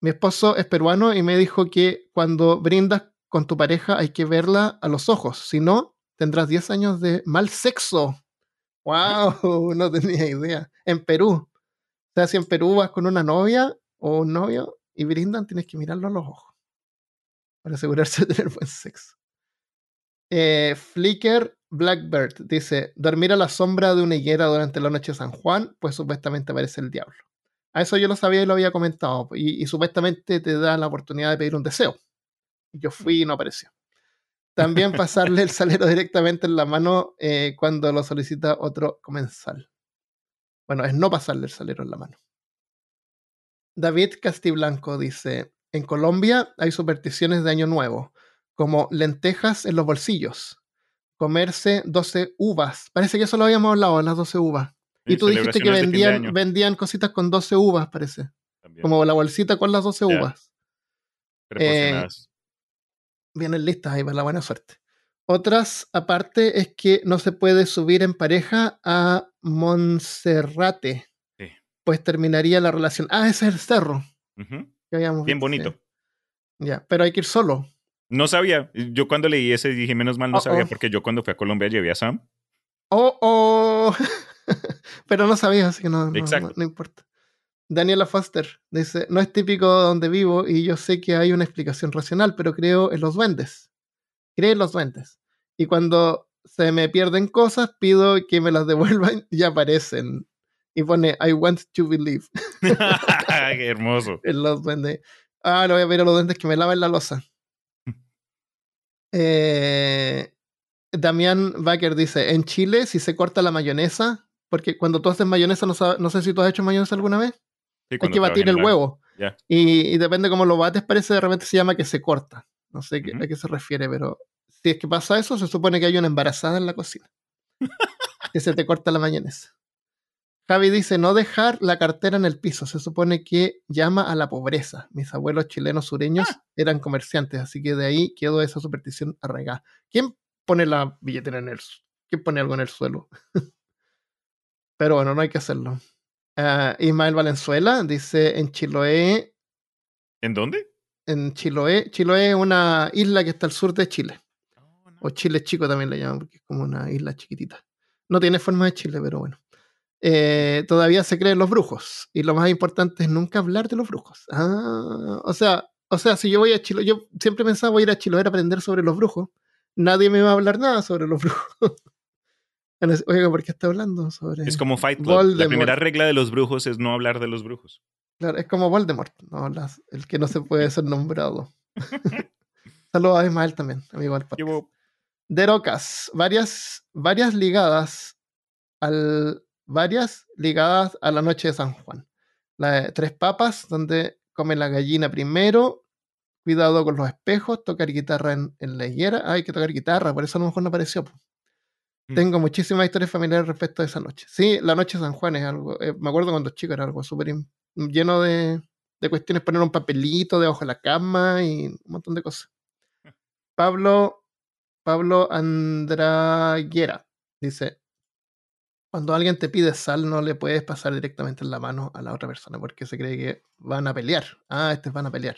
mi esposo es peruano y me dijo que cuando brindas con tu pareja hay que verla a los ojos, si no, tendrás 10 años de mal sexo. ¡Wow! No tenía idea. En Perú. O sea, si en Perú vas con una novia o un novio y brindan, tienes que mirarlo a los ojos para asegurarse de tener buen sexo. Eh, Flicker Blackbird dice: Dormir a la sombra de una higuera durante la noche de San Juan, pues supuestamente aparece el diablo. A eso yo lo sabía y lo había comentado. Y, supuestamente te da la oportunidad de pedir un deseo. Yo fui y no apareció. También pasarle el salero directamente en la mano eh, cuando lo solicita otro comensal. Bueno, es no pasarle el salero en la mano. David Castiblanco dice: en Colombia hay supersticiones de Año Nuevo, como lentejas en los bolsillos, comerse 12 uvas. Parece que eso lo habíamos hablado, las 12 uvas. Y tú dijiste que vendían, vendían cositas con 12 uvas, parece. también, Como la bolsita con las 12 Ya. uvas. preporcionadas. Vienen listas ahí para la buena suerte. Otras, aparte, es que no se puede subir en pareja a Monserrate. Sí. Pues terminaría la relación. Ah, ese es el cerro. Que Bien visto, sí. bonito. Ya, pero hay que ir solo. No sabía. Yo cuando leí ese dije, menos mal no Oh, sabía, oh. porque yo cuando fui a Colombia llevé a Sam. Oh, oh. pero no sabía, así que no, no- no- importa. Daniela Foster dice, no es típico donde vivo y yo sé que hay una explicación racional, pero creo en los duendes. Creo en los duendes. Y cuando se me pierden cosas, pido que me las devuelvan y aparecen. Y pone, I want to believe Qué hermoso. en los duendes. Ah, le voy a pedir a los duendes que me laven la losa. Eh, Damián Baker dice, en Chile si se corta la mayonesa, porque cuando tú haces mayonesa, no, sab- no sé si tú has hecho mayonesa alguna vez, Sí, hay que batir el la- huevo. Y, y depende cómo lo bates, parece de repente se llama que se corta. No sé a qué se refiere, pero si es que pasa eso, se supone que hay una embarazada en la cocina. que se te corta la mayonesa. Javi dice, no dejar la cartera en el piso. Se supone que llama a la pobreza. Mis abuelos chilenos sureños Ah. eran comerciantes, así que de ahí quedó esa superstición arraigada. ¿Quién pone la billetera en el ¿Quién pone algo en el suelo? Pero bueno, no hay que hacerlo. Ah, Ismael Valenzuela dice, en Chiloé, ¿En dónde? en Chiloé, Chiloé es una isla que está al sur de Chile. Oh, no. O Chile chico también le llaman, porque es como una isla chiquitita. No tiene forma de Chile, pero bueno. Eh, todavía se creen los brujos. Y lo más importante es nunca hablar de los brujos. Ah, o sea, o sea, si yo voy a Chile, yo siempre pensaba voy a ir a Chiloé a aprender sobre los brujos. Nadie me va a hablar nada sobre los brujos. Oiga, ¿por qué está hablando sobre...? Es como Fight Club. La Voldemort. primera regla de los brujos es no hablar de los brujos. Claro, es como Voldemort, ¿no? Las- el que no se puede ser nombrado. Saludos a Ismael también, amigo del podcast. Llevo Derocas, varias, varias ligadas al, varias ligadas a la noche de San Juan. La de tres papas, donde come la gallina primero, cuidado con los espejos, tocar guitarra en, en la higuera. Ah, hay que tocar guitarra, por eso a lo mejor no apareció. po. Mm. Tengo muchísimas historias familiares respecto a esa noche. Sí, la noche de San Juan es algo, eh, me acuerdo cuando chico era algo súper lleno de, de cuestiones, poner un papelito debajo de la cama y un montón de cosas. Pablo, Pablo Andraguera dice, cuando alguien te pide sal no le puedes pasar directamente en la mano a la otra persona porque se cree que van a pelear. Ah, estos van a pelear.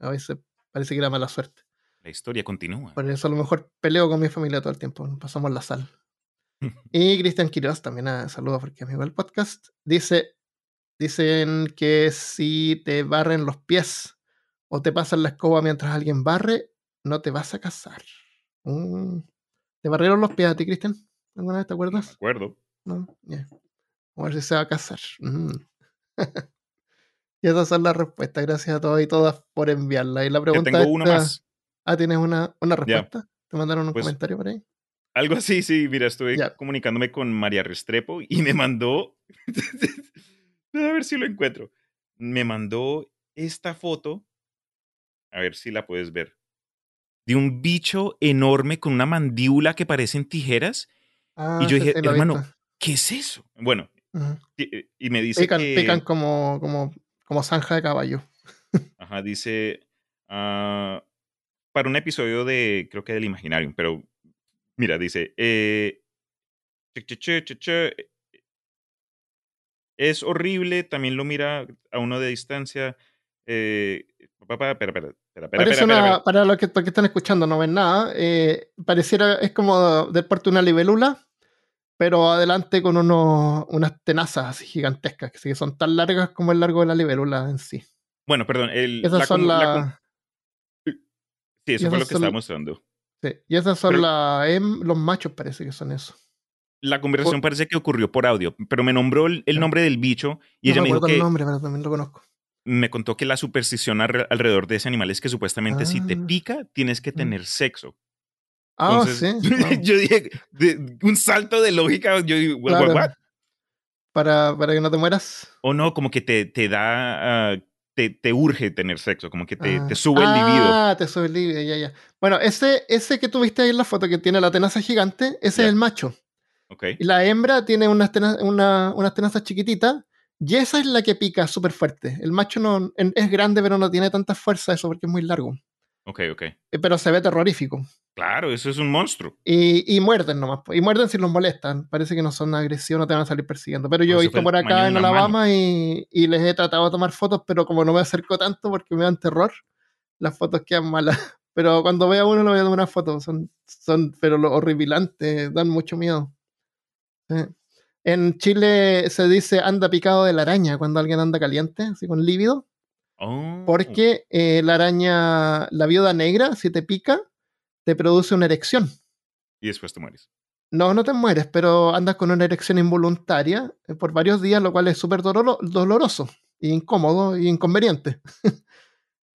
A veces parece que era mala suerte. La historia continúa. Por eso a lo mejor peleo con mi familia todo el tiempo. Pasamos la sal. Y Cristian Quiroz, también a saludos porque es amigo del podcast, dice, dicen que si te barren los pies o te pasan la escoba mientras alguien barre, no te vas a casar. Mm. ¿Te barrieron los pies a ti, Cristian? ¿Alguna vez te No me acuerdas? acuerdo. No, ya. A ver si se va a casar. Mm. y esas son las respuestas. Gracias a todos y todas por enviarla. Y la Yo pregunta tengo uno esta- más. Ah, ¿tienes una, una respuesta? ¿Te mandaron un Pues, comentario por ahí? Algo así, sí. Mira, estuve Ya. comunicándome con María Restrepo y me mandó. a ver si lo encuentro. Me mandó esta foto. A ver si la puedes ver. De un bicho enorme con una mandíbula que parecen tijeras. Ah, y yo sí, dije, hermano. ¿qué es eso? Bueno, Ujú. y, y me dice Pican, que. pican como, como, como zanja de caballo. Ajá, dice. ah, para un episodio de. Creo que del Imaginarium, pero. Mira, dice. eh, che, es horrible, también lo mira a uno de distancia. Eh, pa, pa, espera, espera, espera, espera, Parece espera, una, espera, espera. para los que, los que están escuchando, no ven nada. eh, pareciera, es como del de una libélula, pero adelante con unos, unas tenazas así gigantescas, que sí que son tan largas como el largo de la libélula en sí. Bueno, perdón. El, Esas la son la sí, eso fue lo que estaba mostrando. Sí, y esas son pero- las hem- los machos, parece que son eso. La conversación Por- parece que ocurrió por audio, pero me nombró el, nombre del bicho y no ella me me dijo el nombre, pero también lo conozco. me contó que la superstición alre- alrededor de ese animal es que supuestamente si te Ah. pica tienes que Mm. tener sexo. Ah, Entonces, sí. wow. yo dije, de- un salto de lógica, yo digo, "What, what, Claro. what?". Para, para que no te mueras. O no, como que te, te da, ah, te, te urge tener sexo, como que te, Ah. te sube el libido. Ah, te sube el libido, ya, ya. Bueno, ese, ese que tuviste ahí en la foto que tiene la tenaza gigante, ese es el macho. Ok. Y la hembra tiene unas, tena- una- unas tenazas chiquititas y esa es la que pica súper fuerte. El macho no, es grande, pero no tiene tanta fuerza eso porque es muy largo. Ok, ok. Eh, Pero se ve terrorífico. Claro, eso es un monstruo. Y, y muerden nomás. Y muerden si los molestan. Parece que no son agresivos, no te van a salir persiguiendo. Pero yo he visto por acá en Alabama y, y les he tratado de tomar fotos, pero como no me acerco tanto porque me dan terror, las fotos quedan malas. Pero cuando vea uno le voy a tomar una foto. Son, son pero lo horripilantes, dan mucho miedo. En Chile se dice anda picado de la araña cuando alguien anda caliente, así con lívido. Oh. Porque eh, la araña, la viuda negra, si te pica, te produce una erección. Y después te mueres. No, no te mueres, pero andas con una erección involuntaria eh, por varios días, lo cual es súper doloro- doloroso, e incómodo e inconveniente.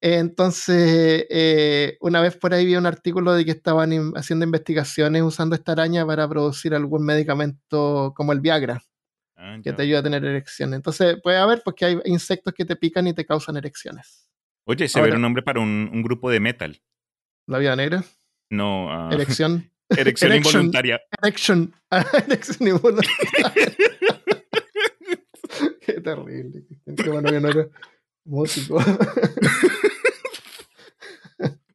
Entonces, eh, una vez por ahí vi un artículo de que estaban in- haciendo investigaciones usando esta araña para producir algún medicamento como el Viagra, Ah, que te ayuda a tener erecciones. Entonces, puede haber porque hay insectos que te pican y te causan erecciones. Oye, se ve un nombre para un, un grupo de metal. La vida negra, No, ah, erección, erección Erection. involuntaria. erection, erección involuntaria. Qué terrible. Qué bueno que no era músico.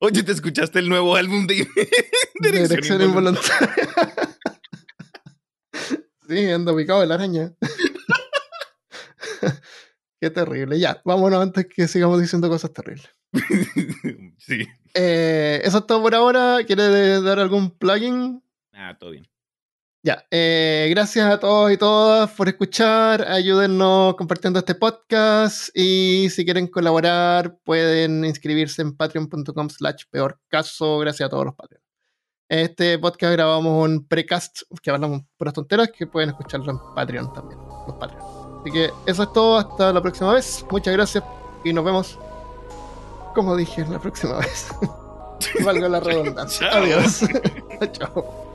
Oye, ¿te escuchaste el nuevo álbum de, de De erección erección involuntaria? Sí, anda ubicado la araña. Qué terrible. Ya, vámonos antes que sigamos diciendo cosas terribles. sí. Eh, eso es todo por ahora. ¿Quieres dar algún plugin? Ah, todo bien. Ya, eh, gracias a todos y todas por escuchar. Ayúdennos compartiendo este podcast. Y si quieren colaborar, pueden inscribirse en patreon.com slash peor caso. Gracias a todos los Patreon. Este podcast grabamos un precast que hablamos puras tonteras que pueden escucharlo en Patreon también, los Patreon. Así que eso es todo. Hasta la próxima vez. Muchas gracias y nos vemos, como dije, la próxima vez. Valga la redundancia. Adiós. Chao.